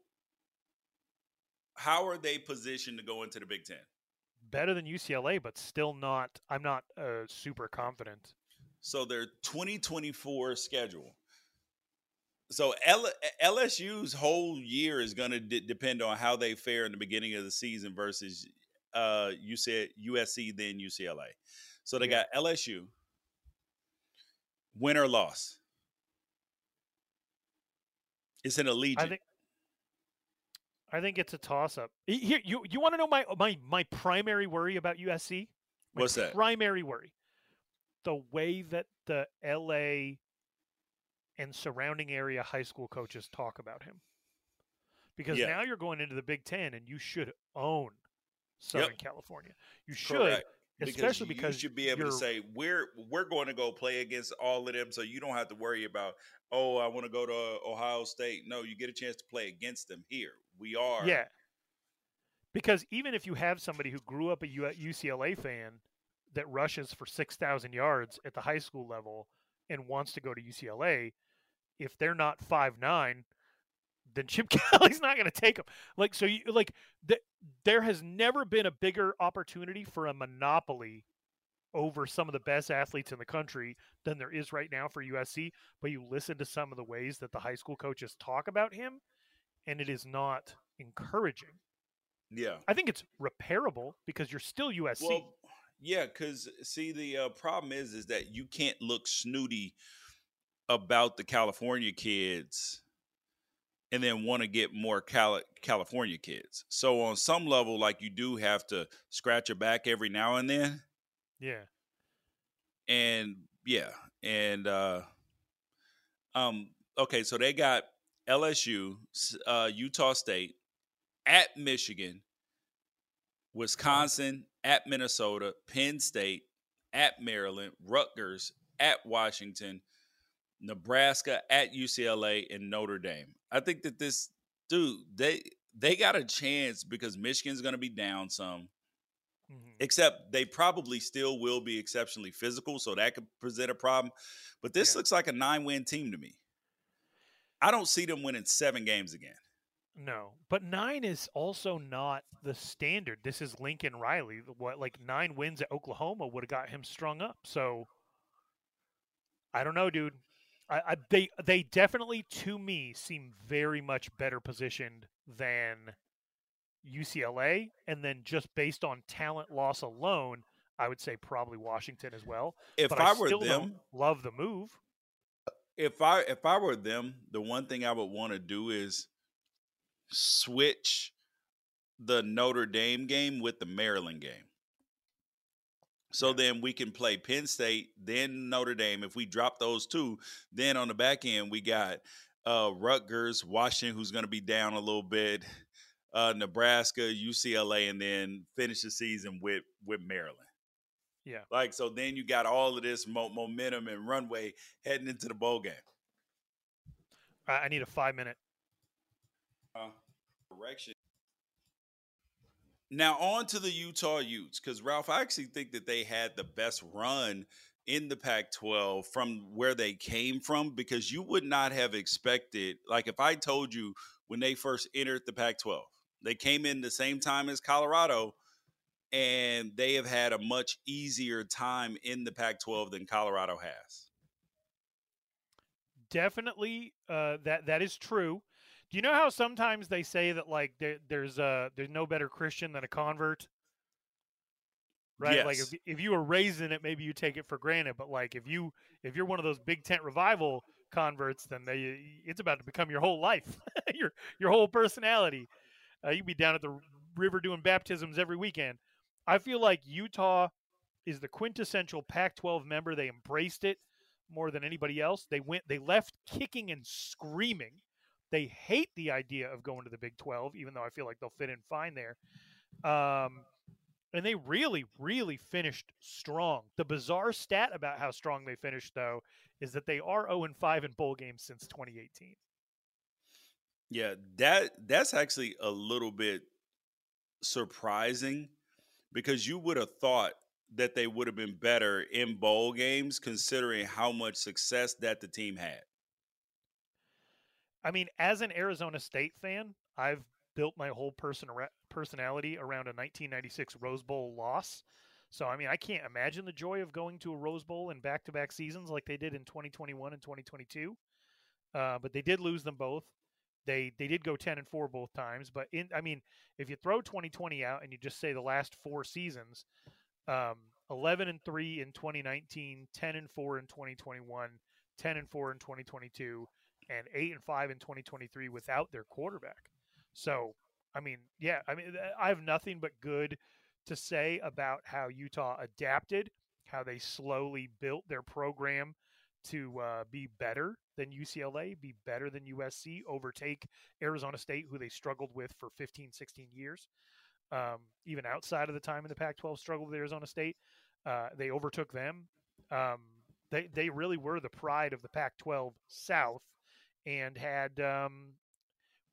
how are they positioned to go into the Big Ten? better than UCLA, but still not. I'm not uh, super confident. So their 2024 schedule. So L- LSU's whole year is going to d- depend on how they fare in the beginning of the season versus uh, UC- USC, then UCLA. So they Yeah. got LSU, win or loss. It's an allegiance. I think. I think it's a toss up. Here, you you want to know my my my primary worry about USC? My What's that? Primary worry. The way that the LA and surrounding area high school coaches talk about him. Because Yeah. now you're going into the Big 10 and you should own Southern California. You should Correct. Especially because you should be able to say we're we're going to go play against all of them, so you don't have to worry about oh I want to go to Ohio State. No, you get a chance to play against them here. We are Yeah. Because even if you have somebody who grew up a UCLA fan that rushes for 6,000 yards at the high school level and wants to go to UCLA, if they're not five nine, then Chip Kelly's not going to take them. Like so, you like th- there has never been a bigger opportunity for a monopoly over some of the best athletes in the country than there is right now for USC. But you listen to some of the ways that the high school coaches talk about him, and it is not encouraging. yeah. I think it's repairable because you're still USC. Well, yeah, because see, the uh, problem is, is that you can't look snooty about the California kids and then want to get more Cali- California kids. So on some level, like you do have to scratch your back every now and then. yeah. and yeah, and uh, um, okay, so they got LSU, uh, Utah State, at Michigan, Wisconsin, at Minnesota, Penn State, at Maryland, Rutgers, at Washington, Nebraska, at UCLA, and Notre Dame. I think that this dude they they got a chance because Michigan's going to be down some Mhm. except they probably still will be exceptionally physical, so that could present a problem. But this Yeah. looks like a nine win team to me. I don't see them winning seven games again. No, but nine is also not the standard. This is Lincoln Riley. What like nine wins at Oklahoma would have got him strung up. So I don't know, dude. I, I they they definitely to me seem very much better positioned than UCLA, and then just based on talent loss alone, I would say probably Washington as well. If but I, I were still them, love the move. if I if I were them, the one thing I would want to do is switch the Notre Dame game with the Maryland game. So then we can play Penn State, then Notre Dame. If we drop those two, then on the back end we got uh, Rutgers, Washington, who's going to be down a little bit, uh, Nebraska, UCLA, and then finish the season with with Maryland. Yeah. Like so, then you got all of this mo- momentum and runway heading into the bowl game. I, need a five minute. Uh, correction. Now on to the Utah Utes, because Ralph, I actually think that they had the best run in the Pac-12 from where they came from, because you would not have expected, like if I told you when they first entered the Pac-12, they came in the same time as Colorado, and they have had a much easier time in the Pac-12 than Colorado has. Definitely, uh, that that is true. Do you know how sometimes they say that like there, there's a there's no better Christian than a convert? Right? Like if if you were raised in it, maybe you take it for granted. But like if you if you're one of those Big Tent revival converts, then they it's about to become your whole life, your your whole personality. Uh, you'd be down at the river doing baptisms every weekend. I feel like Utah is the quintessential Pac-12 member. They embraced it more than anybody else. They went, they left kicking and screaming. They hate the idea of going to the Big 12, even though I feel like they'll fit in fine there. Um, and they really, really finished strong. The bizarre stat about how strong they finished, though, is that they are 0 and 5 in bowl games since 2018. Yeah, that that's actually a little bit surprising because you would have thought that they would have been better in bowl games considering how much success that the team had. I mean, as an Arizona State fan, I've built my whole person personality around a 1996 Rose Bowl loss. So, I mean, I can't imagine the joy of going to a Rose Bowl in back-to-back seasons like they did in 2021 and 2022. Uh, but they did lose them both. They they did go 10 and 4 both times, but in I mean, if you throw 2020 out and you just say the last four seasons, um, 11 and 3 in 2019, 10 and 4 in 2021, 10 and 4 in 2022, and 8 and 5 in 2023 without their quarterback. So, I mean, yeah, I mean, I have nothing but good to say about how Utah adapted, how they slowly built their program to uh, be better than UCLA, be better than USC, overtake Arizona State, who they struggled with for 15, 16 years. Um, even outside of the time in the Pac 12 struggled with Arizona State, uh, they overtook them. Um, they, they really were the pride of the Pac 12 South and had um,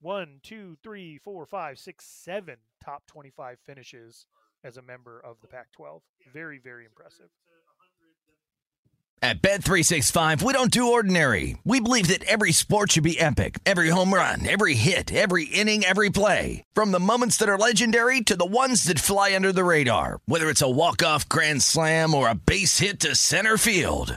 one, two, three, four, five, six, seven top 25 finishes as a member of the Pac 12. Very, very impressive. At Bet365, we don't do ordinary. We believe that every sport should be epic. Every home run, every hit, every inning, every play. From the moments that are legendary to the ones that fly under the radar. Whether it's a walk-off grand slam or a base hit to center field.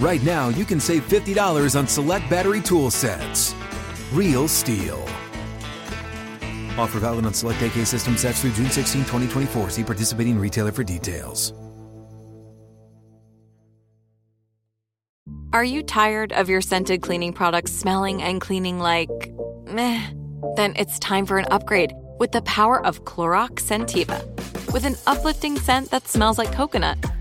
right now you can save $50 on select battery tool sets. Real STIHL. Offer valid on select AK system sets through June 16, 2024. See participating retailer for details. Are you tired of your scented cleaning products smelling and cleaning like meh? Then it's time for an upgrade with the power of Clorox Scentiva. With an uplifting scent that smells like coconut,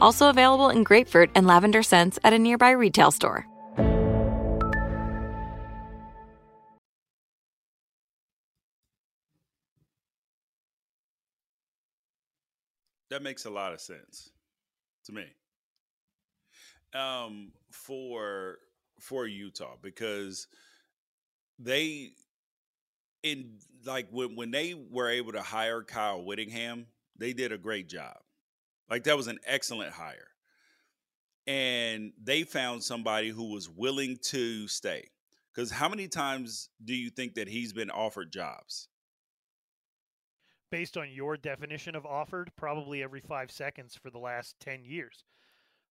Also available in grapefruit and lavender scents at a nearby retail store. That makes a lot of sense to me. Um, for for Utah because they in like when when they were able to hire Kyle Whittingham, they did a great job. Like that was an excellent hire. And they found somebody who was willing to stay. Cuz how many times do you think that he's been offered jobs? Based on your definition of offered, probably every 5 seconds for the last 10 years.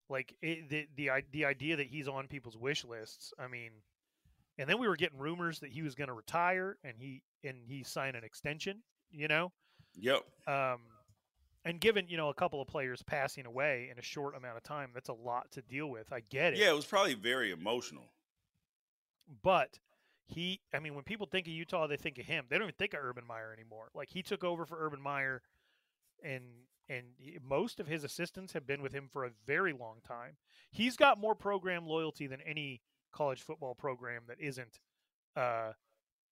Like it, the the the idea that he's on people's wish lists, I mean, and then we were getting rumors that he was going to retire and he and he signed an extension you know yep um and given you know a couple of players passing away in a short amount of time that's a lot to deal with i get it. Yeah it was probably very emotional. But he i mean when people think of utah they think of him. They don't even think of urban meyer anymore. Like he took over for urban meyer and and most of his assistants have been with him for a very long time. He's got more program loyalty than any college football program that isn't uh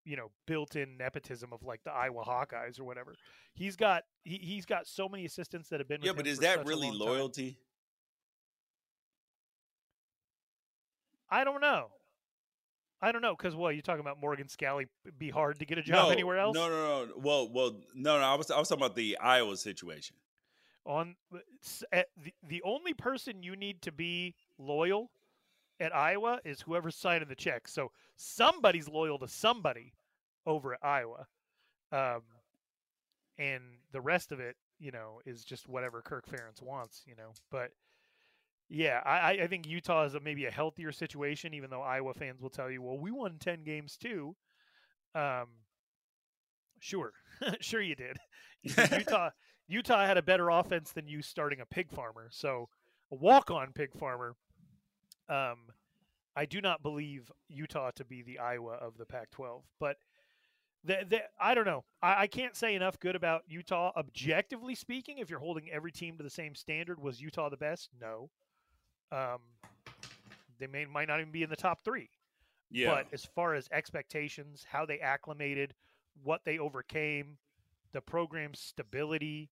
you know built-in nepotism of like the Iowa Hawkeyes or whatever. He's got he, he's got so many assistants that have been Yeah, but is that really loyalty? Time. I don't know. I don't know because what you're talking about Morgan Scalley be hard to get a job no, anywhere else? No, no, no. Well, well, no, no. I was I was talking about the Iowa situation. On uh, eh, the the only person you need to be loyal at Iowa is whoever's signing the check. So somebody's loyal to somebody over at Iowa. Um, and the rest of it, you know, is just whatever Kirk Ferentz wants, you know. But yeah, I, I think Utah is a, maybe a healthier situation, even though Iowa fans will tell you, well, we won 10 games too. Um, sure, sure you did. Utah, Utah had a better offense than you starting a pig farmer. So a walk on pig farmer um, I do not believe Utah to be the Iowa of the Pac-12, but the, the, I don't know. I, I, can't say enough good about Utah. Objectively speaking, if you're holding every team to the same standard, was Utah the best? No. Um, they may might not even be in the top three. Yeah. But as far as expectations, how they acclimated, what they overcame, the program's stability,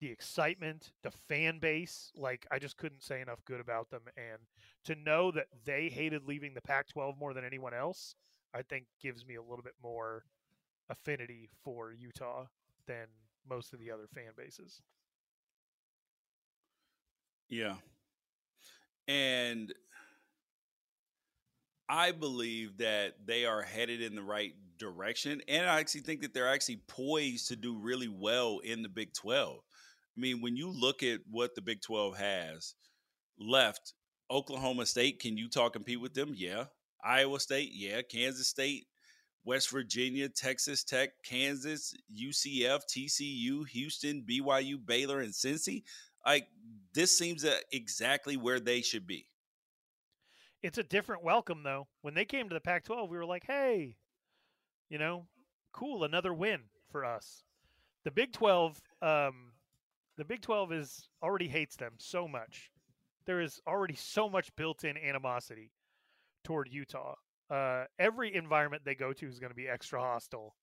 the excitement, the fan base. Like I just couldn't say enough good about them. And to know that they hated leaving the Pac-12 more than anyone else, I think gives me a little bit more affinity for Utah than most of the other fan bases. Yeah. And I believe that they are headed in the right direction. And I actually think that they're actually poised to do really well in the Big 12. I mean, when you look at what the Big 12 has left, Oklahoma State, can you Utah compete with them? Yeah. Iowa State, yeah. Kansas State, West Virginia, Texas Tech, Kansas, UCF, TCU, Houston, BYU, Baylor, and Cincy. Like this seems exactly where they should be. It's a different welcome though. When they came to the Pac-12, we were like, "Hey, you know, cool, another win for us." The Big 12 um, the Big 12 is already hates them so much. There is already so much built-in animosity toward Utah. Uh, every environment they go to is going to be extra hostile.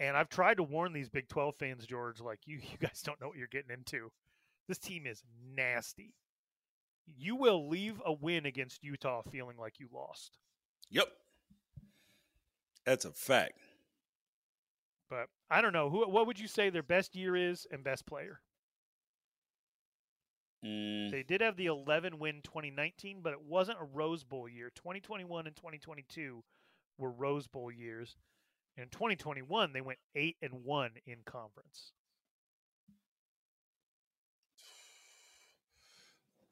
And I've tried to warn these Big 12 fans, George, like you, you guys don't know what you're getting into. This team is nasty. You will leave a win against Utah feeling like you lost. Yep. That's a fact. But I don't know. Who what would you say their best year is and best player? Mm. They did have the 11 win 2019, but it wasn't a Rose Bowl year. 2021 and 2022 were Rose Bowl years. In 2021, they went 8 and 1 in conference.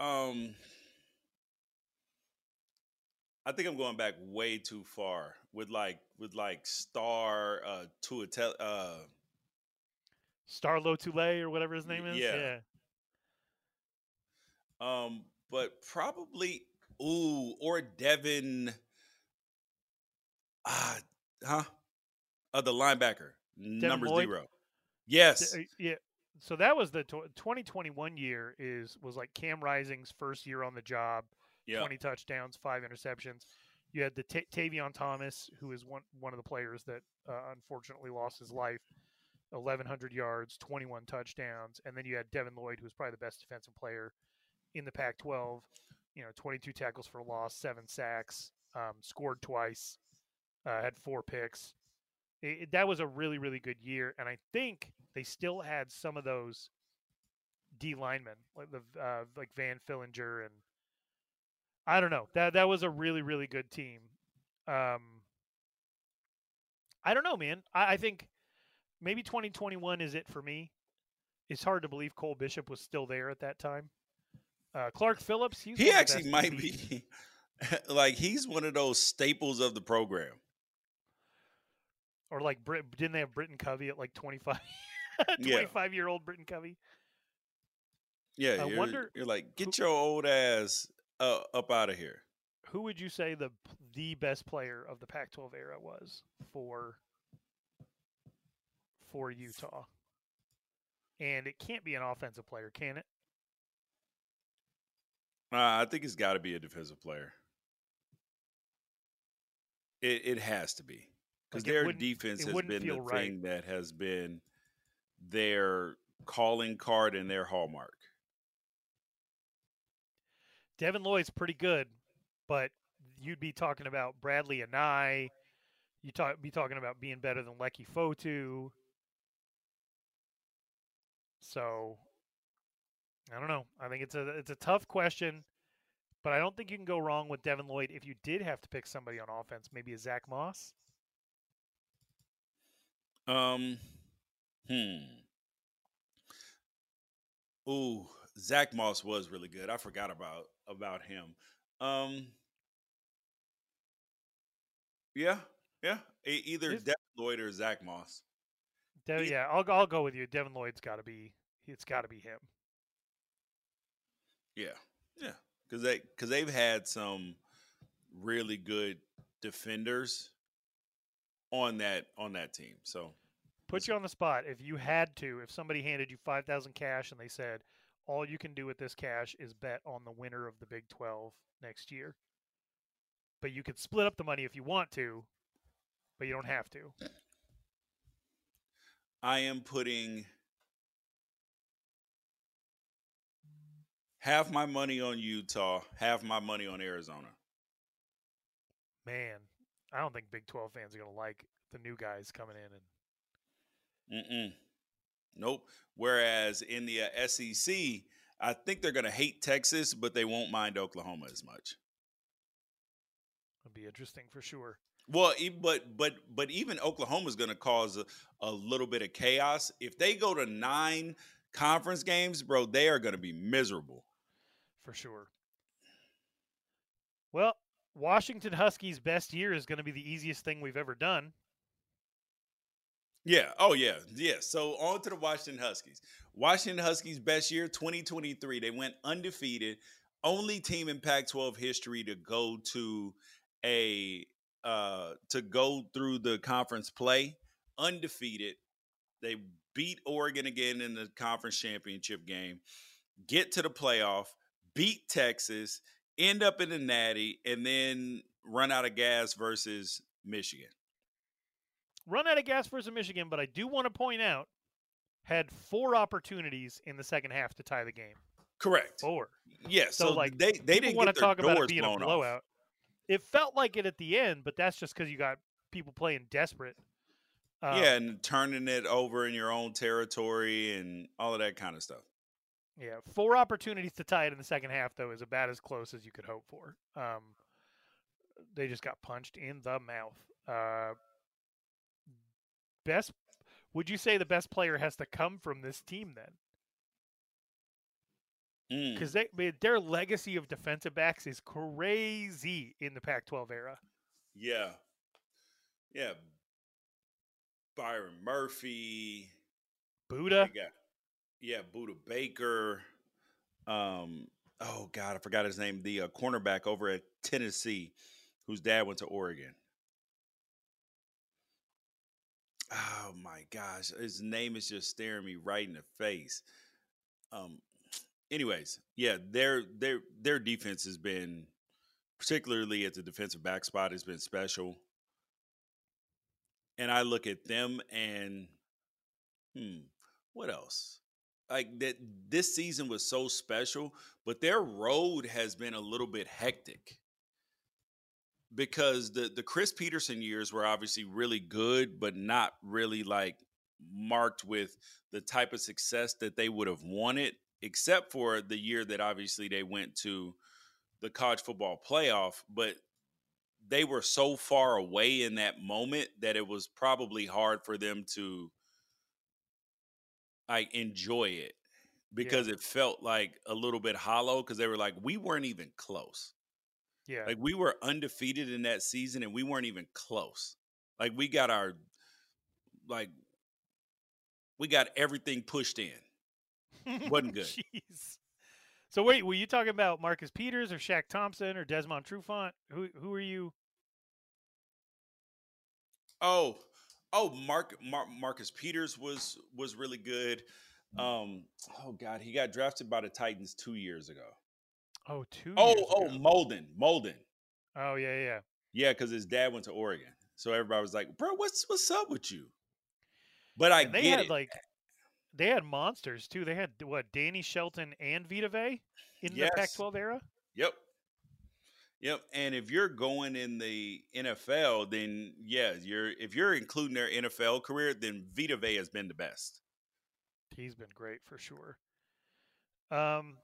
Um I think I'm going back way too far with like with like star uh to a tel- uh Starlo Tule or whatever his name is. yeah. yeah. Um, but probably ooh or Devin. Ah, huh? Uh, the linebacker number Lloyd? zero. Yes. Th- uh, Yeah. So that was the tw- 2021 year is was like Cam Rising's first year on the job. Yeah. 20 touchdowns, five interceptions. You had the Ta Tavion Thomas, who is one one of the players that uh, unfortunately lost his life. 1,100 yards, 21 touchdowns, and then you had Devin Lloyd, who was probably the best defensive player in the Pac-12. You know, 22 tackles for loss, seven sacks, um, scored twice, uh, had four picks. It, it- that was a really, really good year, and I think they still had some of those D linemen, like the uh, like Van Fillinger and I don't know. That that was a really, really good team. Um, I don't know, man. I, I think maybe 2021 is it for me. It's hard to believe Cole Bishop was still there at that time. Uh, Clark Phillips, he's he one of the actually might be like he's one of those staples of the program. or like Brit, didn't they have Britton Covey at like 25, Yeah. 25 year old Britton Covey? Yeah, I you're, wonder you're like get your old ass uh, up out of here. Who would you say the the best player of the Pac-12 era was for for Utah? And it can't be an offensive player, can it? Uh, I think it's got to be a defensive player. It it has to be because Like, their defense has been the right. thing that has been their calling card and their hallmark. Devin Lloyd's pretty good, but you'd be talking about Bradlee Anae. You talk be talking about being better than Leki Fotu. So I don't know. I think it's a it's a tough question, but I don't think you can go wrong with Devin Lloyd if you did have to pick somebody on offense, maybe a Zach Moss. Um, hmm. Ooh, Zach Moss was really good. I forgot about about him. Um, yeah, yeah. E- either Devin Lloyd or Zach Moss. Dev, yeah, I'll I'll go with you. Devin Lloyd's got to be it's got to be him. Yeah, yeah. Because they because they've had some really good defenders on that on that team. So Put you on the spot. If you had to, if somebody handed you five thousand cash and they said all you can do with this cash is bet on the winner of the Big Twelve next year, but you could split up the money if you want to, but you don't have to. I am putting half my money on Utah, half my money on Arizona. Man, I don't think Big Twelve fans are gonna like the new guys coming in and Mm-mm. Nope. Whereas in the uh, SEC, I think they're going to hate Texas, but they won't mind Oklahoma as much. it'll be interesting for sure. Well, but but but even Oklahoma's going to cause a, a little bit of chaos if they go to nine conference games, bro. They are going to be miserable. For sure. Well, Washington Huskies' best year is going to be the easiest thing we've ever done. Yeah. Oh, yeah. Yeah. So on to the Washington Huskies. Washington Huskies best year 2023. They went undefeated. Only team in Pac-12 history to go to a uh to go through the conference play undefeated. They beat Oregon again in the conference championship game. Get to the playoff, beat Texas, end up in the Natty, and then run out of gas versus Michigan. Run out of gas versus Michigan, but I do want to point out had four opportunities in the second half to tie the game. Correct. Four. Yeah, So, so, like, they they didn't want to talk about it being a blown off. blowout. It felt like it at the end, but that's just because you got people playing desperate. Um, yeah, and turning it over in your own territory and all of that kind of stuff. Yeah, four opportunities to tie it in the second half, though, is about as close as you could hope for. Um, they just got punched in the mouth. Uh, best, would you say the best player has to come from this team then? Mm. Because they, I mean, their legacy of defensive backs is crazy in the Pac-12 era. Yeah, yeah. Byron Murphy, Budda. They got- yeah, Budda Baker. Um, oh God, I forgot his name. The uh, cornerback over at Tennessee, whose dad went to Oregon. Oh my gosh, his name is just staring me right in the face. Um, anyways, yeah, their their their defense has been, particularly at the defensive back spot, has been special. And I look at them and, hmm, what else? Like that, this season was so special, but their road has been a little bit hectic because the the Chris Petersen years were obviously really good, but not really like marked with the type of success that they would have wanted, except for the year that obviously they went to the college football playoff. But they were so far away in that moment that it was probably hard for them to like enjoy it because it felt like a little bit hollow because they were like we weren't even close. Yeah. Like we were undefeated in that season and we weren't even close. Like we got our like we got everything pushed in. Wasn't good. Jeez. So wait, were you talking about Marcus Peters or Shaq Thompson or Desmond Trufant? Who who are you? Oh, oh, Mark, Mar- Marcus Peters was was really good. Um, oh God, he got drafted by the Titans two years ago. Oh, two. Oh, years oh, ago. Molden, Molden. oh yeah, yeah. Yeah, because his dad went to Oregon, so everybody was like, "Bro, what's what's up with you?" But I And they had it. like they had monsters too. They had what Danny Shelton and Vita Vea in Yes. the Pac-12 era. Yep. Yep. And if you're going in the NFL, then yeah, you're if you're including their NFL career, then Vita Vea has been the best. He's been great for sure. Um,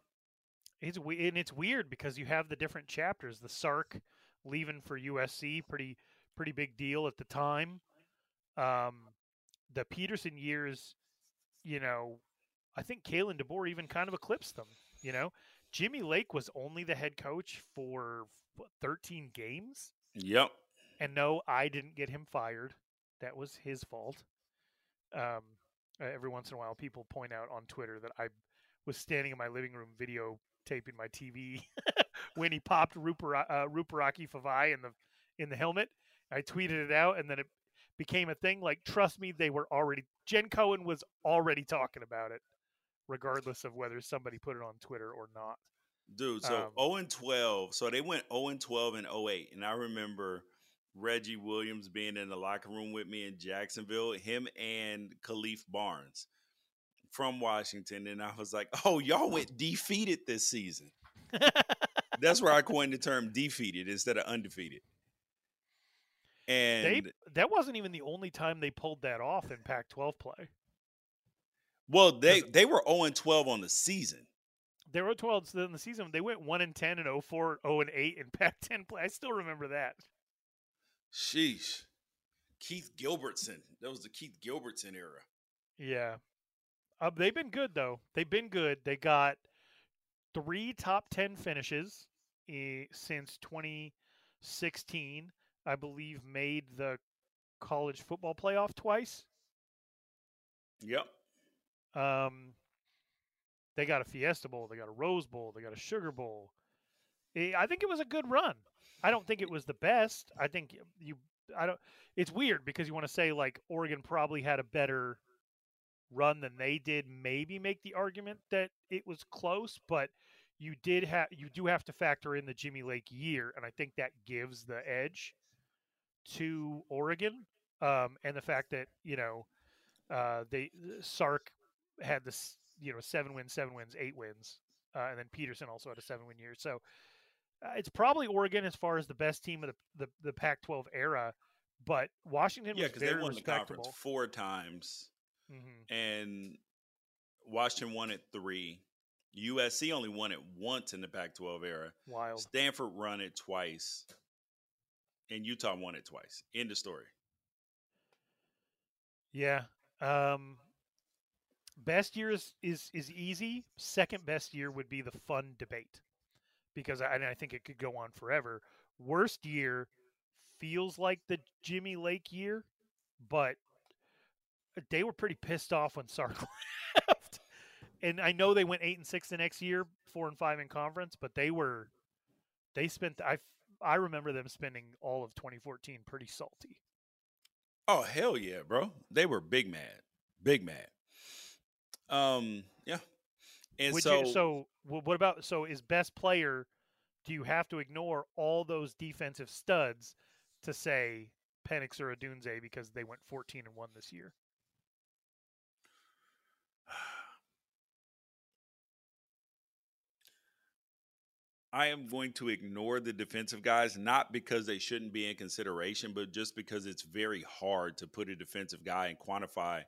it's we and it's weird because you have the different chapters. The Sark leaving for USC, pretty pretty big deal at the time. Um, the Petersen years, you know, I think Kalen DeBoer even kind of eclipsed them. You know, Jimmy Lake was only the head coach for 13 games. Yep. And no, I didn't get him fired. That was his fault. Um, every once in a while, people point out on Twitter that I was standing in my living room video taping my TV when he popped Rupar- uh, Ruperake Fuavai in the in the helmet. I tweeted it out, and then it became a thing. Like, trust me, they were already. Jen Cohen was already talking about it, regardless of whether somebody put it on Twitter or not. Dude, so Um, 0 and 12. So they went 0 and 12 and 08. And I remember Reggie Williams being in the locker room with me in Jacksonville, him and Khalif Barnes from Washington. And I was like, oh, y'all went defeated this season. That's where I coined the term defeated instead of undefeated. And they that wasn't even the only time they pulled that off in Pac-12 play. well, they they were 0 and 12 on the season. They were 12 so in the season. They went 1 and 10 and 04, 0 and 8 in Pac-10 play. I still remember that. Sheesh. Keith Gilbertson. That was the Keith Gilbertson era. Yeah. Uh, they've been good though. They've been good. They got three top 10 finishes eh, since 2016. I believe made the college football playoff twice. Yep. Um, they got a Fiesta Bowl, they got a Rose Bowl, they got a Sugar Bowl. Eh, I think it was a good run. I don't think it was the best. I think you. I don't. It's weird because you want to say like Oregon probably had a better run than they did. Maybe make the argument that it was close, but you did have you do have to factor in the Jimmy Lake year, and I think that gives the edge to Oregon, um, and the fact that you know uh, they Sark had this you know seven wins, seven wins, eight wins, uh, and then Petersen also had a seven win year. So uh, it's probably Oregon as far as the best team of the the, the Pac-12 era, but Washington Yeah, was because they won the conference four times, hmm and Washington won it three. USC only won it once in the Pac-12 era. Wild. Stanford run it twice, and Utah won it twice. End of story. Yeah. Um, best year is, is is easy. Second best year would be the fun debate because I, I think it could go on forever. Worst year feels like the Jimmy Lake year, but they were pretty pissed off when Sark left. And I know they went eight and six the next year, four and five in conference, but they were they spent I I remember them spending all of 2014 pretty salty. Oh hell yeah, bro! They were big mad, big mad. Um, yeah. And Would so, you, so what about so is best player? Do you have to ignore all those defensive studs to say Penix or Odunze because they went 14 and one this year? I am going to ignore the defensive guys, not because they shouldn't be in consideration, but just because it's very hard to put a defensive guy and quantify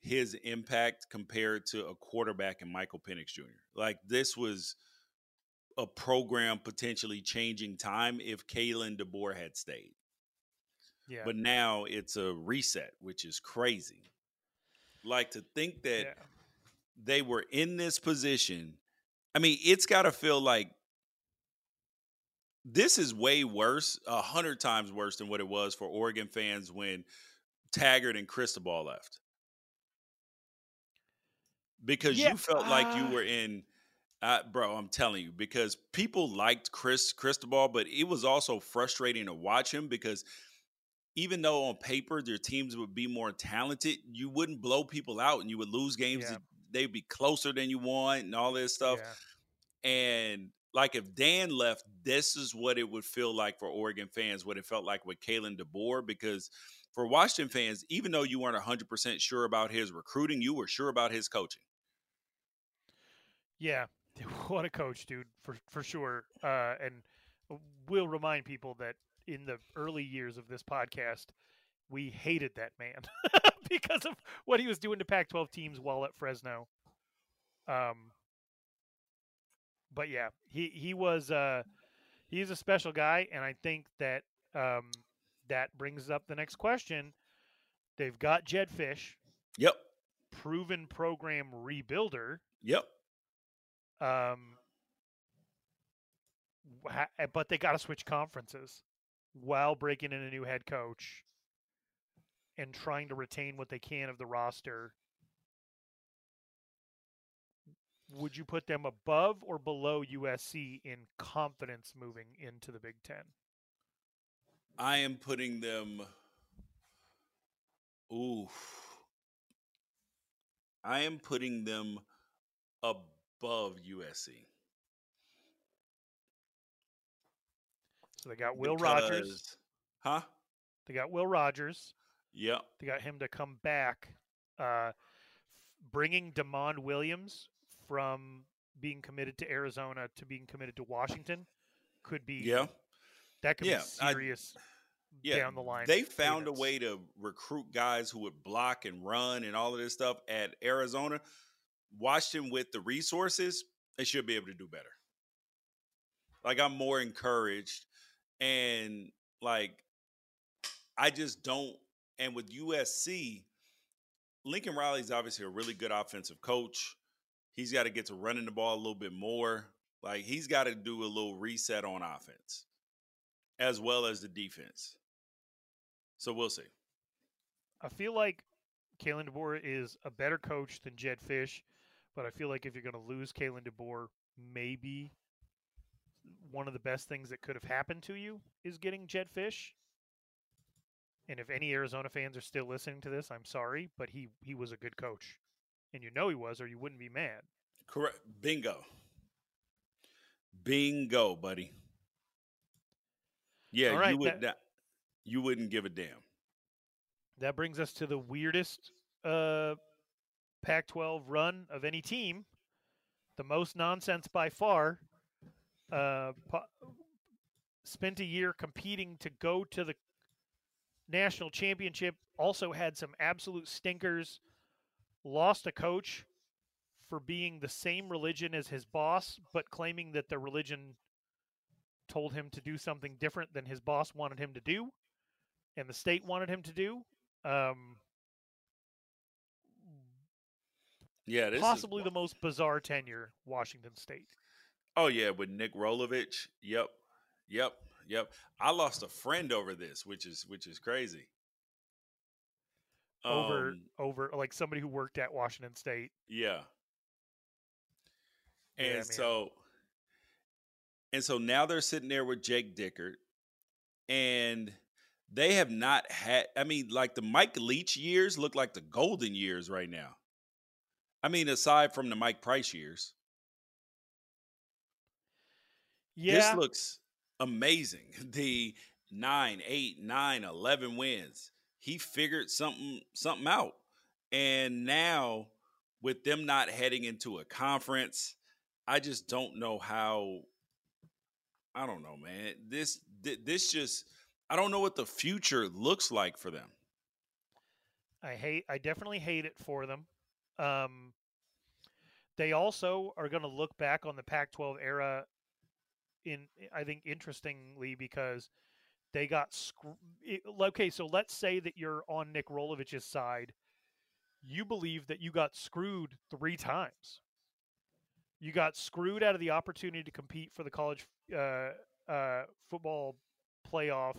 his impact compared to a quarterback and Michael Penix Jr. Like this was a program potentially changing time if Kalen DeBoer had stayed. Yeah. But now it's a reset, which is crazy. Like to think that yeah. they were in this position. I mean, it's got to feel like this is way worse, a hundred times worse than what it was for Oregon fans when Taggart and Cristobal left. Because Yeah, you felt like you uh were in, uh, bro. I'm telling you, because people liked Chris Cristobal, but it was also frustrating to watch him because even though on paper their teams would be more talented, you wouldn't blow people out and you would lose games. Yeah. They'd be closer than you want and all this stuff. Yeah. And like if Dan left, this is what it would feel like for Oregon fans, what it felt like with Kalen DeBoer, because for Washington fans, even though you weren't 100% sure about his recruiting, you were sure about his coaching. Yeah, what a coach, dude, for for sure. Uh, and we'll remind people that in the early years of this podcast, we hated that man because of what he was doing to Pac-12 teams while at Fresno. Um, but yeah, he he was uh, he's a special guy, and I think that um, that brings up the next question. They've got Jedd Fisch, Yep. proven program rebuilder. Yep. Um, eh, but they got to switch conferences while breaking in a new head coach and trying to retain what they can of the roster. Would you put them above or below USC in confidence moving into the Big Ten? I am putting them. Ooh. I am putting them above USC. So they got Will Rogers. Huh? They got Will Rogers. Yep. They got him to come back, uh, bringing Demond Williams from being committed to Arizona to being committed to Washington could be Yeah. that could Yeah, be I- serious Yeah. down the line. They found a way to recruit guys who would block and run and all of this stuff at Arizona. Washington with the resources, they should be able to do better. Like I'm more encouraged and like I just don't and with USC, Lincoln Riley's obviously a really good offensive coach. He's got to get to running the ball a little bit more. Like he's got to do a little reset on offense as well as the defense. So we'll see. I feel like Kalen DeBoer is a better coach than Jedd Fisch, but I feel like if you're going to lose Kalen DeBoer, maybe one of the best things that could have happened to you is getting Jedd Fisch. And if any Arizona fans are still listening to this, I'm sorry, but he he was a good coach, and you know he was, or you wouldn't be mad. Correct. Bingo. Bingo, buddy. Yeah, right, you would that- not, you wouldn't give a damn. That brings us to the weirdest uh, Pac-12 run of any team, the most nonsense by far. Uh, spent a year competing to go to the national championship. Also had some absolute stinkers. Lost a coach for being the same religion as his boss, but claiming that the religion told him to do something different than his boss wanted him to do, and the state wanted him to do. Um, Yeah, is possibly wi- the most bizarre tenure Washington State. Oh yeah, with Nick Rolovich. Yep. Yep. Yep. I lost a friend over this, which is which is crazy. over Um, over like somebody who worked at Washington State. Yeah. Yeah, And man. so and so now they're sitting there with Jake Dickert and they have not had I mean like the Mike Leach years look like the golden years right now. I mean aside from the Mike Price years. Yeah, This looks amazing. The 9, 8, 9, 11 wins. He figured something something out. And now with them not heading into a conference, I just don't know how I don't know, man. This thi- this just I don't know what the future looks like for them. I hate. I definitely hate it for them. Um, they also are going to look back on the Pac-12 era in, I think, interestingly because they got scr- okay. So let's say that you're on Nick Rolovich's side. You believe that you got screwed three times. You got screwed out of the opportunity to compete for the college uh, uh, football playoff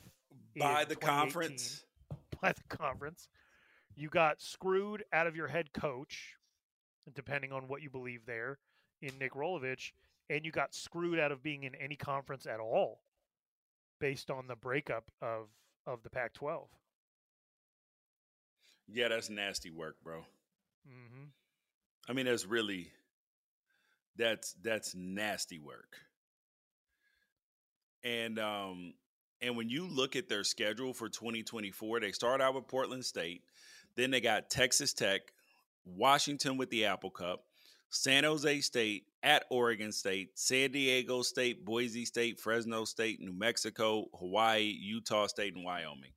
By the conference. by the conference. You got screwed out of your head coach, depending on what you believe there, in Nick Rolovich, and you got screwed out of being in any conference at all, based on the breakup of of the Pac-12. Yeah, that's nasty work, bro. hmm I mean, that's really that's that's nasty work. And um and when you look at their schedule for 2024, they start out with Portland State, then they got Texas Tech, Washington with the Apple Cup, San Jose State at Oregon State, San Diego State, Boise State, Fresno State, New Mexico, Hawaii, Utah State, and Wyoming.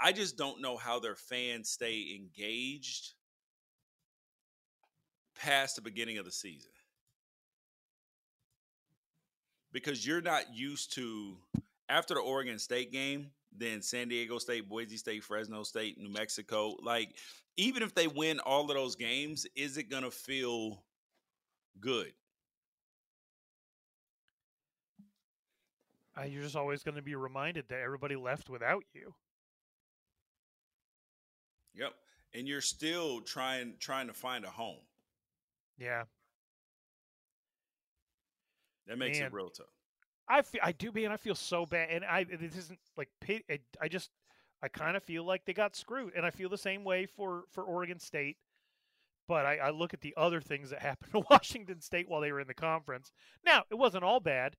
I just don't know how their fans stay engaged past the beginning of the season because you're not used to after the Oregon State game, then San Diego State, Boise State, Fresno State, New Mexico. Like, even if they win all of those games, is it going to feel good? Uh, you're just always going to be reminded that everybody left without you. Yep. And you're still trying trying to find a home. Yeah, That makes Man. it real tough. I feel, I do, man. I feel so bad, and I this isn't like pit. I, I just I kind of feel like they got screwed, and I feel the same way for for Oregon State. But I, I look at the other things that happened to Washington State while they were in the conference. Now it wasn't all bad.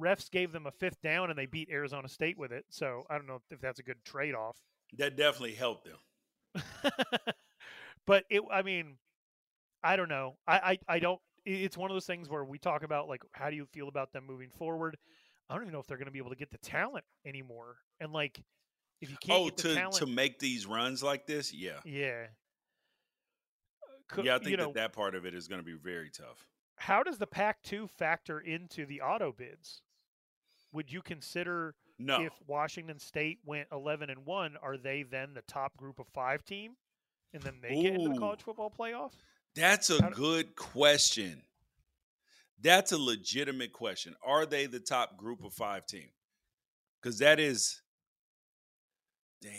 Refs gave them a fifth down, and they beat Arizona State with it. So I don't know if that's a good trade off. That definitely helped them. but it i mean i don't know I, I i don't it's one of those things where we talk about like how do you feel about them moving forward i don't even know if they're going to be able to get the talent anymore and like if you can't Oh, get the to talent to make these runs like this, yeah. yeah Yeah, I think you know that that part of it is going to be very tough. how does the pac 2 factor into the auto bids would you consider No. if washington state went 11 and 1 are they then the top group of five team and then they get into the college football playoff That's a good question. That's a legitimate question. Are they the top group of five team? Because that is, damn.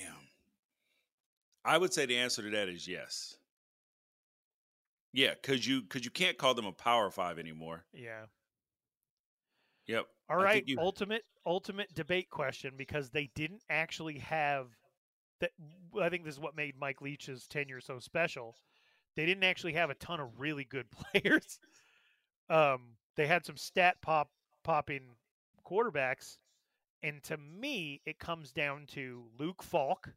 I would say the answer to that is yes. Yeah, because you because you can't call them a power five anymore. yeah Yep. All I right, you- ultimate ultimate debate question because they didn't actually have that. I think this is what made Mike Leach's tenure so special. They didn't actually have a ton of really good players. Um, they had some stat pop popping quarterbacks, and to me, it comes down to Luke Falk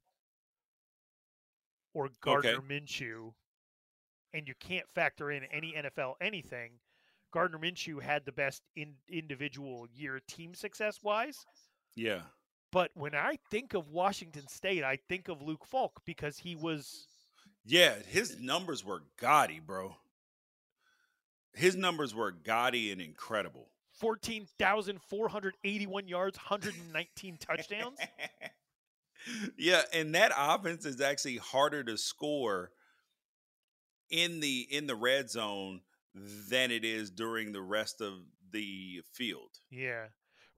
or Gardner Minshew, and you can't factor in any NFL anything. Gardner Minshew had the best in, individual year team success wise. Yeah. But when I think of Washington State, I think of Luke Falk because he was Yeah, his numbers were gaudy, bro. His numbers were gaudy and incredible. 14,481 yards, 119 touchdowns. yeah, and that offense is actually harder to score in the in the red zone than it is during the rest of the field. Yeah.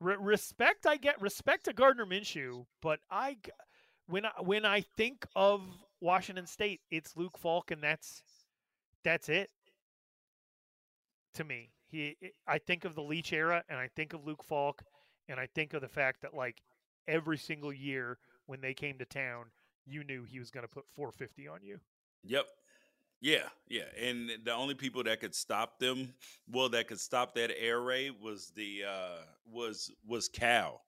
Re- respect I get respect to Gardner Minshew, but I when I when I think of Washington State, it's Luke Falk, and that's that's it. To me, he I think of the Leach era, and I think of Luke Falk, and I think of the fact that like every single year when they came to town, you knew he was going to put 450 on you. Yep. Yeah, yeah, and the only people that could stop them, well, that could stop that air raid was the uh was was Cal,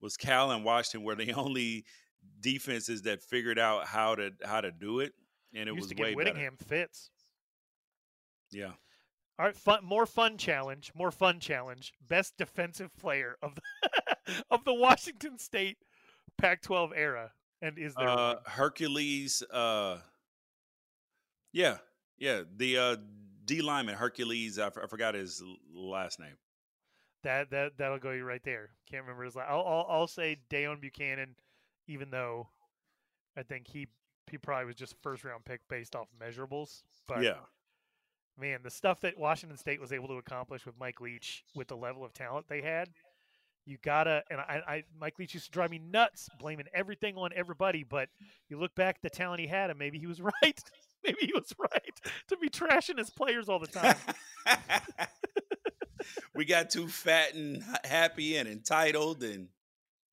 was Cal and Washington were the only defenses that figured out how to how to do it, and it Used was to give way Whittingham fits. Yeah. All right, fun, more fun challenge, more fun challenge. Best defensive player of the of the Washington State Pac-12 era, and is there Uh. Hercules. Uh, yeah, yeah. The uh, D lineman Hercules. I, f- I forgot his last name. that that that'll go you right there. Can't remember his last. I'll, I'll I'll say Deone Bucannon, even though I think he he probably was just first round pick based off measurables. But yeah, man, the stuff that Washington State was able to accomplish with Mike Leach with the level of talent they had, you gotta. And I, I Mike Leach used to drive me nuts, blaming everything on everybody. But you look back at the talent he had, and maybe he was right. maybe he was right to be trashing his players all the time. we got too fat and happy and entitled and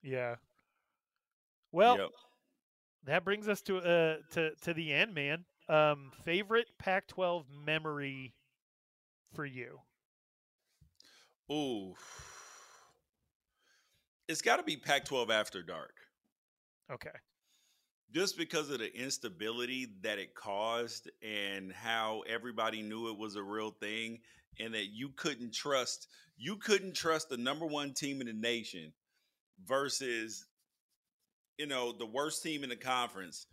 yeah. Well, Yep. that brings us to uh to to the end, man. Um, favorite Pac-12 memory for you? ooh, it's got to be Pac-12 after dark. Okay. just because of the instability that it caused and how everybody knew it was a real thing and that you couldn't trust you couldn't trust the number one team in the nation versus you know the worst team in the conference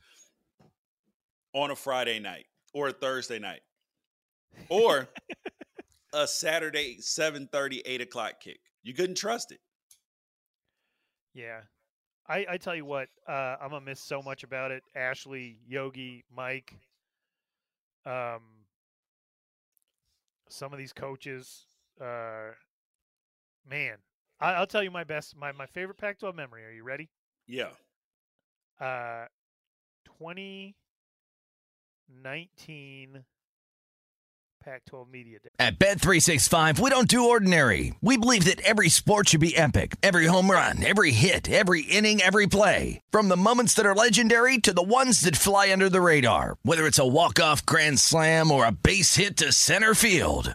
on a friday night or a thursday night or a saturday 7 8 o'clock kick you couldn't trust it Yeah. I, I tell you what, uh, I'm gonna miss so much about it. Ashley, Yogi, Mike, um, some of these coaches, uh, man, I, I'll tell you my best, my, my favorite Pac-12 memory. Are you ready? yeah Uh, 2019 Pac-12 Media Day. At Bet365, we don't do ordinary. We believe that every sport should be epic. Every home run, every hit, every inning, every play. From the moments that are legendary to the ones that fly under the radar. Whether it's a walk-off grand slam or a base hit to center field.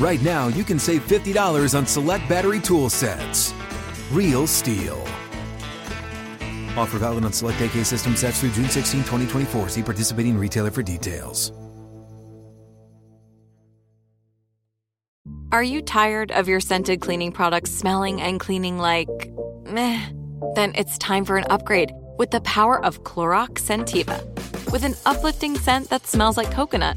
right now you can save $50 on select battery tool sets. Real STIHL. Offer valid on select AK system sets through June 16, 2024. See participating retailer for details. Are you tired of your scented cleaning products smelling and cleaning like meh? Then it's time for an upgrade with the power of Clorox Scentiva. With an uplifting scent that smells like coconut,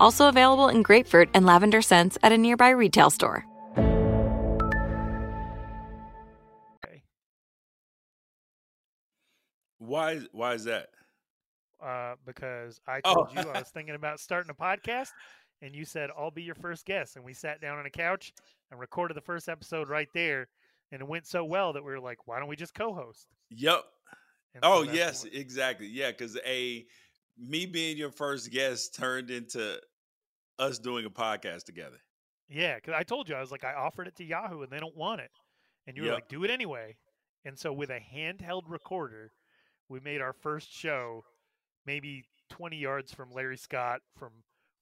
Also available in grapefruit and lavender scents at a nearby retail store. why is why is that uh, because I Oh. told you I was thinking about starting a podcast, and you said I'll be your first guest, and we sat down on a couch and recorded the first episode right there, and it went so well that we were like, why don't we just co-host? Yep. And Oh that's yes, exactly. Yeah, because a me being your first guest turned into us doing a podcast together. yeah, because I told you I was like I offered it to Yahoo and they don't want it, and you were Yep. like, do it anyway. And so with a handheld recorder, we made our first show, maybe 20 yards from Larry Scott from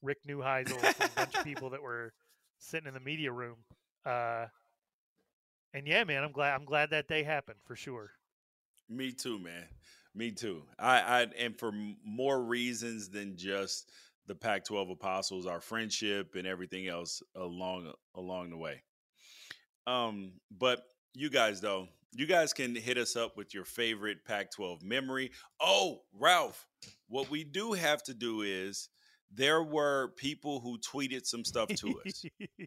Rick Neuheisel, from a bunch of people that were sitting in the media room. Uh, and yeah, man, I'm glad I'm glad that day happened for sure. Me too, man. Me too. I, I and for more reasons than just the Pac-12 apostles, our friendship and everything else along along the way. Um, but you guys though, you guys can hit us up with your favorite Pac-12 memory. Oh, Ralph, what we do have to do is there were people who tweeted some stuff to us.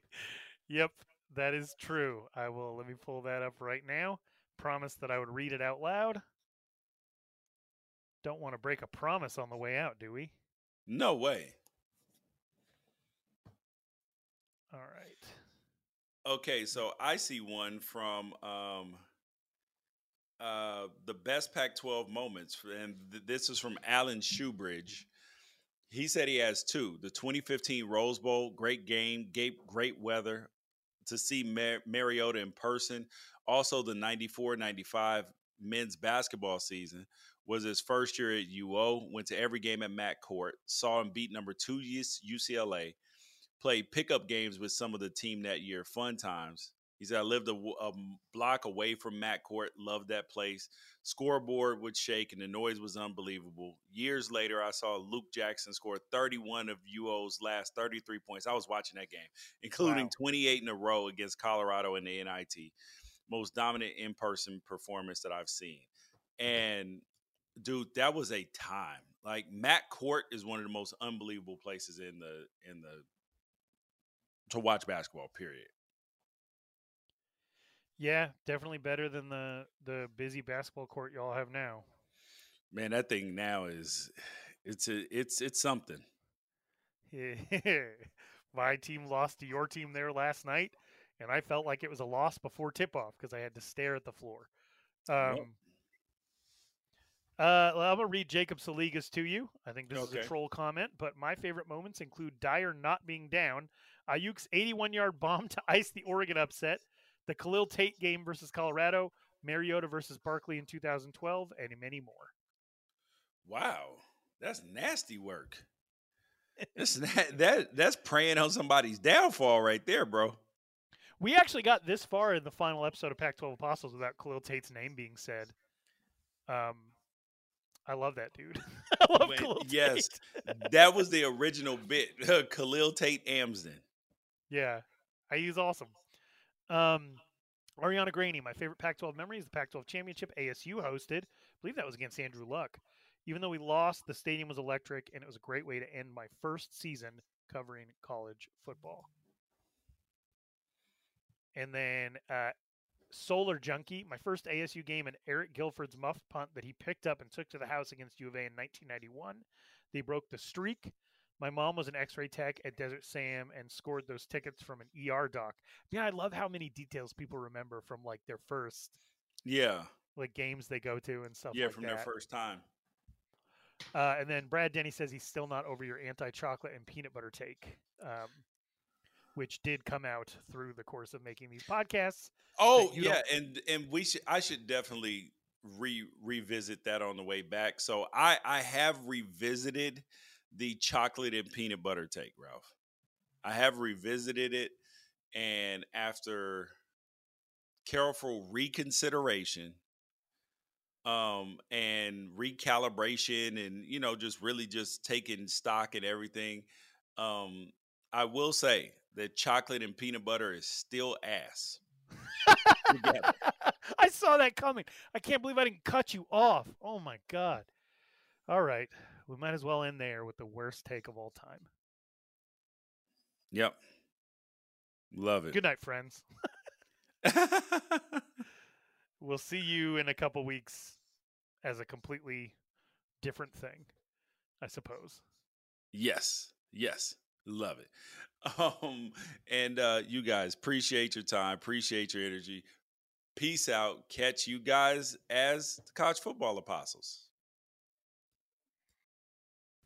yep, that is true. I will let me pull that up right now. Promise that I would read it out loud. Don't want to break a promise on the way out, do we? No way. All right. Okay, so I see one from um, uh, the best Pac-12 moments, and th- this is from Alan Shoebridge. He said he has two: the 2015 Rose Bowl, great game, great weather to see Mar- Mariota in person. Also, the 94-95 men's basketball season was his first year at UO. Went to every game at Matt McCourt. Saw him beat number two UCLA played pickup games with some of the team that year. Fun times. He said, I lived a, a, block away from Matt McCourt, loved that place. Scoreboard would shake and the noise was unbelievable. Years later, I saw Luke Jackson score 31 of UO's last 33 points. I was watching that game, including wow. 28 in a row against Colorado in the NIT. Most dominant in person performance that I've seen. And dude, that was a time. Like Mac Court is one of the most unbelievable places in the in the to watch basketball. Period. Yeah, definitely better than the the busy basketball court y'all have now. Man, that thing now is it's a, it's it's something. My team lost to your team there last night, and I felt like it was a loss before tip off because I had to stare at the floor. Um, yep. Uh, well, I'm gonna read Jacob Saligas to you. I think this okay. is a troll comment, but my favorite moments include Dyer not being down, Ayuk's 81-yard bomb to ice the Oregon upset, the Khalil Tate game versus Colorado, Mariota versus Barkley in 2012, and many more. Wow, that's nasty work. that's that that's preying on somebody's downfall right there, bro. We actually got this far in the final episode of Pac-12 Apostles without Khalil Tate's name being said. Um, I love that dude. I love when, Khalil yes, that was the original bit. Khalil Tate Amsden. Yeah, he's awesome. Um, Ariana Graney, my favorite Pac-12 memory is the Pac-12 championship ASU hosted. I believe that was against Andrew Luck. Even though we lost, the stadium was electric, and it was a great way to end my first season covering college football. And then uh, Solar Junkie, my first ASU game, and Eric Guliford's muff punt that he picked up and took to the house against U of A in 1991. They broke the streak. My mom was an X-ray tech at Desert Sam and scored those tickets from an ER doc. Yeah, I love how many details people remember from like their first, yeah, like games they go to and stuff. Yeah, like from that. their first time. Uh, and then Brad Denny says he's still not over your anti-chocolate and peanut butter take, um, which did come out through the course of making these podcasts. Oh yeah, and and we should I should definitely re revisit that on the way back. So I I have revisited the chocolate and peanut butter take, Ralph. I have revisited it, and after careful reconsideration, um, and recalibration, and you know, just really just taking stock and everything, um, I will say that chocolate and peanut butter is still ass. I saw that coming. I can't believe I didn't cut you off. Oh my god. All right we might as well end there with the worst take of all time. Yep. Love it. Good night, friends. we'll see you in a couple weeks as a completely different thing, I suppose. Yes. Yes. Love it. Um, and uh, you guys appreciate your time, appreciate your energy. Peace out. Catch you guys as the college football apostles.